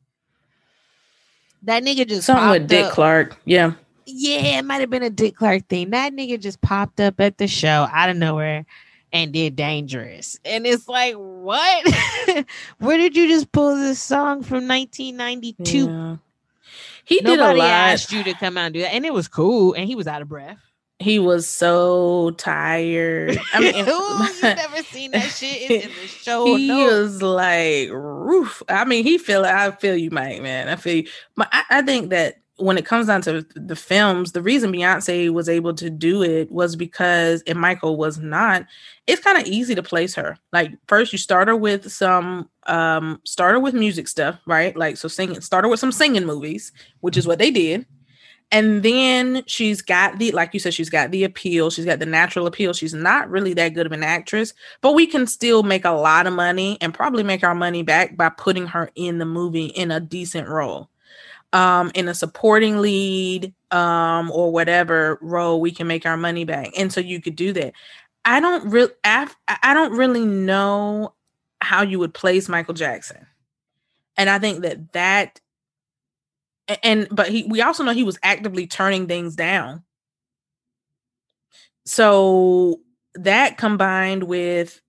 That nigga just Something with Dick up. Clark. Yeah. Yeah, it might have been a Dick Clark thing. That nigga just popped up at the show out of nowhere and did dangerous. And it's like, what? (laughs) Where did you just pull this song from 1992? Yeah. He did a Nobody lot. asked you to come out and do that. And it was cool. And he was out of breath. He was so tired. I mean, (laughs) Ooh, you (laughs) never seen that shit It's in the (laughs) show. he no. was like roof. I mean, he feel I feel you, Mike, man. I feel you. But I, I think that when it comes down to the films, the reason Beyonce was able to do it was because and Michael was not, it's kind of easy to place her. Like first you start her with some um start her with music stuff, right? Like so singing, start her with some singing movies, which is what they did. And then she's got the, like you said, she's got the appeal. She's got the natural appeal. She's not really that good of an actress, but we can still make a lot of money and probably make our money back by putting her in the movie in a decent role. Um, in a supporting lead, um, or whatever role, we can make our money back. And so you could do that. I don't really, I don't really know how you would place Michael Jackson. And I think that that and but he we also know he was actively turning things down. So that combined with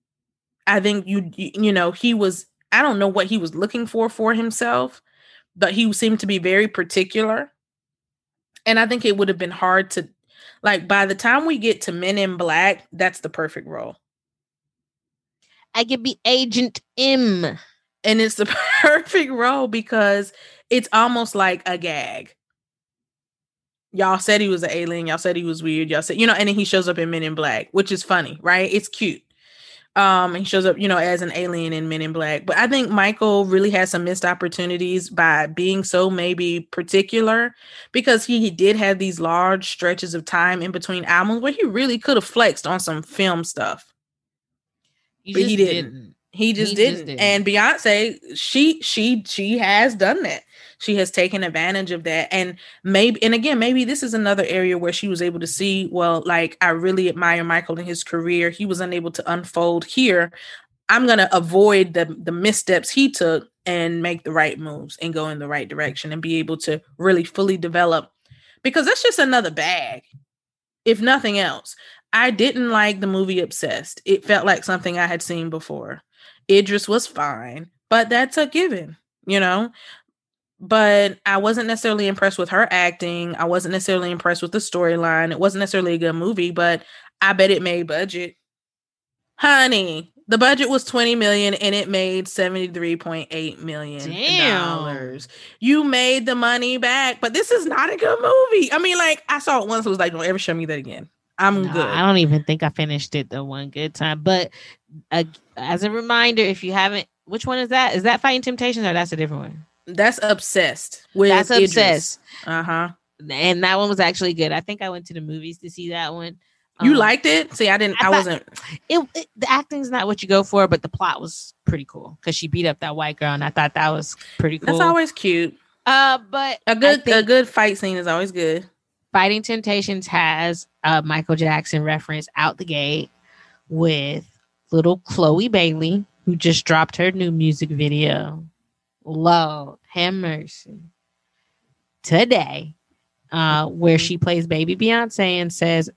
i think you you know he was i don't know what he was looking for for himself but he seemed to be very particular. And i think it would have been hard to like by the time we get to men in black that's the perfect role. I could be Agent M. and it's the (laughs) perfect role because it's almost like a gag. Y'all said he was an alien. Y'all said he was weird. Y'all said, you know, and then he shows up in Men in Black, which is funny, right? It's cute. Um, he shows up, you know, as an alien in Men in Black. But I think Michael really has some missed opportunities by being so maybe particular because he, he did have these large stretches of time in between albums where he really could have flexed on some film stuff. You But he just didn't. He just, He didn't. didn't. And Beyonce, she she she has done that. She has taken advantage of that. And maybe and again, maybe this is another area where she was able to see, well, like I really admire Michael in his career. He was unable to unfold here. I'm gonna avoid the the missteps he took and make the right moves and go in the right direction and be able to really fully develop because that's just another bag, if nothing else. I didn't like the movie Obsessed. It felt like something I had seen before. Idris was fine, but that's a given, you know. But I wasn't necessarily impressed with her acting. I wasn't necessarily impressed with the storyline. It wasn't necessarily a good movie, but I bet it made budget. Honey, the budget was 20 million and it made 73.8 million dollars. You made the money back, but this is not a good movie. I mean, like I saw it once, it was like, don't ever show me that again. I'm No, good. I don't even think I finished it the one good time. But uh, as a reminder, if you haven't, which one is that? Is that Fighting Temptations or that's a different one? That's obsessed with That's obsessed. Uh huh. And that one was actually good. I think I went to the movies to see that one. You Um, liked it? See, I didn't. I I, wasn't. it, it? The acting's not what you go for, but the plot was pretty cool because she beat up that white girl, and I thought that was pretty cool. That's always cute. uh, but A good a good fight scene is always good. Fighting Temptations has a Michael Jackson reference out the gate with little Chloe Bailey, who just dropped her new music video. Lord have mercy. Today, uh, where she plays baby Beyonce and says,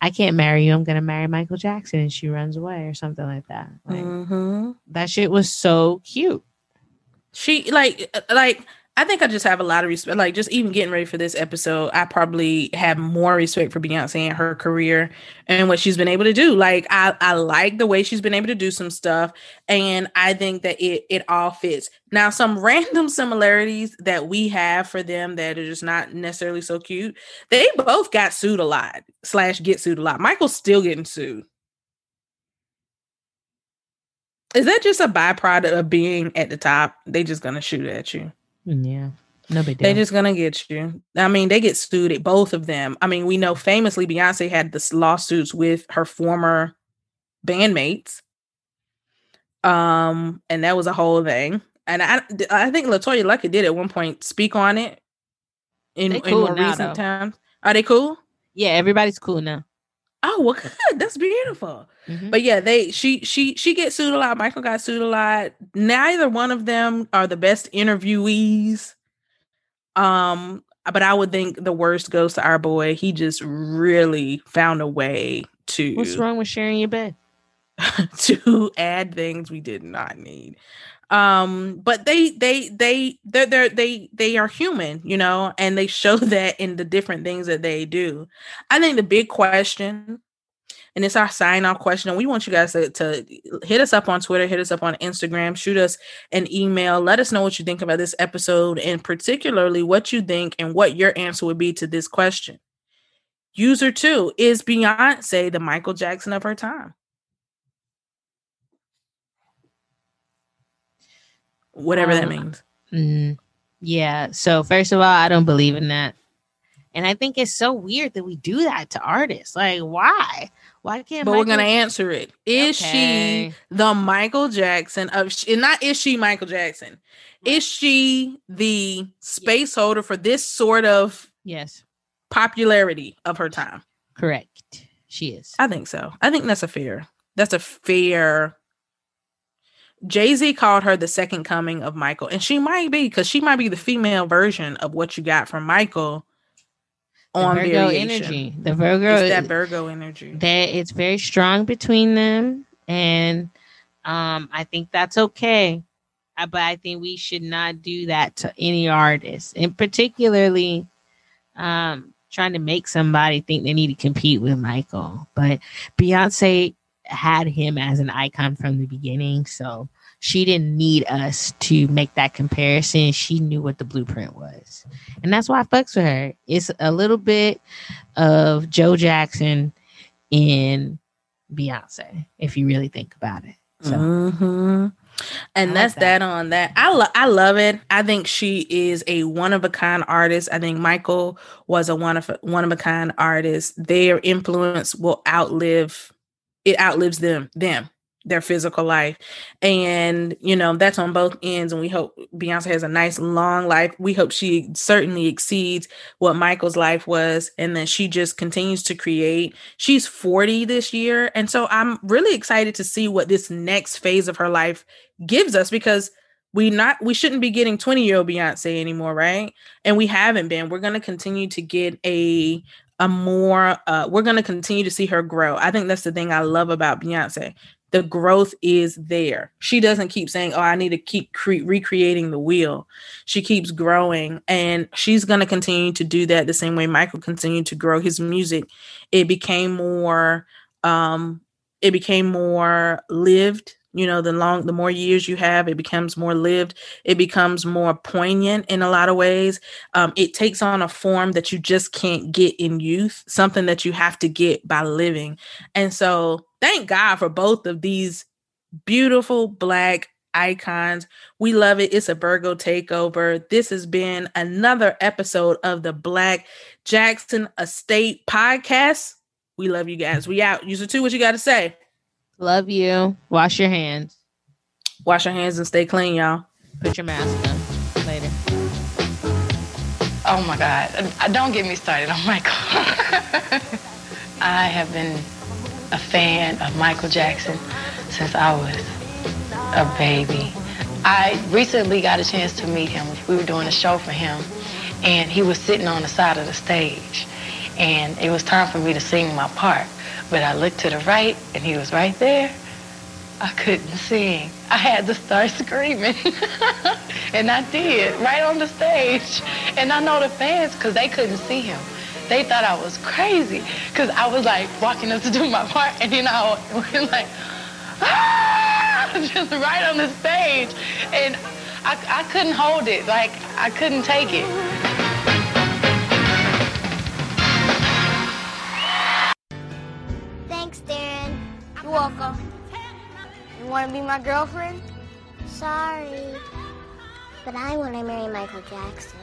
I can't marry you. I'm going to marry Michael Jackson. And she runs away or something like that. Like, hmm That shit was so cute. She like uh, like I think I just have a lot of respect. Like just even getting ready for this episode, I probably have more respect for Beyonce and her career and what she's been able to do. Like I I like the way she's been able to do some stuff, and I think that it it all fits. Now, some (laughs) random similarities that we have for them that are just not necessarily so cute. They both got sued a lot slash get sued a lot. Michael's still getting sued. Is that just a byproduct of being at the top? They just gonna shoot at you. Yeah. No big deal. They deal. just gonna get you. I mean, they get sued at both of them. I mean, we know famously Beyonce had this lawsuits with her former bandmates. Um, and that was a whole thing. And I I think LeToya Luckett did at one point speak on it in, They in more now, recent though. times. Are they cool? yeah, everybody's cool now. Oh, well, good. That's beautiful. Mhm. But yeah, they she she she gets sued a lot. Michael got sued a lot. Neither one of them are the best interviewees. Um, but I would think the worst goes to our boy. He just really found a way to What's wrong with sharing your bed? (laughs) to add things we did not need. Um, but they they they they're, they're they they are human, you know, and they show (laughs) that in the different things that they do. I think the big question and it's our sign off question. And we want you guys to, to hit us up on Twitter, hit us up on Instagram, shoot us an email. Let us know what you think about this episode and particularly what you think and what your answer would be to this question. User two is Beyonce the Michael Jackson of her time? Whatever that Um, means. Mm, yeah. So first of all, I don't believe in that. And I think it's so weird that we do that to artists. Like, why? Why can't But we're gonna answer it. Is Okay. she the Michael Jackson of? sh- and Not is she Michael Jackson? Is she the space holder for this sort of Yes, popularity of her time? correct. She is. I think so. I think that's a fair. That's a fair. Jay Z called her the second coming of Michael, and she might be because she might be the female version of what you got from Michael The on Virgo variation. energy. The Virgo It's that Virgo energy. that it's very strong between them and um i think that's okay Uh, but i think we should not do that to any artist and particularly um trying to make somebody think they need to compete with michael but beyonce had him as an icon from the beginning so she didn't need us to make that comparison she knew what the blueprint was and that's why i fucks with her it's a little bit of joe jackson in Beyonce, if you really think about it. So hmm And I like that's that. that. on that. I lo- I love it. I think she is a one of a kind artist. I think Michael was a one of one of a kind artist. Their influence will outlive it outlives them them their physical life. And you know that's on both ends and we hope beyonce has a nice long life. We hope she certainly exceeds what michael's life was and then she just continues to create. She's 40 this year and so i'm really excited to see what this next phase of her life gives us because we not we shouldn't be getting 20 year old beyonce anymore right? And we haven't been. We're going to continue to get a a more uh we're going to continue to see her grow. I think that's the thing i love about beyonce. The growth is there. She doesn't keep saying oh i need to keep cre- recreating the wheel. She keeps growing and she's going to continue to do that the same way michael continued to grow his music. It became more um it became more lived you know the long the more years you have it becomes more lived it becomes more poignant in a lot of ways. Um, it takes on a form that you just can't get in youth something that you have to get by living. And so thank god for both of these beautiful black icons. We love it. It's a virgo takeover. This has been another episode of the black jackson estate podcast. We love you guys. We out. User two what you got to say love you. Wash your hands. wash your hands and stay clean y'all Put your mask on. Later. Oh my God. Uh, Don't get me started on Michael. (laughs) I have been a fan of Michael Jackson since I was a baby. I recently got a chance to meet him. We were doing a show for him, and he was sitting on the side of the stage. And it was time for me to sing my part. But I looked to the right, and he was right there. I couldn't sing. I had to start (laughs) screaming. and I did, right on the stage. And I know the fans, because they couldn't see him. They thought I was crazy, because I was like walking up to do my part, and then I went like, ah, (laughs) just right on the stage. And I, I couldn't hold it, like, I couldn't take it. You're welcome. You want to be my girlfriend? Sorry. But I want to marry Michael Jackson.